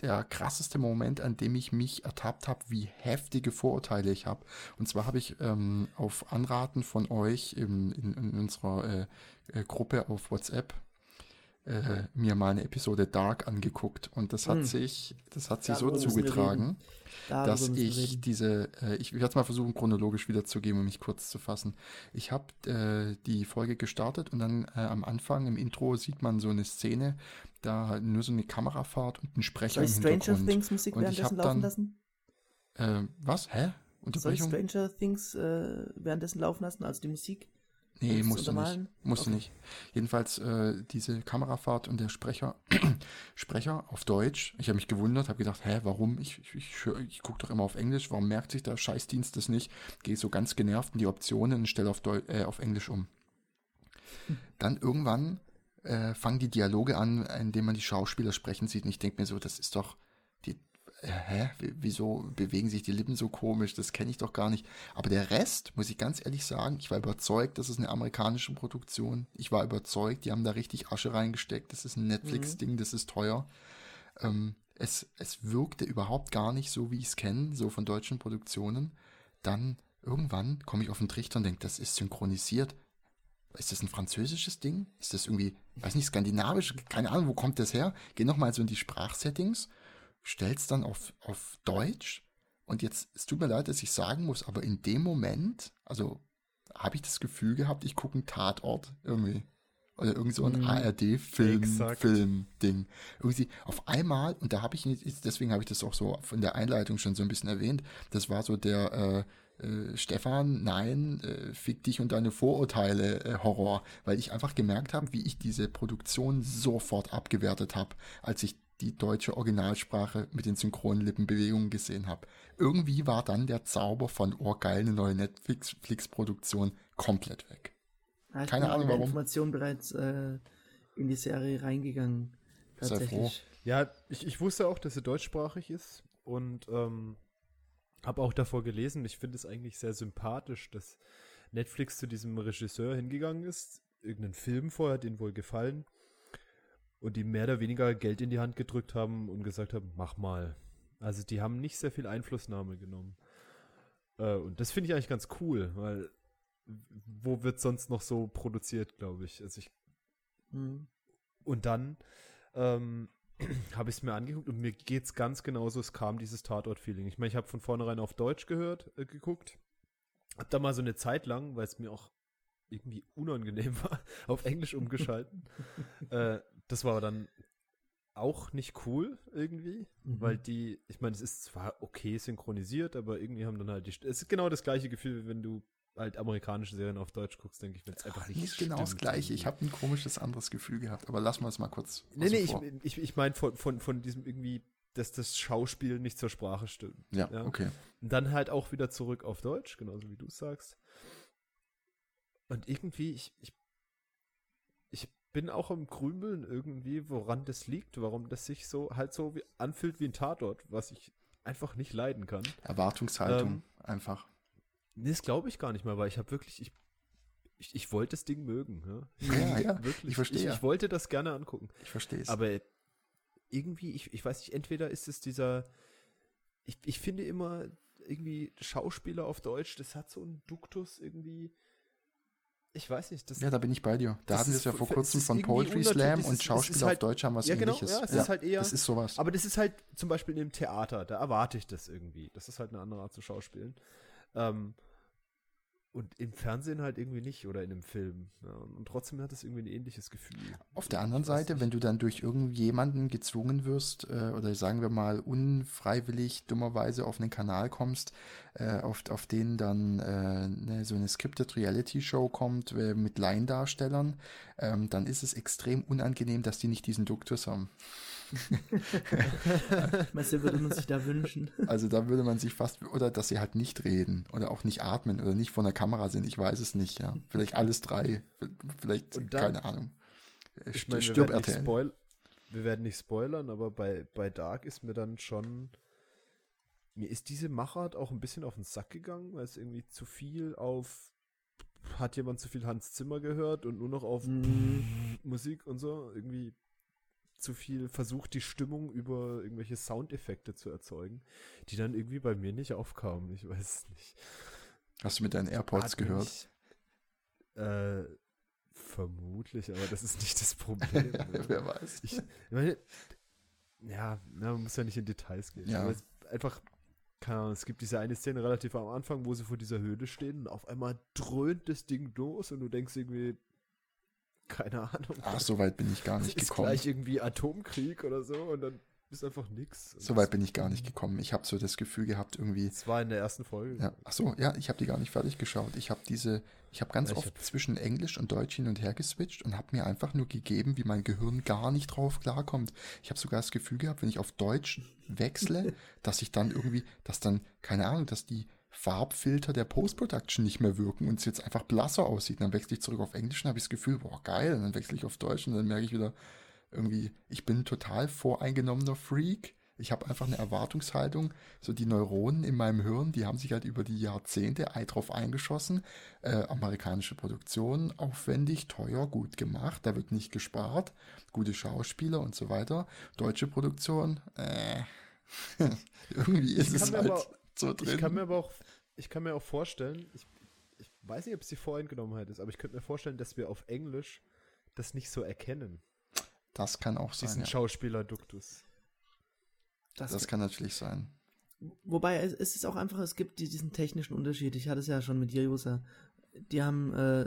der krasseste Moment, an dem ich mich ertappt habe, wie heftige Vorurteile ich habe. Und zwar habe ich ähm, auf Anraten von euch im, in, in unserer äh, äh, Gruppe auf WhatsApp äh, mir mal eine Episode Dark angeguckt und das hat Hm. sich, das hat sich so Darüber wir zugetragen, dass ich diese, äh, ich werde es mal versuchen chronologisch wiederzugeben, um mich kurz zu fassen. Ich habe äh, die Folge gestartet und dann äh, am Anfang im Intro sieht man so eine Szene, da halt nur so eine Kamerafahrt und ein Sprecher Soll ich im Stranger Hintergrund. Things Musik Und währenddessen laufen dann- lassen? Äh, was? Hä? Soll ich? Stranger Things äh, währenddessen laufen lassen, also die Musik? Nee, Willst du musst du nicht. untermalen? Musst du Okay. nicht. Jedenfalls äh, diese Kamerafahrt und der Sprecher, [clears throat] Sprecher auf Deutsch. Ich habe mich gewundert, habe gedacht, hä, warum? Ich, ich, ich, ich gucke doch immer auf Englisch. Warum merkt sich der Scheißdienst das nicht? Gehe so ganz genervt in die Optionen und stelle auf, Deu äh, auf Englisch um. Dann irgendwann äh, fangen die Dialoge an, in denen man die Schauspieler sprechen sieht. Und ich denke mir so, das ist doch hä? W- Wieso bewegen sich die Lippen so komisch? Das kenne ich doch gar nicht. Aber der Rest, muss ich ganz ehrlich sagen, ich war überzeugt, das ist eine amerikanische Produktion. Ich war überzeugt, die haben da richtig Asche reingesteckt. Das ist ein Netflix-Ding, das ist teuer. Ähm, es, es wirkte überhaupt gar nicht so, wie ich es kenne, so von deutschen Produktionen. Dann irgendwann komme ich auf den Trichter und denke, das ist synchronisiert. Ist das ein französisches Ding? Ist das irgendwie, weiß nicht, skandinavisch? Keine Ahnung, wo kommt das her? Geh nochmal so in die Sprachsettings, stell's dann auf, auf Deutsch. Und jetzt, es tut mir leid, dass ich sagen muss, aber in dem Moment, also habe ich das Gefühl gehabt, ich gucke einen Tatort irgendwie. Oder irgend so ein Mhm. ARD-Film. Film-Ding. Irgendwie auf einmal, und da habe ich nicht, deswegen habe ich das auch so von der Einleitung schon so ein bisschen erwähnt, das war so der äh, äh, Stefan, nein, äh, fick dich und deine Vorurteile äh, Horror, weil ich einfach gemerkt habe, wie ich diese Produktion sofort abgewertet habe, als ich die deutsche Originalsprache mit den synchronen Lippenbewegungen gesehen habe. Irgendwie war dann der Zauber von, oh geil, eine neue Netflix-Produktion komplett weg. Ich Keine Ahnung, warum. Information bereits äh, in die Serie reingegangen. Sei Tatsächlich. Ja, ich, ich wusste auch, dass sie deutschsprachig ist und ähm, habe auch davor gelesen. Ich finde es eigentlich sehr sympathisch, dass Netflix zu diesem Regisseur hingegangen ist. Irgendeinen Film vorher, den wohl gefallen. Und die mehr oder weniger Geld in die Hand gedrückt haben und gesagt haben, mach mal. Also die haben nicht sehr viel Einflussnahme genommen. Äh, und das finde ich eigentlich ganz cool, weil wo wird sonst noch so produziert, glaube ich. Also ich Mhm. und dann ähm, [clears throat] habe ich es mir angeguckt und mir geht's ganz genauso. Es kam dieses Tatort-Feeling. Ich meine, ich habe von vornherein auf Deutsch gehört, äh, geguckt. Hab da mal so eine Zeit lang, weil es mir auch irgendwie unangenehm [laughs] war, auf Englisch umgeschalten. [laughs] äh, das war dann auch nicht cool irgendwie, Mhm. weil die, ich meine, es ist zwar okay synchronisiert, aber irgendwie haben dann halt die, es ist genau das gleiche Gefühl, wie wenn du halt amerikanische Serien auf Deutsch guckst, denke ich, wenn es einfach Ach, nicht nicht genau das gleiche. Ich habe ein komisches anderes Gefühl gehabt, aber lassen wir es mal kurz. Nee, nee, ich, vor. ich, ich meine von, von, von diesem irgendwie, dass das Schauspiel nicht zur Sprache stimmt. ja, ja. okay. Und dann halt auch wieder zurück auf Deutsch, genauso wie du sagst. Und irgendwie, ich, ich bin auch im Grübeln irgendwie, woran das liegt, warum das sich so halt so wie, anfühlt wie ein Tatort, was ich einfach nicht leiden kann. Erwartungshaltung Ähm, einfach. Nee, das glaube ich gar nicht mal, weil ich habe wirklich, ich, ich, ich wollte das Ding mögen. Ja, Ja, ja, wirklich. ich verstehe Ich, ich wollte das gerne angucken. Ich verstehe es. Aber irgendwie, ich, ich weiß nicht, entweder ist es dieser, ich, ich finde immer irgendwie Schauspieler auf Deutsch, das hat so einen Duktus irgendwie, ich weiß nicht, das Ja, da bin ich bei dir. Da hatten wir es ja vor kurzem von Poetry Slam und Schauspieler ist auf halt- Deutsch haben was ja, genau, ähnliches. ja, es ist halt eher- Das ist sowas. Aber das ist halt zum Beispiel im Theater, da erwarte ich das irgendwie. Das ist halt eine andere Art zu schauspielen. Ähm, und im Fernsehen halt irgendwie nicht oder in einem Film. Ja, und, trotzdem hat es irgendwie ein ähnliches Gefühl. Auf der anderen Seite, wenn du dann durch irgendjemanden gezwungen wirst, äh, oder sagen wir mal unfreiwillig, dummerweise auf einen Kanal kommst, äh, auf, auf den dann äh, ne, so eine Scripted Reality Show kommt äh, mit Laiendarstellern, ähm, dann ist es extrem unangenehm, dass die nicht diesen Duktus haben. [laughs] Was würde man sich da wünschen? Also da würde man sich fast, oder dass sie halt nicht reden oder auch nicht atmen oder nicht vor der Kamera sind, ich weiß es nicht, ja. Vielleicht alles drei, vielleicht, dann- keine Ahnung. Ich meine, wir, Stirb werden nicht RTL. spoil wir werden nicht spoilern, aber bei, bei Dark ist mir dann schon. Mir ist diese Machart auch ein bisschen auf den Sack gegangen, weil es irgendwie zu viel auf. Hat jemand zu viel Hans Zimmer gehört und nur noch auf Mhm. Musik und so? Irgendwie zu viel versucht, die Stimmung über irgendwelche Soundeffekte zu erzeugen, die dann irgendwie bei mir nicht aufkamen. Ich weiß es nicht. Hast du mit deinen AirPods Hat gehört? mich- Äh, vermutlich, aber das ist nicht das Problem. [laughs] Wer weiß. Ich, ich meine, ja, man muss ja nicht in Details gehen. Ja. Aber es einfach, keine Ahnung, es gibt diese eine Szene relativ am Anfang, wo sie vor dieser Höhle stehen und auf einmal dröhnt das Ding los und du denkst irgendwie, keine Ahnung. Ach, so weit bin ich gar nicht [laughs] ist gekommen. gleich irgendwie Atomkrieg oder so und dann ist einfach nix. Und So weit bin ich gar nicht gekommen. Ich habe so das Gefühl gehabt, irgendwie. Das war in der ersten Folge. Ja, ach so, ja, ich habe die gar nicht fertig geschaut. Ich habe diese, ich habe ganz ich oft hab- zwischen Englisch und Deutsch hin und her geswitcht und habe mir einfach nur gegeben, wie mein Gehirn gar nicht drauf klarkommt. Ich habe sogar das Gefühl gehabt, wenn ich auf Deutsch wechsle, [laughs] dass ich dann irgendwie, dass dann, keine Ahnung, dass die Farbfilter der Post-Production nicht mehr wirken und es jetzt einfach blasser aussieht. Dann wechsle ich zurück auf Englisch und habe ich das Gefühl, boah, geil. Und dann wechsle ich auf Deutsch und dann merke ich wieder, irgendwie, ich bin ein total voreingenommener Freak. Ich habe einfach eine Erwartungshaltung. So die Neuronen in meinem Hirn, die haben sich halt über die Jahrzehnte ei drauf eingeschossen. Äh, amerikanische Produktion, aufwendig, teuer, gut gemacht. Da wird nicht gespart. Gute Schauspieler und so weiter. Deutsche Produktion, äh, [laughs] irgendwie ist es halt aber- so drin. Ich kann mir aber auch, ich kann mir auch vorstellen, ich, ich weiß nicht, ob es die Voreingenommenheit ist, aber ich könnte mir vorstellen, dass wir auf Englisch das nicht so erkennen. das kann auch sein. Diesen Ja. Schauspieler-Duktus. Das, Das kann natürlich sein. wobei es, ist auch einfach, es gibt die- diesen technischen Unterschied. Ich hatte es ja schon mit Yayosa. Die haben äh,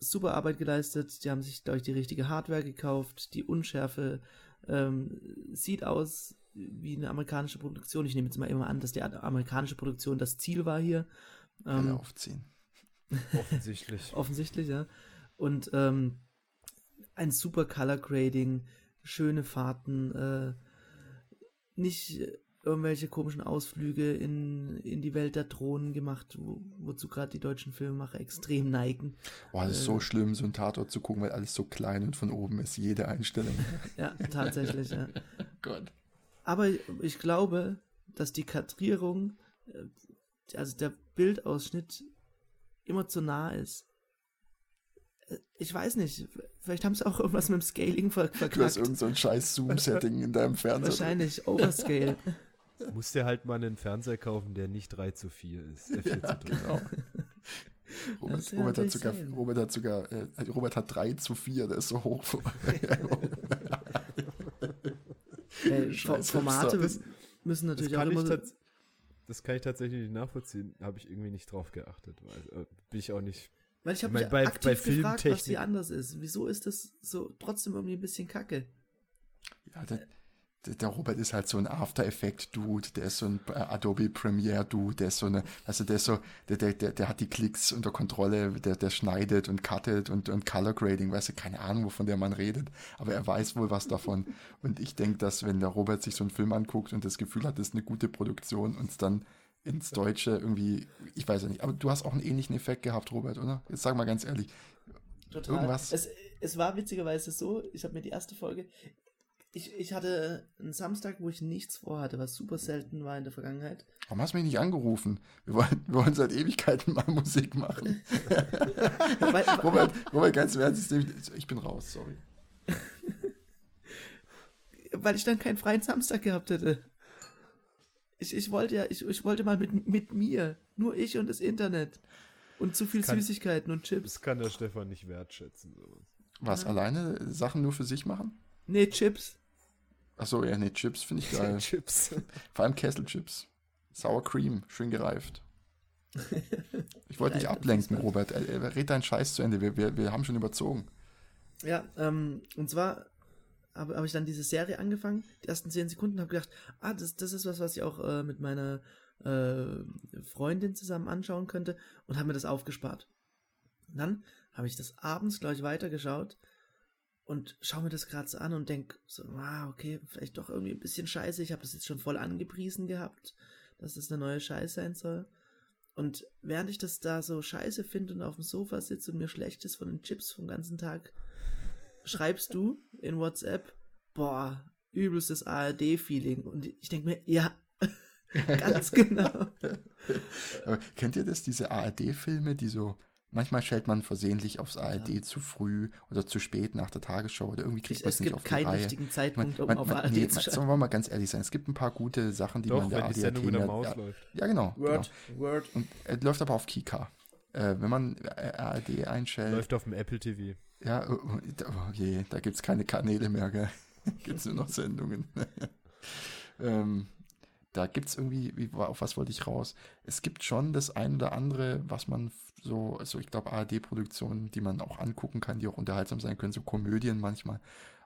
super Arbeit geleistet, die haben sich, glaube ich, die richtige Hardware gekauft, die Unschärfe ähm, sieht aus wie eine amerikanische Produktion. Ich nehme jetzt mal immer an, dass die amerikanische Produktion das Ziel war hier. Alle Ähm, aufziehen. Offensichtlich. [laughs] offensichtlich, ja. Und ähm, ein super Color Grading, schöne Fahrten, äh, nicht irgendwelche komischen Ausflüge in, in die Welt der Drohnen gemacht, wo, wozu gerade die deutschen Filmemacher extrem neigen. Boah, das ist äh, so schlimm, so ein Tatort zu gucken, weil alles so klein und von oben ist, jede Einstellung. [laughs] Ja, tatsächlich, ja. Gott. Aber ich glaube, dass die Kadrierung, äh, also der Bildausschnitt immer zu nah ist. Äh, Ich weiß nicht, vielleicht haben sie auch irgendwas mit dem Scaling ver Du hast verkackt. irgend so ein scheiß Zoom-Setting in deinem Fernseher. Wahrscheinlich Overscale. [laughs] Musst dir halt mal einen Fernseher kaufen, der nicht 3 zu 4 ist. 4 Ja, zu 3. genau. Robert, hat sogar. Robert hat sogar, äh, Robert hat 3 zu 4, der ist so hoch. [laughs] [laughs] Äh, [laughs] Scheiß Fo- Formate müssen Das natürlich auch immer so, das kann ich tatsächlich nicht nachvollziehen. Habe ich irgendwie nicht drauf geachtet. Weil, äh, bin ich auch nicht. Weil ich habe Ich mich bei- aktiv bei gefragt, was hier Filmtechnik- anders ist. Wieso ist das so trotzdem irgendwie ein bisschen kacke? Ja, der, der, Robert ist halt so ein After Effect Dude, der ist so ein äh, Adobe Premiere Dude, der ist so eine, also der ist so, der, der, der, der hat die Klicks unter Kontrolle, der, der schneidet und cuttet und, und Color Grading, weißt du, keine Ahnung, wovon der Mann redet, aber er weiß wohl was davon. Und ich denke, dass wenn der Robert sich so einen Film anguckt und das Gefühl hat, das ist eine gute Produktion und es dann ins Deutsche irgendwie, ich weiß ja nicht, aber du hast auch einen ähnlichen Effekt gehabt, Robert, oder? Jetzt sag mal ganz ehrlich. Total. Irgendwas- Es, es war witzigerweise so, ich habe mir die erste Folge. Ich, ich hatte einen Samstag, wo ich nichts vorhatte, was super selten war in der Vergangenheit. Warum hast du mich nicht angerufen? Wir wollen, wir wollen seit Ewigkeiten mal Musik machen. [laughs] [laughs] Robert, Robert, ganz im Ernst, ich bin raus, sorry. [laughs] weil ich dann keinen freien Samstag gehabt hätte. Ich, ich wollte ja, ich, ich wollte mal mit, mit mir. Nur ich und das Internet. Und zu viel Kann- Süßigkeiten und Chips. Das kann der Stefan nicht wertschätzen. Sowas. Was, alleine Sachen nur für sich machen? Nee, Chips. Achso, ja, nee, Chips finde ich geil. [laughs] Chips. Vor allem Kesselchips. Sour Cream, schön gereift. [laughs] Ich wollte dich ablenken, Robert. Äh, äh, Red deinen Scheiß zu Ende. Wir, wir, wir haben schon überzogen. Ja, ähm, und zwar habe hab ich dann diese Serie angefangen, die ersten zehn Sekunden, habe gedacht, ah, das, das ist was, was ich auch äh, mit meiner äh, Freundin zusammen anschauen könnte und habe mir das aufgespart. Und dann habe ich das abends, glaube ich, weitergeschaut und schaue mir das gerade so an und denke so, ah, okay, vielleicht doch irgendwie ein bisschen scheiße. Ich habe das jetzt schon voll angepriesen gehabt, dass das eine neue Scheiße sein soll. Und während ich das da so scheiße finde und auf dem Sofa sitze und mir schlecht ist von den Chips vom ganzen Tag, schreibst du in WhatsApp, boah, übelstes ARD-Feeling. Und ich denke mir, ja, [laughs] ganz [laughs] genau. Aber kennt ihr das, diese ARD-Filme, die so, manchmal stellt man versehentlich aufs ARD zu früh oder zu spät nach der Tagesschau oder irgendwie kriegt man es es nicht gibt auf die keinen Reihe. richtigen Man, Zeitpunkt, um man, auf man, ARD nee, zu man, schauen. sollen wir mal ganz ehrlich sein, es gibt ein paar gute Sachen, die man Doch, in der ARD Sendung mit der mehr- Maus ja, läuft. ja, genau. genau. Word, Word. Und er läuft aber auf Kika. Äh, wenn man äh, ARD einstellt, Läuft auf dem Apple TV. ja, oh, oh, oh je, da gibt es keine Kanäle mehr, gell? [laughs] gibt es nur noch Sendungen. [laughs] ähm, da gibt es irgendwie, wie, auf was wollte ich raus? Es gibt schon das ein oder andere, was man so, also ich glaube ARD-Produktionen, die man auch angucken kann, die auch unterhaltsam sein können, so Komödien manchmal.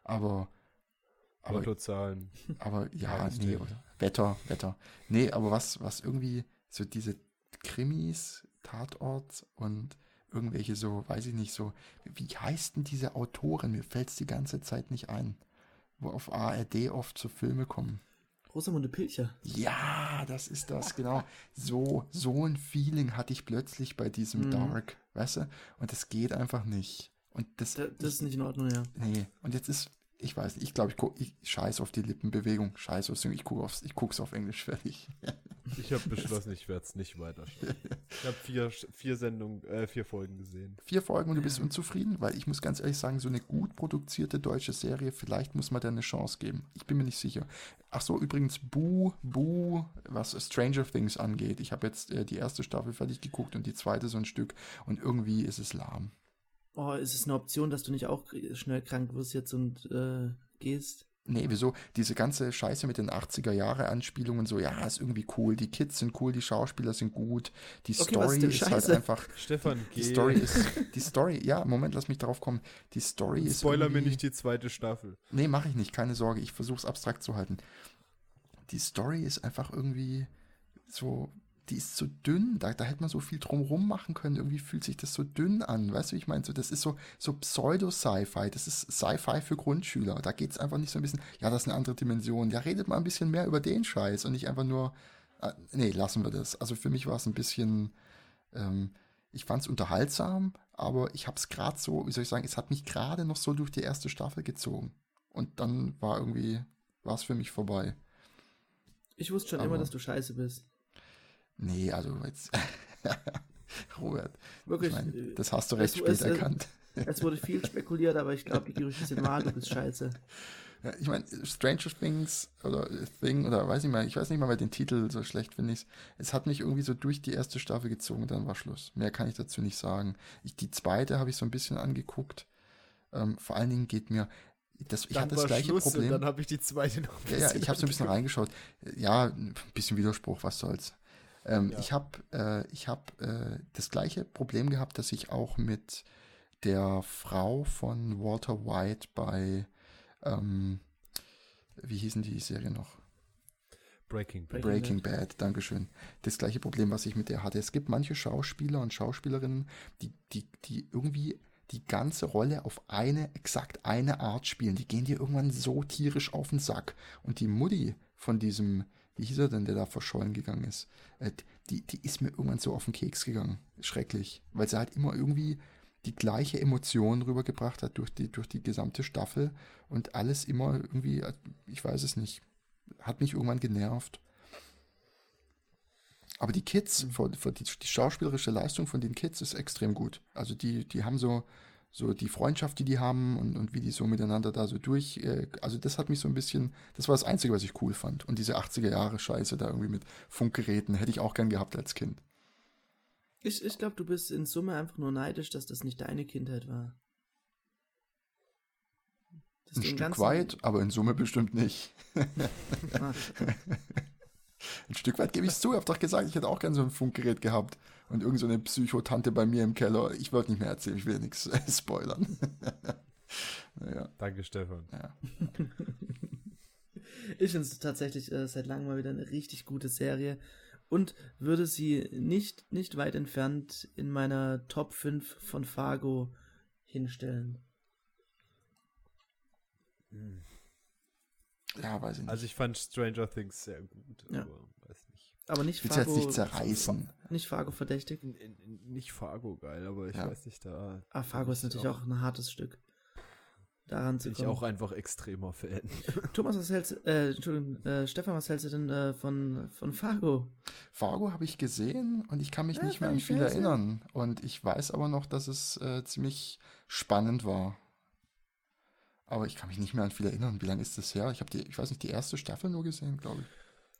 Aber, aber Lottozahlen. [laughs] aber ja, nee, Wetter, Wetter. Nee, aber was, was irgendwie so diese Krimis, Tatort und irgendwelche so, weiß ich nicht, so, wie heißt denn diese Autoren? Mir fällt es die ganze Zeit nicht ein, wo auf ARD oft so Filme kommen. Rosamunde Pilcher. Ja, das ist das, genau. So, so ein Feeling hatte ich plötzlich bei diesem Mhm. Dark, weißt du? Und das geht einfach nicht. Und das, Da, das ist nicht in Ordnung, ja. Nee, und jetzt ist, ich weiß nicht, ich glaube, ich, guck, ich scheiß auf die Lippenbewegung, scheiß aufs ich gucke aufs, ich guck's auf Englisch fertig. Ich habe beschlossen, ich werde es nicht weiterschauen. Ich habe vier, vier Sendungen, äh, vier Folgen gesehen. Vier Folgen und du bist unzufrieden, weil ich muss ganz ehrlich sagen, so eine gut produzierte deutsche Serie, vielleicht muss man da eine Chance geben. Ich bin mir nicht sicher. Ach so, übrigens, Boo, Boo, was Stranger Things angeht. Ich habe jetzt äh, die erste Staffel fertig geguckt und die zweite so ein Stück und irgendwie ist es lahm. Oh, ist es eine Option, dass du nicht auch schnell krank wirst jetzt und äh, gehst? Nee, wieso? Diese ganze Scheiße mit den 80er-Jahre-Anspielungen, so, ja, ist irgendwie cool, die Kids sind cool, die Schauspieler sind gut, die Okay, was Story ist ist halt einfach, [laughs] Stefan, die geh. Story ist, die Story, ja, Moment, lass mich darauf kommen, die Story ist Spoiler mir nicht die zweite Staffel. Nee, mache ich nicht, keine Sorge, ich versuche es abstrakt zu halten. Die Story ist einfach irgendwie so, die ist so dünn, da, da hätte man so viel drumrum machen können, irgendwie fühlt sich das so dünn an, weißt du, wie ich meine, so, das ist so, so Pseudo-Sci-Fi, das ist Sci-Fi für Grundschüler, da geht es einfach nicht so ein bisschen, ja, das ist eine andere Dimension, ja, redet mal ein bisschen mehr über den Scheiß und nicht einfach nur, äh, nee, lassen wir das. Also für mich war es ein bisschen, ähm, ich fand es unterhaltsam, aber ich habe es gerade so, wie soll ich sagen, es hat mich gerade noch so durch die erste Staffel gezogen. Und dann war irgendwie, war es für mich vorbei. Ich wusste schon Aber- immer, dass du scheiße bist. Nee, also jetzt, [laughs] Robert, Wirklich. ich mein, äh, das hast du recht es- spät es- erkannt. Es wurde viel spekuliert, aber ich glaube, die Gerüchte sind wahr, du bist scheiße. Ja, ich meine, Stranger Things oder Thing oder weiß nicht mal, ich weiß nicht mal, weil den Titel so schlecht finde ich. Es hat mich irgendwie so durch die erste Staffel gezogen, dann war Schluss. Mehr kann ich dazu nicht sagen. Ich, die zweite habe ich so ein bisschen angeguckt. Ähm, vor allen Dingen geht mir, das, ich hatte das war gleiche Schluss Problem. Und dann habe ich die zweite noch Ja, ja, ich habe so ein bisschen reingeschaut. Ja, ein bisschen Widerspruch, was soll's. Ähm, Ja. Ich habe äh, ich hab, äh, das gleiche Problem gehabt, das ich auch mit der Frau von Walter White bei, ähm, wie hießen die Serie noch? Breaking Bad. Breaking Breaking Bad, Dankeschön. Das gleiche Problem, was ich mit der hatte. Es gibt manche Schauspieler und Schauspielerinnen, die, die, die irgendwie die ganze Rolle auf eine, exakt eine Art spielen. Die gehen dir irgendwann so tierisch auf den Sack. Und die Mutti von diesem, wie hieß er denn, der da verschollen gegangen ist, äh, die, die ist mir irgendwann so auf den Keks gegangen. Schrecklich. Weil sie halt immer irgendwie die gleiche Emotion rübergebracht hat durch die, durch die gesamte Staffel und alles immer irgendwie, äh, ich weiß es nicht, hat mich irgendwann genervt. Aber die Kids, vor die, die schauspielerische Leistung von den Kids ist extrem gut. Also die, die haben so, so die Freundschaft, die die haben und, und wie die so miteinander da so durch. Äh, also das hat mich so ein bisschen, das war das Einzige, was ich cool fand. Und diese 80er Jahre Scheiße da irgendwie mit Funkgeräten hätte ich auch gern gehabt als Kind. Ich, ich glaube, du bist in Summe einfach nur neidisch, dass das nicht deine Kindheit war. Dass Ein Stück weit, aber in Summe bestimmt nicht. [laughs] Ein Stück weit gebe ich es zu. Ich habe doch gesagt, ich hätte auch gern so ein Funkgerät gehabt. Und irgend so eine Psychotante bei mir im Keller. Ich wollte nicht mehr erzählen, ich will nichts äh, spoilern. [laughs] naja, Danke, Stefan. ja. Ich finde es tatsächlich äh, seit langem mal wieder eine richtig gute Serie und würde sie nicht, nicht weit entfernt in meiner Top 5 von Fargo hinstellen. ja, weiß ich nicht. Also ich fand Stranger Things sehr gut, Ja. aber weiß nicht. Aber nicht ich will es jetzt Fargo, nicht zerreißen. nicht Fargo verdächtig. Nicht Fargo geil, aber ich Ja. weiß nicht, da Ah, Fargo ist ich natürlich auch ein hartes Stück. Daran zu bin ich kommen. auch einfach extremer Fan. [laughs] Thomas, was hältst du, äh, Entschuldigung, äh, Stefan, was hältst du denn äh, von, von Fargo? Fargo habe ich gesehen und ich kann mich Ja, nicht mehr an ich viel erinnern. Und ich weiß aber noch, dass es äh, ziemlich spannend war. Aber ich kann mich nicht mehr an viel erinnern. Wie lange ist das her? Ich habe die, ich weiß nicht, die erste Staffel nur gesehen, glaube ich.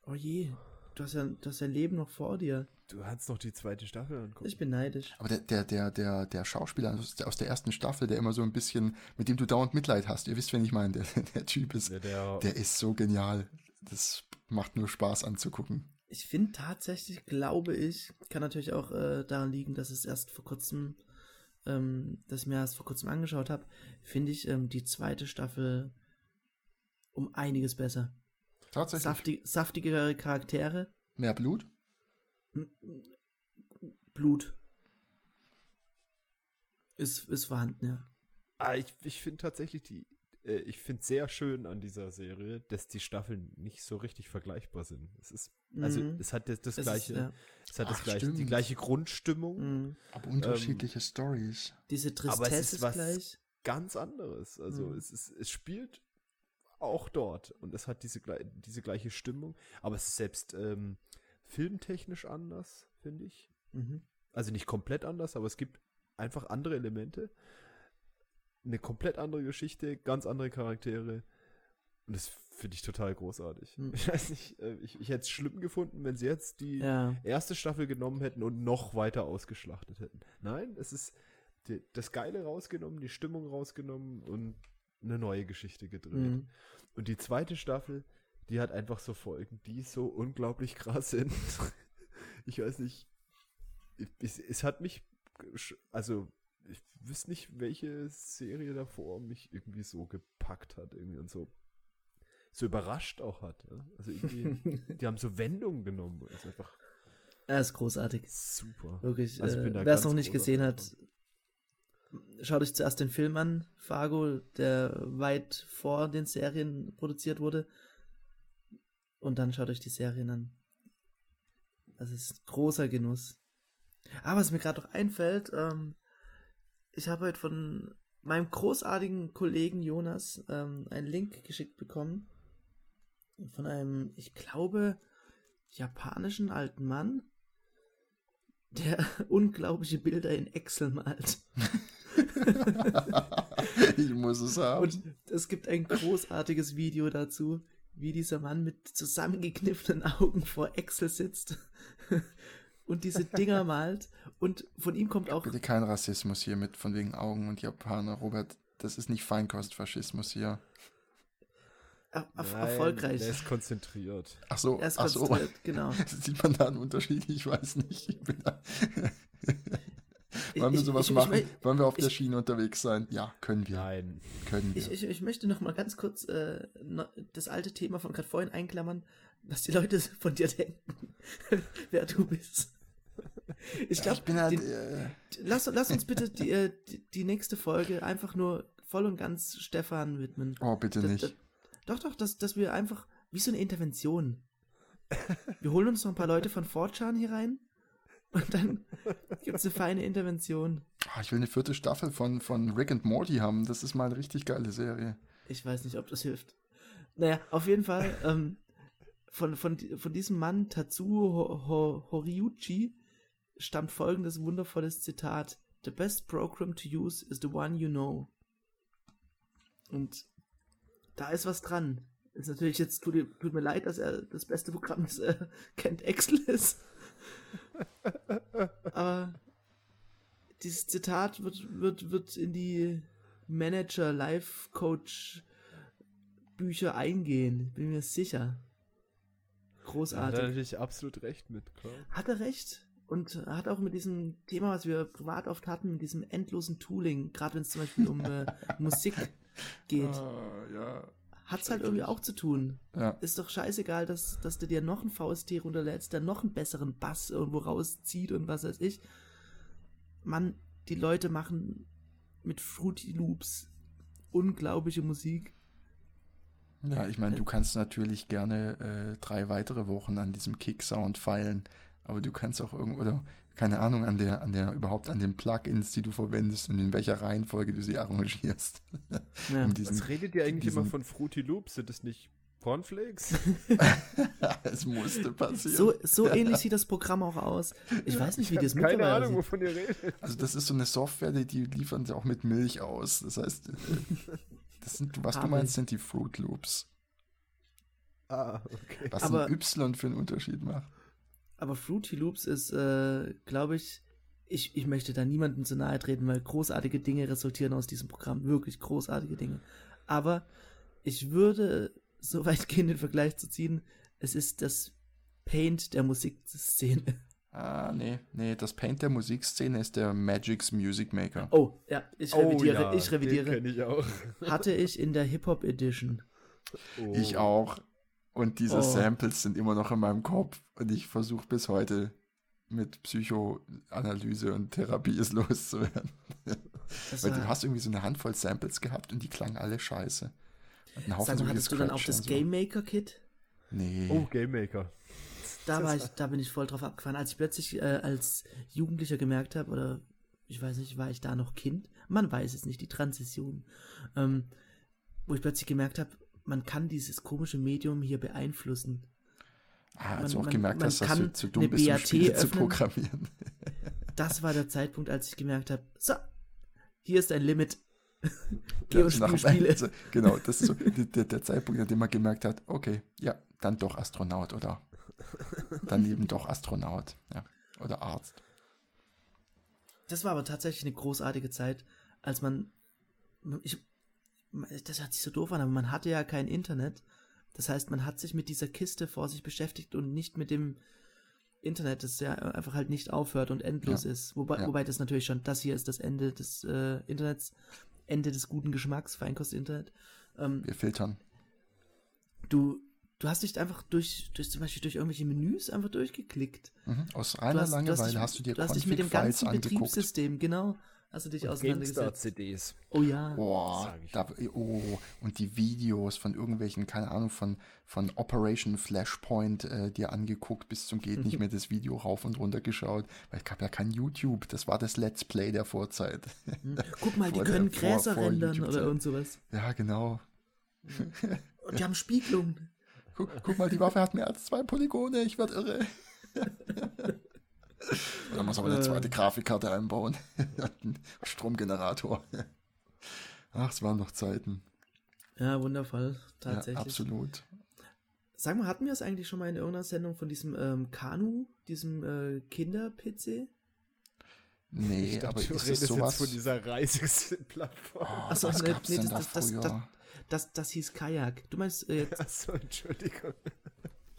Oh je, du hast ja du hast dein Leben noch vor dir. Du hast noch die zweite Staffel angucken. Ich bin neidisch. Aber der, der, der, der, der Schauspieler aus der, aus der ersten Staffel, der immer so ein bisschen, mit dem du dauernd Mitleid hast, ihr wisst, wen ich meine, der, der Typ ist, der, der, der ist so genial. Das macht nur Spaß anzugucken. Ich finde tatsächlich, glaube ich, kann natürlich auch äh, daran liegen, dass es erst vor kurzem, ähm, dass ich mir erst vor kurzem angeschaut habe, finde ich ähm, die zweite Staffel um einiges besser. Tatsächlich. Saftig, saftigere Charaktere, Mehr Blut? Blut ist, ist vorhanden, ja. ah, ich ich finde tatsächlich die, äh, ich finde sehr schön an dieser Serie, dass die Staffeln nicht so richtig vergleichbar sind. Es ist, also Mhm. es hat das, das Es gleiche, Ist, ja, es hat das Ach, gleiche, die gleiche Grundstimmung, mhm. Aber unterschiedliche Stories. Diese Aber es Tristesse ist ist was- gleich. ganz anderes. Also Mhm. es, ist, es spielt auch dort und es hat diese, diese gleiche Stimmung, aber es ist selbst ähm, filmtechnisch anders, finde ich. Mhm. Also nicht komplett anders, aber es gibt einfach andere Elemente. Eine komplett andere Geschichte, ganz andere Charaktere. Und das finde ich total großartig. Mhm. Ich weiß nicht, äh, ich, ich hätte es schlimm gefunden, wenn sie jetzt die Ja. erste Staffel genommen hätten und noch weiter ausgeschlachtet hätten. Nein, es ist die, das Geile rausgenommen, die Stimmung rausgenommen und eine neue Geschichte gedreht. Mhm. Und die zweite Staffel, die hat einfach so Folgen, die so unglaublich krass sind. [laughs] ich weiß nicht, es, es hat mich, also ich wüsste nicht, welche Serie davor mich irgendwie so gepackt hat irgendwie und so so überrascht auch hat. Ja? Also irgendwie, [laughs] die haben so Wendungen genommen. Ist einfach Er ist großartig. super. Wirklich. Also äh, Wer es noch nicht gesehen hat, schaut euch zuerst den Film an, Fargo, der weit vor den Serien produziert wurde. Und dann schaut euch die Serien an. Das ist großer Genuss. Aber was mir gerade noch einfällt, ähm, ich habe heute von meinem großartigen Kollegen Jonas ähm, einen Link geschickt bekommen. Von einem, ich glaube, japanischen alten Mann, der [laughs] unglaubliche Bilder in Excel malt. [laughs] [laughs] ich muss es haben. Und es gibt ein großartiges Video dazu, wie dieser Mann mit zusammengekniffenen Augen vor Excel sitzt [laughs] und diese Dinger [laughs] malt. Und von ihm kommt auch. Bitte kein Rassismus hier mit von wegen Augen und Japaner, Robert. Das ist nicht Feinkostfaschismus hier. Er, erfolgreich. Er ist konzentriert. Ach so, er ist ach so. konzentriert, genau. Sieht man da einen Unterschied? Ich weiß nicht. Ich bin da. [laughs] Wollen wir Ich- sowas ich- ich machen? mö- Wollen wir auf der ich- Schiene unterwegs sein? Ja, können wir. Nein. Können wir. Ich, ich, ich möchte noch mal ganz kurz äh, das alte Thema von gerade vorhin einklammern, was die Leute [laughs] von dir denken, [laughs] wer du bist. Ich glaube, ich bin halt. Äh, lass, lass uns bitte die, äh, die, die nächste Folge einfach nur voll und ganz Stefan widmen. oh, bitte Das- nicht. das- doch, doch, dass, dass wir einfach, wie so eine Intervention. Wir holen uns noch ein paar Leute von 4chan hier rein und dann gibt es eine feine Intervention. Ah, ich will eine vierte Staffel von, von Rick and Morty haben. Das ist mal eine richtig geile Serie. Ich weiß nicht, ob das hilft. Naja, auf jeden Fall, ähm, von, von, von diesem Mann, Tatsuo Ho Ho Horiuchi, stammt folgendes wundervolles Zitat. The best program to use is the one you know. Und da ist was dran. Ist natürlich jetzt, tut, tut mir leid, dass er das beste Programm, das [laughs] er kennt, Excel ist. Aber dieses Zitat wird, wird, wird in die Manager, Life Coach Bücher eingehen, bin mir sicher. Da hat er Großartig. natürlich absolut recht mit, klar. Hat er recht? Und hat auch mit diesem Thema, was wir privat oft hatten, mit diesem endlosen Tooling, gerade wenn es zum Beispiel um äh, Musik [laughs] geht, Ah, ja. Hat es halt irgendwie auch zu tun. Ja. Ist doch scheißegal, dass, dass du dir noch einen VST runterlädst, der noch einen besseren Bass irgendwo rauszieht und was weiß ich. Mann, die Leute machen mit Fruity Loops unglaubliche Musik. Ja, ich meine, du kannst natürlich gerne äh, drei weitere Wochen an diesem Kick-Sound feilen, aber du kannst auch irgendwo, oder keine Ahnung, an der, an der, überhaupt an den Plugins, die du verwendest und in welcher Reihenfolge du sie arrangierst. Ja. [laughs] um diesen, Was redet ihr eigentlich diesen- immer von Fruity Loops? Sind das nicht Cornflakes? [laughs] [laughs] es musste passieren. So, so ähnlich sieht das Programm auch aus. Ich weiß nicht, wie das Keine mittlerweile Ahnung, sieht. wovon ihr redet. Also das ist so eine Software, die, die liefern sie auch mit Milch aus. Das heißt, äh, das sind, was du Habe meinst, ich. sind die Fruit Loops. Ah, okay. Was Aber- ein Y für einen Unterschied macht. Aber Fruity Loops ist, äh, glaube ich, ich, ich möchte da niemandem zu nahe treten, weil großartige Dinge resultieren aus diesem Programm. Wirklich großartige Dinge. Aber ich würde [laughs] so weit gehen, den Vergleich zu ziehen, es ist das Paint der Musikszene. Ah, nee, nee, das Paint der Musikszene ist der Magic's Music Maker. Oh, ja, ich revidiere, ja, ich Den revidiere. kenne ich auch. Hatte ich in der Hip-Hop Edition. Oh. Ich auch. Und diese Oh. Samples sind immer noch in meinem Kopf und ich versuche bis heute mit Psychoanalyse und Therapie es [laughs] loszuwerden. Weil du hast irgendwie so eine Handvoll Samples gehabt und die klangen alle scheiße. Und ein Haufen sag mal, hattest du dann auch das so. Game Maker Kit? Nee. Oh, Game Maker. Da war ich, da bin ich voll drauf abgefahren, als ich plötzlich äh, als Jugendlicher gemerkt habe, oder ich weiß nicht, war ich da noch Kind? Man weiß es nicht, die Transition. Ähm, wo ich plötzlich gemerkt habe, man kann dieses komische Medium hier beeinflussen. ah, als man- du auch gemerkt man hast, dass du zu dumm bist, um BAT Spiele zu programmieren. [laughs] Das war der Zeitpunkt, als ich gemerkt habe, so, hier ist ein Limit. [laughs] Geh und nach Spiele. Genau, das ist so [laughs] der, der, der Zeitpunkt, an dem man gemerkt hat, okay, ja, dann doch Astronaut oder dann eben doch Astronaut, ja, oder Arzt. Das war aber tatsächlich eine großartige Zeit, als man, ich, das hört sich so doof an, aber man hatte ja kein Internet. Das heißt, man hat sich mit dieser Kiste vor sich beschäftigt und nicht mit dem Internet, das ja einfach halt nicht aufhört und endlos Ja. ist. Wobei, Ja. wobei das natürlich schon, das hier ist das Ende des äh, Internets, Ende des guten Geschmacks, Feinkost-Internet. Ähm, Wir filtern. du, du hast dich einfach durch, durch zum Beispiel durch irgendwelche Menüs einfach durchgeklickt. Mhm. Aus reiner hast, Langeweile dich, hast du dir du hast dich mit dem ganzen angeguckt. Betriebssystem, genau, hast du dich auseinandergesetzt. GameStar-CDs. Oh ja. Boah, da, oh, und die Videos von irgendwelchen, keine Ahnung, von, von Operation Flashpoint äh, dir angeguckt, bis zum geht nicht [laughs] mehr das Video rauf und runter geschaut, weil es gab ja kein YouTube, das war das Let's Play der Vorzeit. Hm. [laughs] Guck mal, die Vor der- können vor- Gräser vor rendern YouTube-Zeit. oder irgend sowas. Ja, genau. Und die haben Spiegelung. [laughs] Guck, guck mal, die Waffe hat mehr als zwei Polygone, ich werd irre. Da muss aber eine Äh. zweite Grafikkarte einbauen. [laughs] Ein Stromgenerator. Ach, es waren noch Zeiten. Ja, wundervoll. Tatsächlich. Ja, absolut. Sag mal, hatten wir es eigentlich schon mal in irgendeiner Sendung von diesem ähm, Kanu, diesem äh, Kinder-PC? Nee, Ich aber dachte, du ist es redest sowas? jetzt von dieser Reiseplattform. Oh, Ach so, was nee, gab's nee, denn das- da das- das- früher? Das, das hieß Kajak. Du meinst äh, jetzt, Achso, Entschuldigung.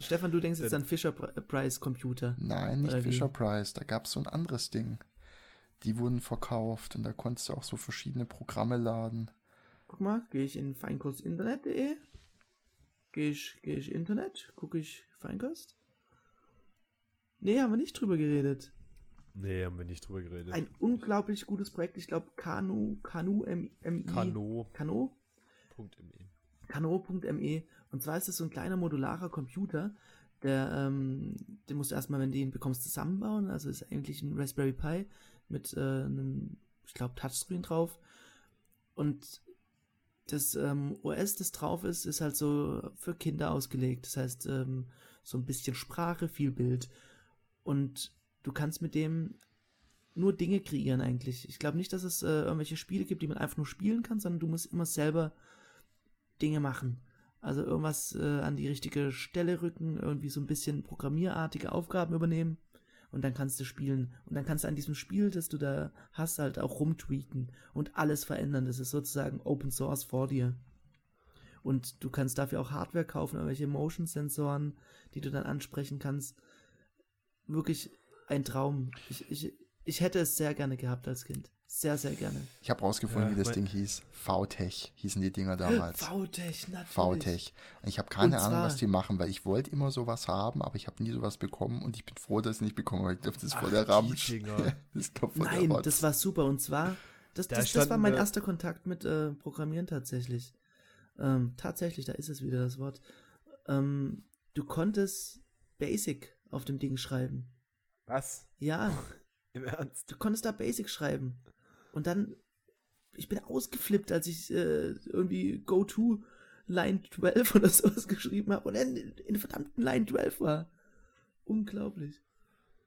Stefan, du denkst jetzt an Fisher-Price-Computer. Nein, nicht Oder wie? Fisher Price. Da gab es so ein anderes Ding. Die wurden verkauft und da konntest du auch so verschiedene Programme laden. Guck mal, gehe ich in feinkustinternet.de. Gehe ich, gehe ich Internet, gucke ich Feinkost. Nee, haben wir nicht drüber geredet. Nee, haben wir nicht drüber geredet. Ein unglaublich gutes Projekt. Ich glaube, Kanu, Kanu, M, MI. Kano.me. Kano? Kano.me. Und zwar ist es so ein kleiner modularer Computer, der, ähm, den musst du erstmal, wenn du ihn bekommst, zusammenbauen. Also ist eigentlich ein Raspberry Pi mit äh, einem, ich glaube, Touchscreen drauf. Und das ähm, OS, das drauf ist, ist halt so für Kinder ausgelegt. Das heißt, ähm, so ein bisschen Sprache, viel Bild. Und du kannst mit dem nur Dinge kreieren eigentlich. Ich glaube nicht, dass es äh, irgendwelche Spiele gibt, die man einfach nur spielen kann, sondern du musst immer selber Dinge machen. Also irgendwas äh, an die richtige Stelle rücken, irgendwie so ein bisschen programmierartige Aufgaben übernehmen und dann kannst du spielen. Und dann kannst du an diesem Spiel, das du da hast, halt auch rumtweaken und alles verändern. Das ist sozusagen Open Source vor dir. Und du kannst dafür auch Hardware kaufen, irgendwelche Motion-Sensoren, die du dann ansprechen kannst. Wirklich ein Traum. Ich, ich, ich hätte es sehr gerne gehabt als Kind. Sehr, sehr gerne. Ich habe rausgefunden, Ja, wie das Ding hieß. VTech hießen die Dinger damals. VTech, natürlich. VTech. Ich habe keine Ahnung, was die machen, weil ich wollte immer sowas haben, aber ich habe nie sowas bekommen und ich bin froh, dass ich es nicht bekommen habe. Ich glaube, das ist voll der Ramsch. [laughs] Das ist doch voll Nein, der das war super. Und zwar, das, Da das, das war mein erster Kontakt mit äh, Programmieren tatsächlich. Ähm, tatsächlich, da ist es wieder das Wort. Ähm, du konntest Basic auf dem Ding schreiben. Was? Ja, Im Ernst? du konntest da Basic schreiben. Und dann, ich bin ausgeflippt, als ich äh, irgendwie Go to Line 12 oder sowas [laughs] geschrieben habe und in, in der verdammten Line 12 war. Unglaublich.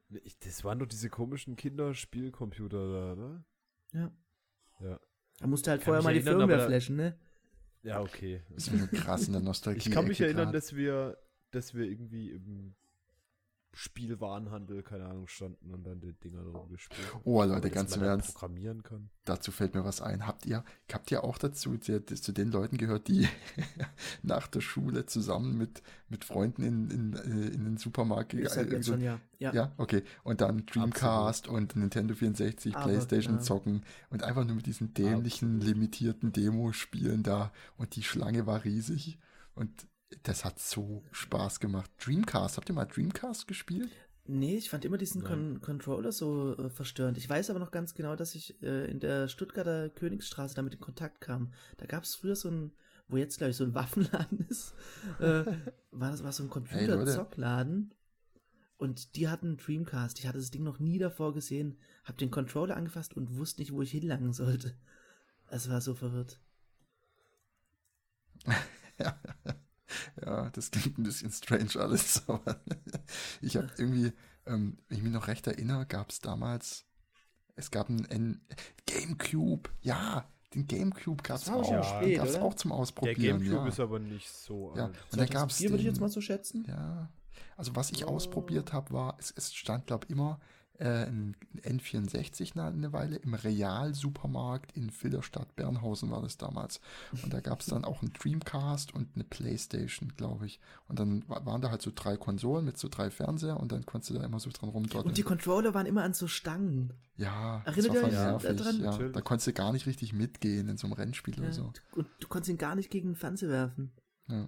Nee, ich- Das waren doch diese komischen Kinderspielcomputer da, ne? Ja. Ja. Da musst du halt Kann vorher mal die erinnern, Firmware flashen, ne? Ja, okay. Sind nur krass in der Nostalgie. Ich kann mich Ecke erinnern, grad. dass wir, dass wir irgendwie im Spielwarenhandel, keine Ahnung, standen und dann die Dinger drum gespielt. Oh, Leute, ganz im dann Ernst. programmieren kann. Dazu fällt mir was ein. Habt ihr, habt ihr auch dazu zu den Leuten gehört, die [laughs] nach der Schule zusammen mit, mit Freunden in, in, äh, in den Supermarkt gegangen jetzt schon ja. Ja. Ja, okay. Und dann Dreamcast und Nintendo 64, Aber Playstation genau. zocken und einfach nur mit diesen dämlichen, limitierten Demo-Spielen da. Und die Schlange war riesig. Und das hat so Spaß gemacht. Dreamcast, habt ihr mal Dreamcast gespielt? Nee, ich fand immer diesen. Con Controller so äh, verstörend. Ich weiß aber noch ganz genau, dass ich äh, in der Stuttgarter Königsstraße damit in Kontakt kam. Da gab es früher so ein, wo jetzt glaube ich so ein [laughs] Waffenladen ist, äh, war das war so ein. Computerzockladen. Und die hatten Dreamcast. Ich hatte das Ding noch nie davor gesehen, hab den Controller angefasst und wusste nicht, wo ich hinlangen sollte. Es war so verwirrt. Ja, [laughs] [laughs] [laughs] das klingt ein bisschen strange alles. [laughs] Aber ich habe irgendwie, ähm, wenn ich mich noch recht erinnere, gab es damals, es gab einen Gamecube. Ja, den Gamecube gab es auch. schon spät, gab's oder? auch zum Der Ausprobieren. Gamecube ja. ist aber nicht so Ja, alt. und da gab es 2004 würde ich den- jetzt mal so schätzen. Ja, also was ich ausprobiert habe, war, es, es stand, glaube ich, immer ein N64 na- eine Weile im Real-Supermarkt in Filderstadt, Bernhausen war das damals. Und da gab es dann auch einen Dreamcast und eine Playstation, glaube ich. Und dann wa- waren da halt so drei Konsolen mit so drei Fernseher und dann konntest du da immer so dran rumdotteln. Und die Controller waren immer an so Stangen. ja, das Erinnert war ihr euch nervig. daran? Ja, Natürlich. da konntest du gar nicht richtig mitgehen in so einem Rennspiel Ja, oder so. Und du konntest ihn gar nicht gegen den Fernseher werfen. Ja.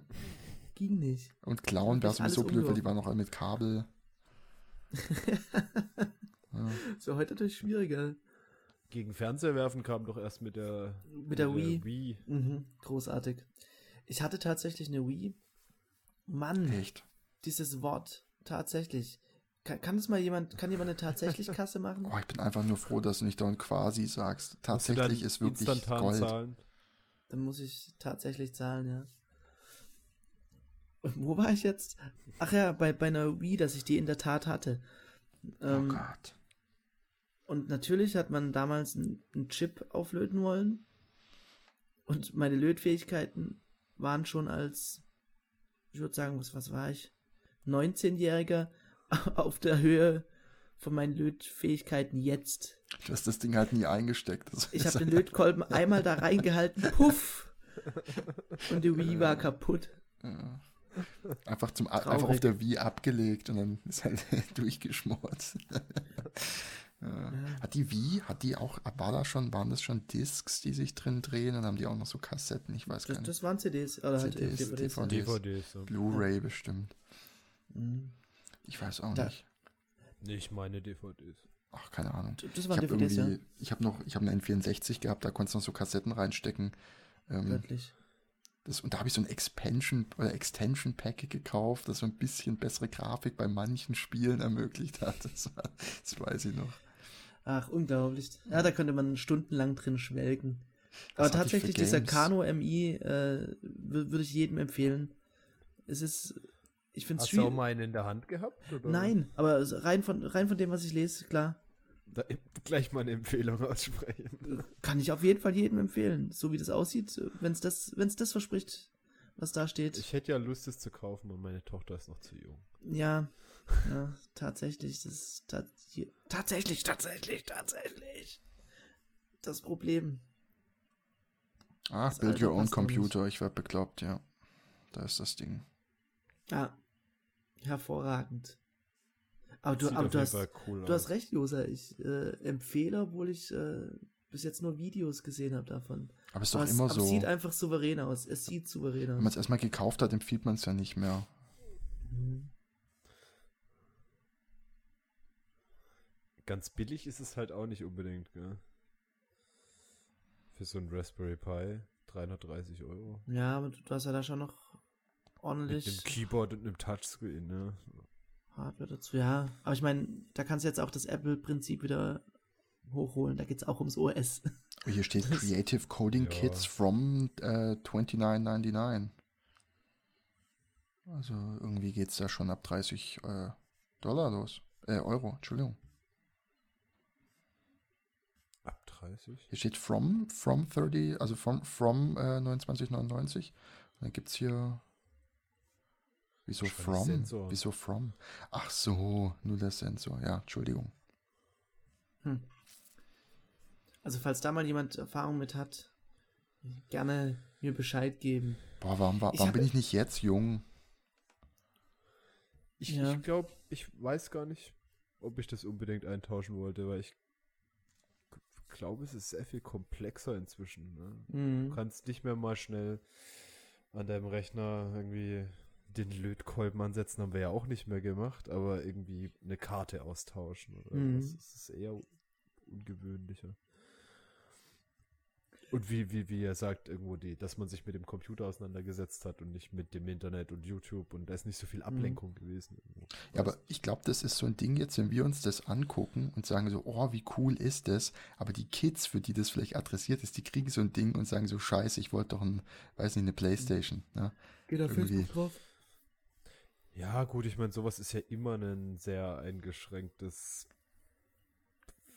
Ging nicht. Und klauen wäre sowieso blöd, weil die waren noch alle mit Kabel. [laughs] ja. So heute natürlich schwieriger. Gegen Fernseher werfen kam doch erst mit der, Mit der Wii. Wii. Mhm, großartig. Ich hatte tatsächlich eine Wii. Mann, Echt. dieses Wort tatsächlich. Kann, kann das mal jemand, kann jemand eine tatsächlich [laughs] Kasse machen? Oh, ich bin einfach nur froh, dass du nicht dauernd quasi sagst. Tatsächlich ist wirklich instantan Gold. zahlen. Dann muss ich tatsächlich zahlen, ja. Und wo war ich jetzt? Ach ja, bei, bei einer Wii, dass ich die in der Tat hatte. Oh Ähm, Gott. Und natürlich hat man damals einen Chip auflöten wollen. Und meine Lötfähigkeiten waren schon als, ich würde sagen, was, was war ich? 19-Jähriger [laughs] auf der Höhe von meinen Lötfähigkeiten jetzt. Du hast das Ding halt nie eingesteckt. Ich habe den Lötkolben [laughs] einmal da reingehalten, puff! Und die Wii war kaputt. Ja. Einfach, zum, Traurig. einfach auf der Wii abgelegt und dann ist halt [laughs] durchgeschmort. Ja. Hat die Wii, hat die auch, war da schon, waren das schon Discs, die sich drin drehen und haben die auch noch so Kassetten? Ich weiß gar Das, nicht. das waren CDs, oder halt CDs, DVDs. DVDs. DVDs. Ja. Blu-ray bestimmt. Mhm. Ich weiß auch Da- nicht. Nee, ich meine DVDs. Ach, keine Ahnung. Das Ich waren habe DVDs, ja. ich habe noch, ich habe einen N64 gehabt, da konntest du noch so Kassetten reinstecken. Ähm, Wirklich. das, und da habe ich so ein Expansion oder Extension Pack gekauft, das so ein bisschen bessere Grafik bei manchen Spielen ermöglicht hat. [laughs] Das, war, das weiß ich noch. Ach, unglaublich. Ja, da könnte man stundenlang drin schwelgen. Aber Was tatsächlich, dieser? Kano MI äh, wür- würde ich jedem empfehlen. Es ist, ich finde es Hast du auch mal einen in der Hand gehabt? Oder? Nein, aber rein von, rein von dem, was ich lese, klar, Da, [laughs] gleich mal eine Empfehlung aussprechen. kann ich auf jeden Fall jedem empfehlen. So wie das aussieht, wenn es das, wenn's das verspricht, was da steht. Ich hätte ja Lust, es zu kaufen, und meine Tochter ist noch zu jung. Ja, ja, tatsächlich, das ist ta hier, tatsächlich, tatsächlich, tatsächlich das Problem. Ah, Das Build Alter Your Own auch nicht. Computer, ich werde bekloppt, ja. Da ist das Ding. Ja, hervorragend. Aber du, aber du, hast, cool du hast aus. recht, Josa. Ich äh, empfehle, obwohl ich äh, bis jetzt nur Videos gesehen habe davon. Aber es ist doch immer so. es sieht einfach souverän aus. Es sieht souverän Wenn man aus. es erstmal gekauft hat, empfiehlt man es ja nicht mehr. Mhm. Ganz billig ist es halt auch nicht unbedingt, gell? Für so ein Raspberry Pi 330 Euro. Ja, aber du, hast ja da schon noch Mit ordentlich einem Keyboard und einem Touchscreen, ne? Hardware dazu. Ja, aber ich meine, da kannst du jetzt auch das Apple-Prinzip wieder hochholen. Da geht es auch ums OS. Oh, Hier steht Das- Creative Coding Ja. Kits from äh, 29,99. Also irgendwie geht es da schon ab 30 äh, Dollar los. Äh, Euro, Entschuldigung. Ab 30? Hier steht from, from 30, also from, from äh, 29,99. Und dann gibt es hier. Wieso from? Sensor. Wieso from? Ach so, nur der Sensor. Ja, Entschuldigung. Hm. Also, falls da mal jemand Erfahrung mit hat, gerne mir Bescheid geben. Boah, warum, war, Ich warum hab- bin ich nicht jetzt jung? Ich, Ja. ich glaube, ich weiß gar nicht, ob ich das unbedingt eintauschen wollte, weil ich glaube, es ist sehr viel komplexer inzwischen. Ne? Du Mhm. kannst nicht mehr mal schnell an deinem Rechner irgendwie den Lötkolben ansetzen, haben wir ja auch nicht mehr gemacht, aber irgendwie eine Karte austauschen oder Mhm. Das ist eher ungewöhnlicher. Und wie, wie, wie er sagt, irgendwo die, dass man sich mit dem Computer auseinandergesetzt hat und nicht mit dem Internet und YouTube und da ist nicht so viel Ablenkung gewesen. Irgendwo. Ja, aber ich glaube, das ist so ein Ding jetzt, wenn wir uns das angucken und sagen so, oh, wie cool ist das? Aber die Kids, für die das vielleicht adressiert ist, die kriegen so ein Ding und sagen so, scheiße, ich wollte doch ein, weiß nicht, eine Playstation. Ne? Geht auf Irgendwie. Facebook drauf. Ja, gut, ich meine, sowas ist ja immer ein sehr eingeschränktes,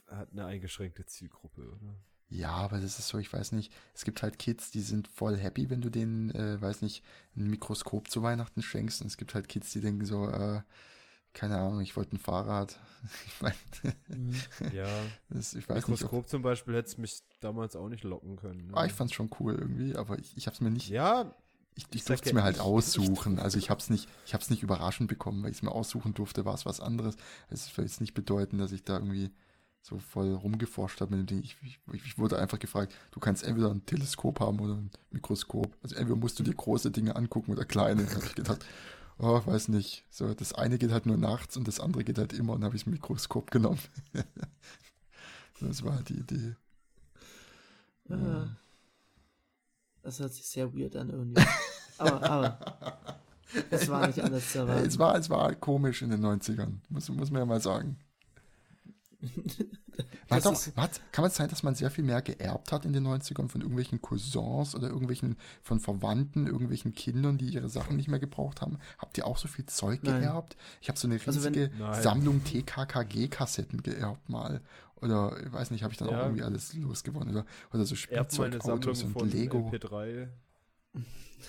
hat eine eingeschränkte Zielgruppe, oder? Ja, aber das ist so, ich weiß nicht, es gibt halt Kids, die sind voll happy, wenn du denen, äh, weiß nicht, ein Mikroskop zu Weihnachten schenkst. Und es gibt halt Kids, die denken so, äh, keine Ahnung, ich wollte ein Fahrrad. [laughs] Ich meine, Mhm. Ja, [laughs] das- ich weiß nicht. Ob, Mikroskop zum Beispiel hätte es mich damals auch nicht locken können. Ne? ah, ich fand's schon cool irgendwie, aber ich, ich habe es mir nicht, ja, ich, ich ich durfte es mir halt aussuchen. Also ich habe es nicht, ich habe es nicht überraschend bekommen, weil ich es mir aussuchen durfte, war es was anderes. Es will jetzt nicht bedeuten, dass ich da irgendwie so voll rumgeforscht habe mit dem Ding. Ich, ich, ich wurde einfach gefragt, du kannst entweder ein Teleskop haben oder ein Mikroskop. Also entweder musst du dir große Dinge angucken oder kleine. [laughs] Da habe ich gedacht, oh, weiß nicht. So, das eine geht halt nur nachts und das andere geht halt immer und dann habe ich das Mikroskop genommen. [laughs] das war halt die Idee. Ah. Das hört sich sehr weird an irgendwie. aber, aber es war nicht anders zu [laughs] Ja, erwarten. es, war, es war komisch in den 90ern, muss, muss man ja mal sagen. Auch, was, kann es sein, dass man sehr viel mehr geerbt hat in den 90ern von irgendwelchen Cousins oder irgendwelchen von Verwandten, irgendwelchen Kindern, die ihre Sachen nicht mehr gebraucht haben? Habt ihr auch so viel Zeug Nein. geerbt? Ich habe so eine Also wenn- riesige. Sammlung TKKG-Kassetten geerbt mal. Oder, ich weiß nicht, habe ich dann auch Ja. irgendwie alles losgewonnen. Oder, oder so Spielzeugautos und von Lego. MP3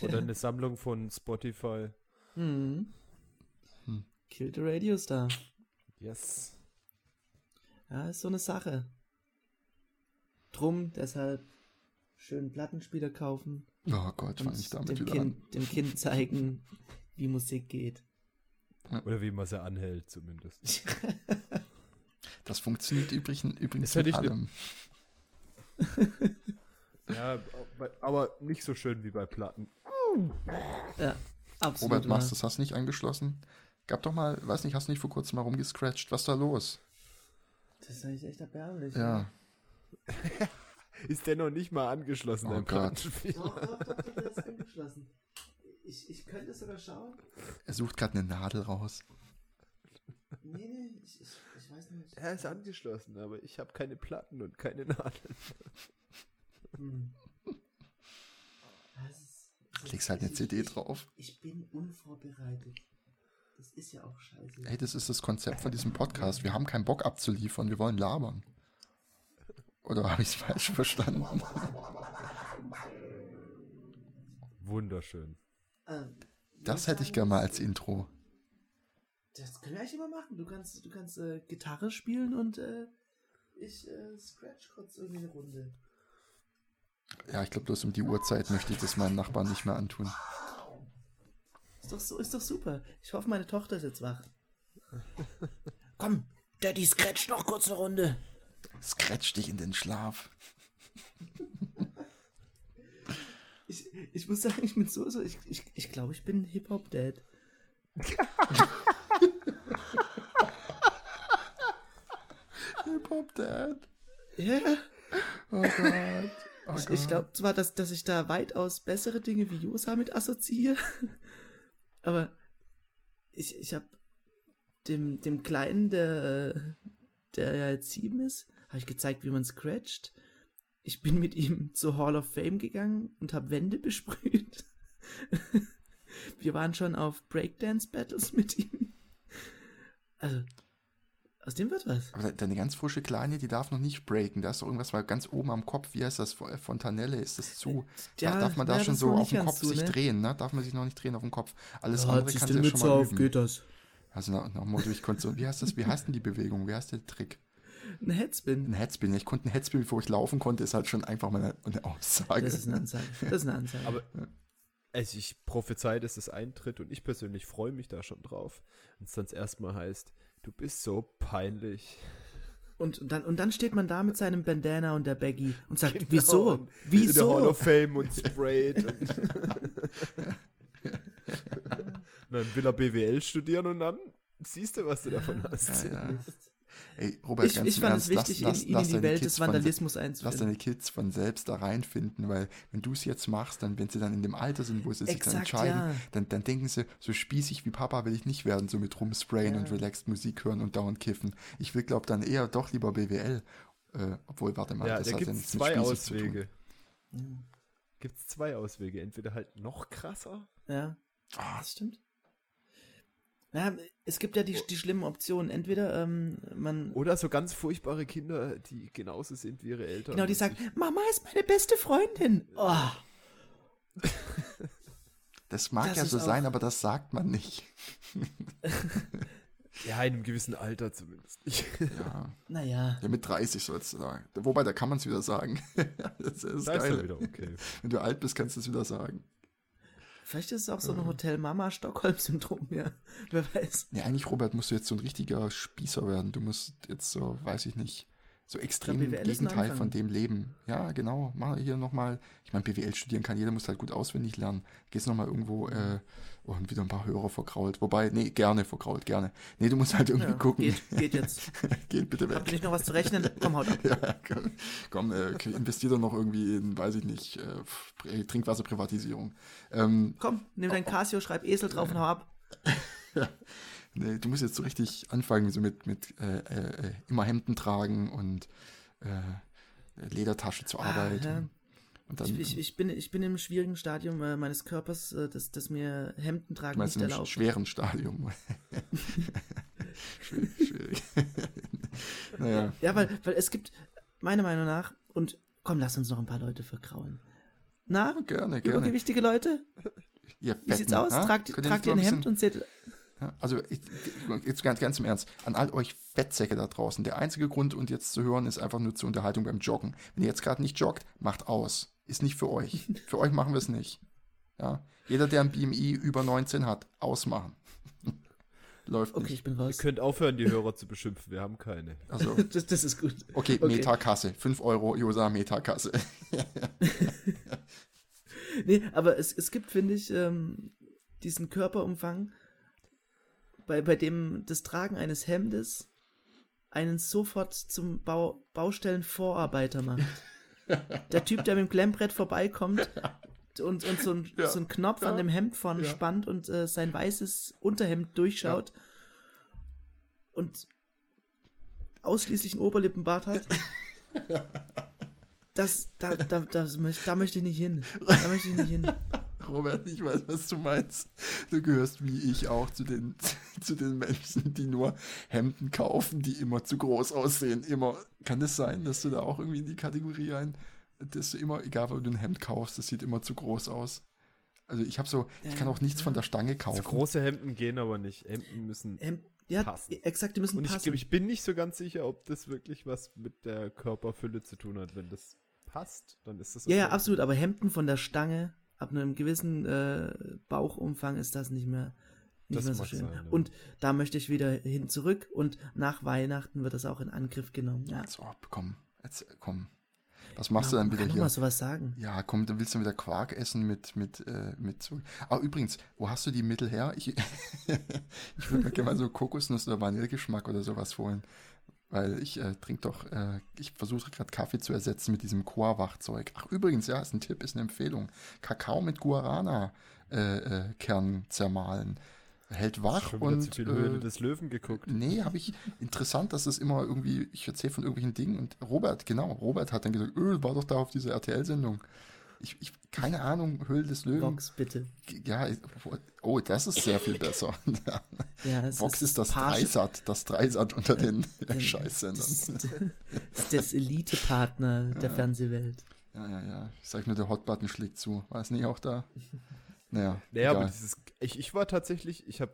oder eine Sammlung von Spotify. Mhm. Hm. Kill the Radio Star. Yes. Ja, ist so eine Sache. Drum, deshalb schön Plattenspieler kaufen Oh Gott, fange ich und damit dem wieder kind, dem kind zeigen, wie Musik geht. Oder wie man sie anhält zumindest. an. [laughs] Das funktioniert übrigens, übrigens Das hätte mit ich ne- allem. [laughs] ja, aber nicht so schön wie bei Platten. Ja, absolut. Robert, machst du das hast nicht angeschlossen? Gab doch mal, weiß nicht, hast du nicht vor kurzem mal rumgescratcht? Was ist da los? Das ist eigentlich echt erbärmlich. Ja, [laughs] Ist der noch nicht mal angeschlossen, Oh dein Gott. Doch, doch, doch, doch, der ist angeschlossen. Ich, ich könnte sogar schauen. er sucht gerade eine Nadel raus. Nee, nee, ich, ich, ich weiß nicht. Er ist angeschlossen, aber ich habe keine Platten und keine Nadeln. Hm. [laughs] Das ist, das Legst halt eine ich- CD ich, drauf. Ich bin unvorbereitet. Das ist ja auch scheiße. Hey, das ist das Konzept von diesem Podcast. Wir haben keinen Bock abzuliefern, wir wollen labern. Oder habe ich es falsch verstanden? Wunderschön. Ähm, Das hätte ich gerne mal als Intro. Das können wir eigentlich immer machen. Du kannst, du kannst äh, Gitarre spielen und äh, ich äh, scratch kurz irgendwie eine Runde. Ja, ich glaube, bloß um die Uhrzeit möchte ich das meinen Nachbarn nicht mehr antun. Ist doch so, ist doch super. Ich hoffe, meine Tochter ist jetzt wach. [laughs] Komm, Daddy scratch noch kurz eine Runde. Scratch dich in den Schlaf. Ich, ich muss sagen, ich bin so, so ich, ich, ich glaube, ich bin Hip-Hop-Dad. [laughs] Hip-Hop Dad. Ja, Oh Gott. Oh ich, ich glaube zwar, dass, dass ich da weitaus bessere Dinge wie Josa mit assoziiere, aber ich, ich habe dem, dem Kleinen, der, der ja jetzt sieben ist, habe ich gezeigt, wie man scratcht. Ich bin mit ihm zur Hall of Fame gegangen und habe Wände [laughs] besprüht. Wir waren schon auf Breakdance-Battles mit ihm. Also, aus dem wird was. Aber deine ganz frische Kleine, die darf noch nicht breaken. Da ist doch irgendwas mal ganz oben am Kopf. Wie heißt das? Fontanelle ist das zu. Ja, da darf man da ja, schon so auf dem Kopf zu, sich ne? drehen, ne? Darf man sich noch nicht drehen auf dem Kopf. Alles Ja, andere kann du sie ja schon mal üben. geht das. Also ich konnte so, wie heißt das, wie heißt denn die Bewegung? Wie heißt der Trick? Ein Headspin. Ein Headspin. Ich konnte einen Headspin, bevor ich laufen konnte, ist halt schon einfach mal eine, eine Aussage. Das ist eine Ansage. Das ist eine Ansage. Aber also ich prophezei, dass es eintritt und ich persönlich freue mich da schon drauf. Und es dann erstmal heißt, du bist so peinlich. Und, dann, und dann steht man da mit seinem Bandana und der Baggy und sagt, Genau, wieso? und In der Hall Wieso? of Fame und sprayt. und [laughs] dann will er BWL studieren und dann siehst du, was du davon hast. Ja, ja. Ey, Robert, Ich, ganz ich fand Ernst, es wichtig, lass, lass, in, ihn lass in die deine Welt Kids des von- Vandalismus Lass einzuführen. deine Kids von selbst da reinfinden, weil wenn du es jetzt machst, dann, wenn sie dann in dem Alter sind, wo sie sich dann entscheiden, ja. dann, dann denken sie, so spießig wie Papa will ich nicht werden, so mit rumsprayen Ja. und relaxed Musik hören und dauernd kiffen. Ich will, glaube dann eher doch lieber BWL. Äh, obwohl, warte mal, Ja, das da hat gibt ja es nichts mit zwei spießig zu tun. Auswege. Gibt es zwei Auswege. Entweder halt noch krasser. Ja, Ah, das stimmt. Ja, es gibt ja die, die schlimmen Optionen. Entweder ähm, man. Oder so ganz furchtbare Kinder, die genauso sind wie ihre Eltern. Genau, die sagen, Mama ist meine beste Freundin. Oh, [laughs] das mag Das ja so sein, aber das sagt man nicht. [laughs] Ja, in einem gewissen Alter zumindest. Ja, [laughs] naja. ja mit 30 sollst du sagen. Wobei, da kann man es wieder sagen. das ist da ist geil. wieder okay. Wenn du alt bist, kannst du es wieder sagen. Vielleicht ist es auch so ein Hotel-Mama-Stockholm-Syndrom, ja. Wer weiß. Ja, eigentlich, Robert, musst du jetzt so ein richtiger Spießer werden. Du musst jetzt so, weiß ich nicht, so extrem ein Gegenteil von dem leben. Ja, genau. Mach hier nochmal. Ich meine, BWL studieren kann jeder, muss halt gut auswendig lernen. Gehst nochmal irgendwo, äh, oh, und wieder ein paar Hörer verkrault. Wobei, nee, gerne verkrault, gerne. Nee, du musst halt irgendwie Ja, gucken. geht, geht [laughs] jetzt. Geht bitte Habt ihr weg. nicht noch was zu rechnen? Komm, haut ab. [laughs] Ja, komm, komm äh, investier doch noch irgendwie in, weiß ich nicht, äh, Pri- Trinkwasserprivatisierung. Ähm, Komm, nimm dein Casio, schreib Esel drauf und hau ab. [laughs] Nee, du musst jetzt so richtig anfangen, so mit, mit äh, äh, immer Hemden tragen und äh, Ledertasche zur Arbeit. Ah, ja. dann, Ich, ich, ich, bin, ich bin im schwierigen Stadium äh, meines Körpers, äh, dass, dass mir Hemden tragen nicht erlaubt. schweren Stadium. [laughs] schwierig. schwierig. [laughs] naja, Ja, weil, weil es gibt, meiner Meinung nach, und komm, lass uns noch ein paar Leute verkrauen. Na, gerne, gerne. übergewichtige Leute? Ihr Wie sieht's aus? Tragt, tragt ihr ein Hemd und seht. Also ich, jetzt ganz, ganz im Ernst, an all euch Fettsäcke da draußen, der einzige Grund, und jetzt zu hören, ist einfach nur zur Unterhaltung beim Joggen. Wenn ihr jetzt gerade nicht joggt, macht aus. Ist nicht für euch. [laughs] Für euch machen wir es nicht. Ja? Jeder, der ein BMI über 19 hat, ausmachen. [laughs] Läuft Okay, nicht. ich bin Ihr raus. könnt aufhören, die Hörer zu beschimpfen. Wir haben keine. Also, [laughs] Das, das ist gut. okay, Okay. Metakasse. 5 Euro, Josa, Metakasse. Nee, aber es, es gibt, finde ich, ähm, diesen Körperumfang, bei, bei dem das Tragen eines Hemdes einen sofort zum Bau, Baustellenvorarbeiter macht. [laughs] Der Typ, der mit dem Klemmbrett vorbeikommt und, und so, ein, [laughs] Ja, so einen Knopf ja, an dem Hemd vorne ja. spannt und äh, sein weißes Unterhemd durchschaut und ausschließlich einen Oberlippenbart hat. [laughs] Das, da, da, das, da möchte ich nicht hin. Da möchte ich nicht hin. Robert, ich weiß, was du meinst. Du gehörst wie ich auch zu den, [laughs] zu den Menschen, die nur Hemden kaufen, die immer zu groß aussehen. Immer. Kann es sein, dass du da auch irgendwie in die Kategorie ein, dass du immer, egal wo du ein Hemd kaufst, das sieht immer zu groß aus. Also ich habe so, ich kann auch nichts von der Stange kaufen. So große Hemden gehen aber nicht. Hemden müssen. Ähm, ja, Passen. exakt, die müssen Und ich, passen. ich bin nicht so ganz sicher, ob das wirklich was mit der Körperfülle zu tun hat. Wenn das passt, dann ist das ja, ja, okay. absolut, aber Hemden von der Stange, ab einem gewissen äh, Bauchumfang ist das nicht mehr, nicht Das mehr so schön. sein, ja. Und da möchte ich wieder hin zurück und nach Weihnachten wird das auch in Angriff genommen. Ja, Als ob, komm, jetzt, komm. Was machst ja, du dann wieder kann hier? mal sowas sagen. Ja, komm, dann willst du wieder Quark essen mit, mit, äh, mit so. Ah, übrigens, wo hast du die Mittel her? Ich, [laughs] ich würde mir gerne mal so Kokosnuss oder Vanillegeschmack oder sowas holen. Weil ich äh, trinke doch, äh, ich versuche gerade Kaffee zu ersetzen mit diesem Coa-Wachzeug. Ach, übrigens, ja, ist ein Tipp, ist eine Empfehlung. Kakao mit Guarana-Kern äh, Kern zermahlen. Hält wach Schon und. zu viel Höhle äh, des Löwen geguckt. Nee, habe ich interessant, dass es immer irgendwie, ich erzähle von irgendwelchen Dingen und Robert, genau, Robert hat dann gesagt, öh, war doch da auf dieser RTL-Sendung. Ich, ich, keine Ahnung, Höhle des Löwen. Vox, bitte. Ja, oh, das ist sehr viel besser. [laughs] Ja, Vox ist das Paar- Dreisat, das Dreisat unter den [laughs] den- Scheißsendern. Das ist, das ist das Elite-Partner der Fernsehwelt. Ja, ja, ja. Ich sag nur, der Hotbutton schlägt zu. War es nicht auch da? [laughs] Naja, Naja, aber egal. dieses. Ich, ich war tatsächlich, ich habe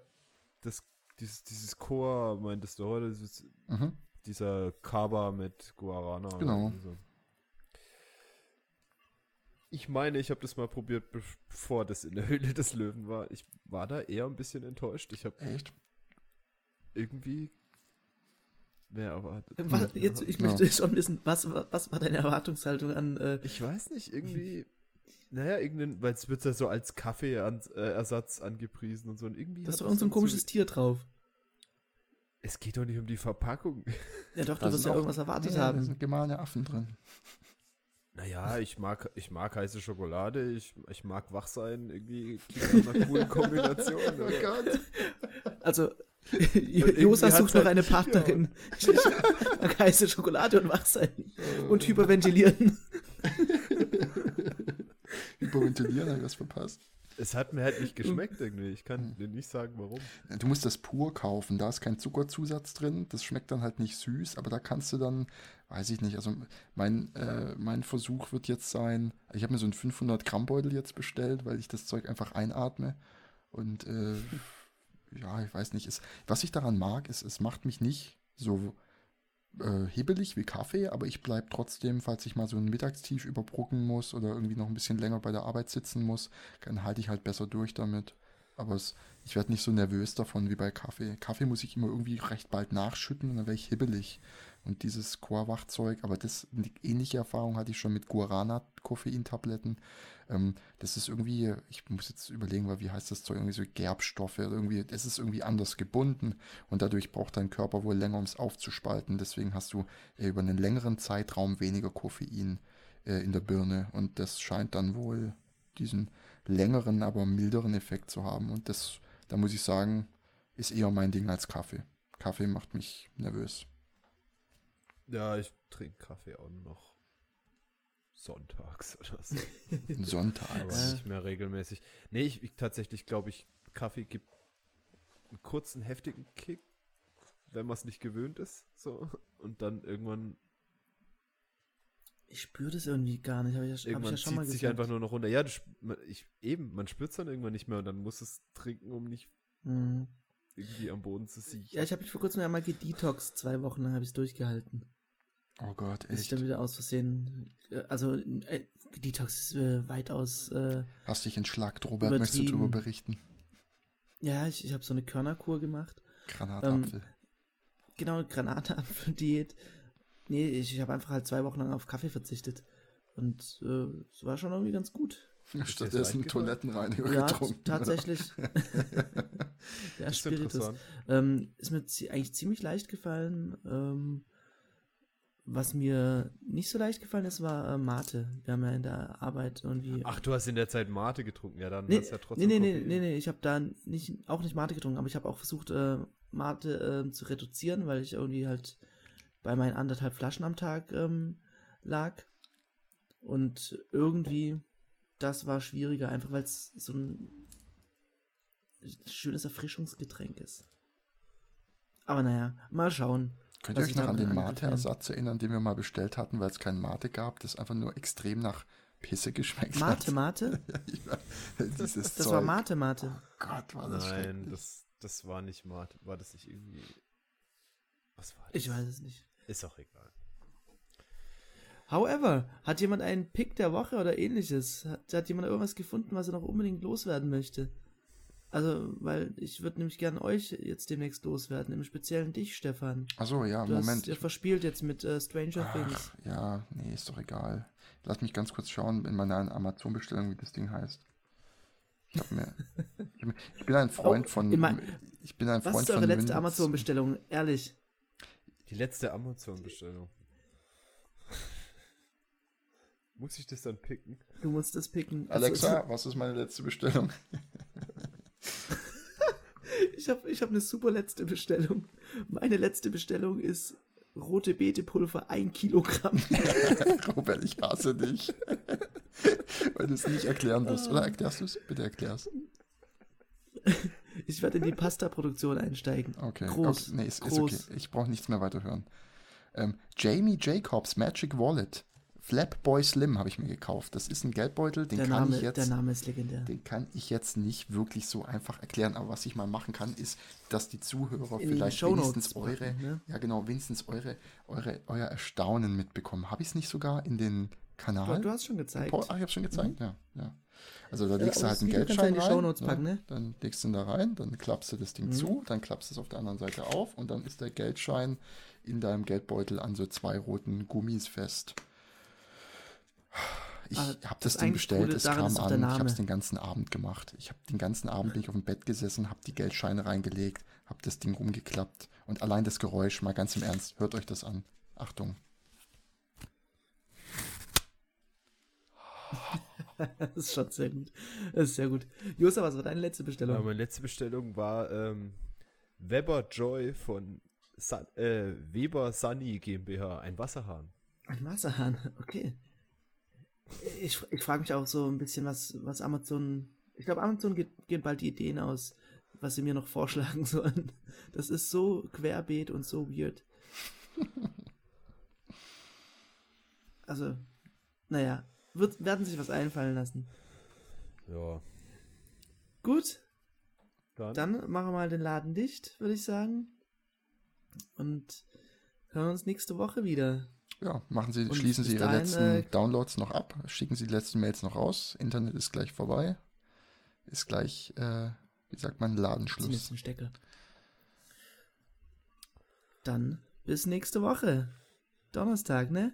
das, dieses, dieses Chor, meintest du heute, dieses, Mhm. dieser Kaba mit Guarana. Genau. so. Ich meine, ich habe das mal probiert, bevor das in der Höhle des Löwen war. Ich war da eher ein bisschen enttäuscht. Ich habe Echt? irgendwie mehr erwartet. Was, jetzt, ich Ja. möchte schon wissen, was, was war deine Erwartungshaltung an äh, Ich weiß nicht, irgendwie. Naja, irgendein, weil es wird ja so als Kaffeeersatz angepriesen und so. Und irgendwie Das hat war irgend so ein komisches Tier drauf. Es geht doch nicht um die Verpackung. Ja doch, Da du wirst ja auch- irgendwas erwartet Da haben. sind gemahlene Affen drin. Naja, ich mag, ich mag heiße Schokolade, ich, ich mag wach sein, irgendwie klingt nach einer coolen [laughs] Kombination. Oh Gott. Also, Josa sucht noch halt- eine Partnerin. Mag [laughs] heiße Schokolade und wach sein. Und hyperventilieren. [laughs] Hyperventilieren, habe ich was verpasst. Es hat mir halt nicht [laughs] geschmeckt irgendwie. Ich kann dir nicht sagen, warum. Du musst das pur kaufen, da ist kein Zuckerzusatz drin, das schmeckt dann halt nicht süß, aber da kannst du dann, weiß ich nicht, also mein, äh, mein Versuch wird jetzt sein, ich habe mir so einen 500 Gramm Beutel jetzt bestellt, weil ich das Zeug einfach einatme und äh, [laughs] ja, ich weiß nicht, es, was ich daran mag, ist, es macht mich nicht so äh, hebelig wie Kaffee, aber ich bleibe trotzdem, falls ich mal so ein Mittagstief überbrücken muss oder irgendwie noch ein bisschen länger bei der Arbeit sitzen muss, dann halte ich halt besser durch damit. Aber es, ich werde nicht so nervös davon wie bei Kaffee. Kaffee muss ich immer irgendwie recht bald nachschütten und dann werde ich hibbelig. Und dieses Core-Wachzeug, aber das eine ähnliche Erfahrung hatte ich schon mit Guarana-Koffeintabletten. Ähm, das ist irgendwie, ich muss jetzt überlegen, weil wie heißt das Zeug, irgendwie so Gerbstoffe irgendwie, das ist irgendwie anders gebunden und dadurch braucht dein Körper wohl länger, um es aufzuspalten. Deswegen hast du über einen längeren Zeitraum weniger Koffein äh, in der Birne und das scheint dann wohl diesen längeren, aber milderen Effekt zu haben. Und das, da muss ich sagen, ist eher mein Ding als Kaffee. Kaffee macht mich nervös. Ja, ich trinke Kaffee auch nur noch sonntags oder so. [laughs] Aber Sonntags. nicht mehr regelmäßig. Nee, ich, ich tatsächlich glaube ich, Kaffee gibt einen kurzen, heftigen Kick, wenn man es nicht gewöhnt ist. So. Und dann irgendwann, Ich spüre das irgendwie gar nicht, habe ich, ja- hab ich irgendwann ja schon mal zieht sich einfach nur noch runter. Ja, ich, eben, man spürt es dann irgendwann nicht mehr und dann muss es trinken, um nicht Mhm. irgendwie am Boden zu siechen. Ja, ich habe mich vor kurzem einmal gedetoxt, zwei Wochen lang habe ich es durchgehalten. Oh Gott, Bis ich echt. dann wieder aus Versehen, äh, also äh, Detox ist äh, weitaus, äh, Hast dich entschlackt, Robert. Möchtest du darüber berichten? ja, ich, ich habe so eine Körnerkur gemacht. Granatapfel. Genau, Granatapfel-Diät. Nee, ich, ich habe einfach halt zwei Wochen lang auf Kaffee verzichtet. Und äh, es war schon irgendwie ganz gut. Stattdessen Toilettenreiniger Ja, getrunken. tatsächlich. [laughs] [laughs] Ist Spiritus. interessant. Ähm, ist mir eigentlich ziemlich leicht gefallen. Ähm, was mir nicht so leicht gefallen ist, war äh, Mate. Wir haben ja in der Arbeit irgendwie. Ach, du hast in der Zeit Mate getrunken, ja, dann nee, hast du ja nee, trotzdem. nee, nee, Koffein. nee, nee, ich habe da nicht, auch nicht Mate getrunken, aber ich habe auch versucht, äh, Mate äh, zu reduzieren, weil ich irgendwie halt bei meinen anderthalb Flaschen am Tag ähm, lag. Und irgendwie, das war schwieriger, einfach weil es so ein schönes Erfrischungsgetränk ist. Aber naja, mal schauen. Könnt ihr euch noch an den Mate-Ersatz erinnern, den wir mal bestellt hatten, weil es keinen Mate gab, das einfach nur extrem nach Pisse geschmeckt Mate, hat? Mate? [laughs] Ja, Dieses Das Zeug. war Mate, Mate. Oh Gott, war das Nein, das, das war nicht Mate. War das nicht irgendwie. Was war das? Ich weiß es nicht. Ist auch egal. However, hat jemand einen Pick der Woche oder ähnliches? Hat, hat jemand irgendwas gefunden, was er noch unbedingt loswerden möchte? Also, weil ich würde nämlich gerne euch jetzt demnächst loswerden, im Speziellen dich, Stefan. Achso, ja, Du Moment. hast ja verspielt jetzt mit äh, Stranger Things. Ach, ja, nee, ist doch egal. Lass mich ganz kurz schauen in meiner Amazon-Bestellung, wie das Ding heißt. Ich, hab mir, ich, hab- ich bin ein [laughs] Freund Oh, von. in mein- ich bin ein Was Freund ist eure von letzte. Amazon-Bestellung? Ehrlich. Die letzte Amazon-Bestellung. [laughs] Muss ich das dann picken? Du musst das picken. Also, Alexa, was ist meine letzte Bestellung? [laughs] Ich habe ich hab eine super letzte Bestellung. Meine letzte Bestellung ist rote Beetepulver, ein Kilogramm. [laughs] Robert, ich hasse dich. Weil du es nicht erklären wirst. Oder erklärst du es? Bitte erklär's. Ich werde in die Pasta-Produktion einsteigen. Okay. Groß. okay. Nee, ist, ist groß. okay. Ich brauche nichts mehr weiter hören. Ähm, Jamie Jacobs Magic Wallet. Flapboy Slim habe ich mir gekauft. Das ist ein Geldbeutel, den Der kann Name, ich jetzt. der Name ist legendär. Den kann ich jetzt nicht wirklich so einfach erklären, aber was ich mal machen kann, ist, dass die Zuhörer In vielleicht wenigstens eure, ne? ja genau, wenigstens eure, eure, euer Erstaunen mitbekommen. Habe ich es nicht sogar in den Kanal? Du, du hast schon gezeigt. Ach, ich habe schon gezeigt, ja, ja. Also da Ja, legst du aber halt einen du Geldschein rein, Shownotes packen, ne? dann legst du ihn da rein, dann klappst du das Ding Mhm. zu, dann klappst du es auf der anderen Seite auf und dann ist der Geldschein in deinem Geldbeutel an so zwei roten Gummis fest. Ich Ah, habe das das Ding bestellt, es kam an, ich habe es den ganzen Abend gemacht. Ich habe den ganzen Abend bin ich auf dem Bett gesessen, habe die Geldscheine reingelegt, habe das Ding rumgeklappt und allein das Geräusch, mal ganz im Ernst, hört euch das an. Achtung. [laughs] Das ist schon sehr gut. Das ist sehr gut. Josa, was war deine letzte Bestellung? Ja, meine letzte Bestellung war ähm, Weber Joy von Sun, äh, Weber Sunny GmbH, ein Wasserhahn. Ein Wasserhahn, okay. Ich, ich frage mich auch so ein bisschen, was, was Amazon. Ich glaube, Amazon geht, gehen bald die Ideen aus, was sie mir noch [laughs] vorschlagen sollen. Das ist so querbeet und so weird. Also, naja, wird, werden sich was einfallen lassen. Ja, Gut, dann, dann machen wir mal den Laden dicht, würde ich sagen. Und hören uns nächste Woche wieder. Ja, machen Sie, Und schließen Sie Ihre dahin, letzten Downloads noch ab, schicken Sie die letzten Mails noch raus. Internet ist gleich vorbei. Ist gleich, äh, wie sagt man, Ladenschluss. Stecker. Dann bis nächste Woche. Donnerstag, ne?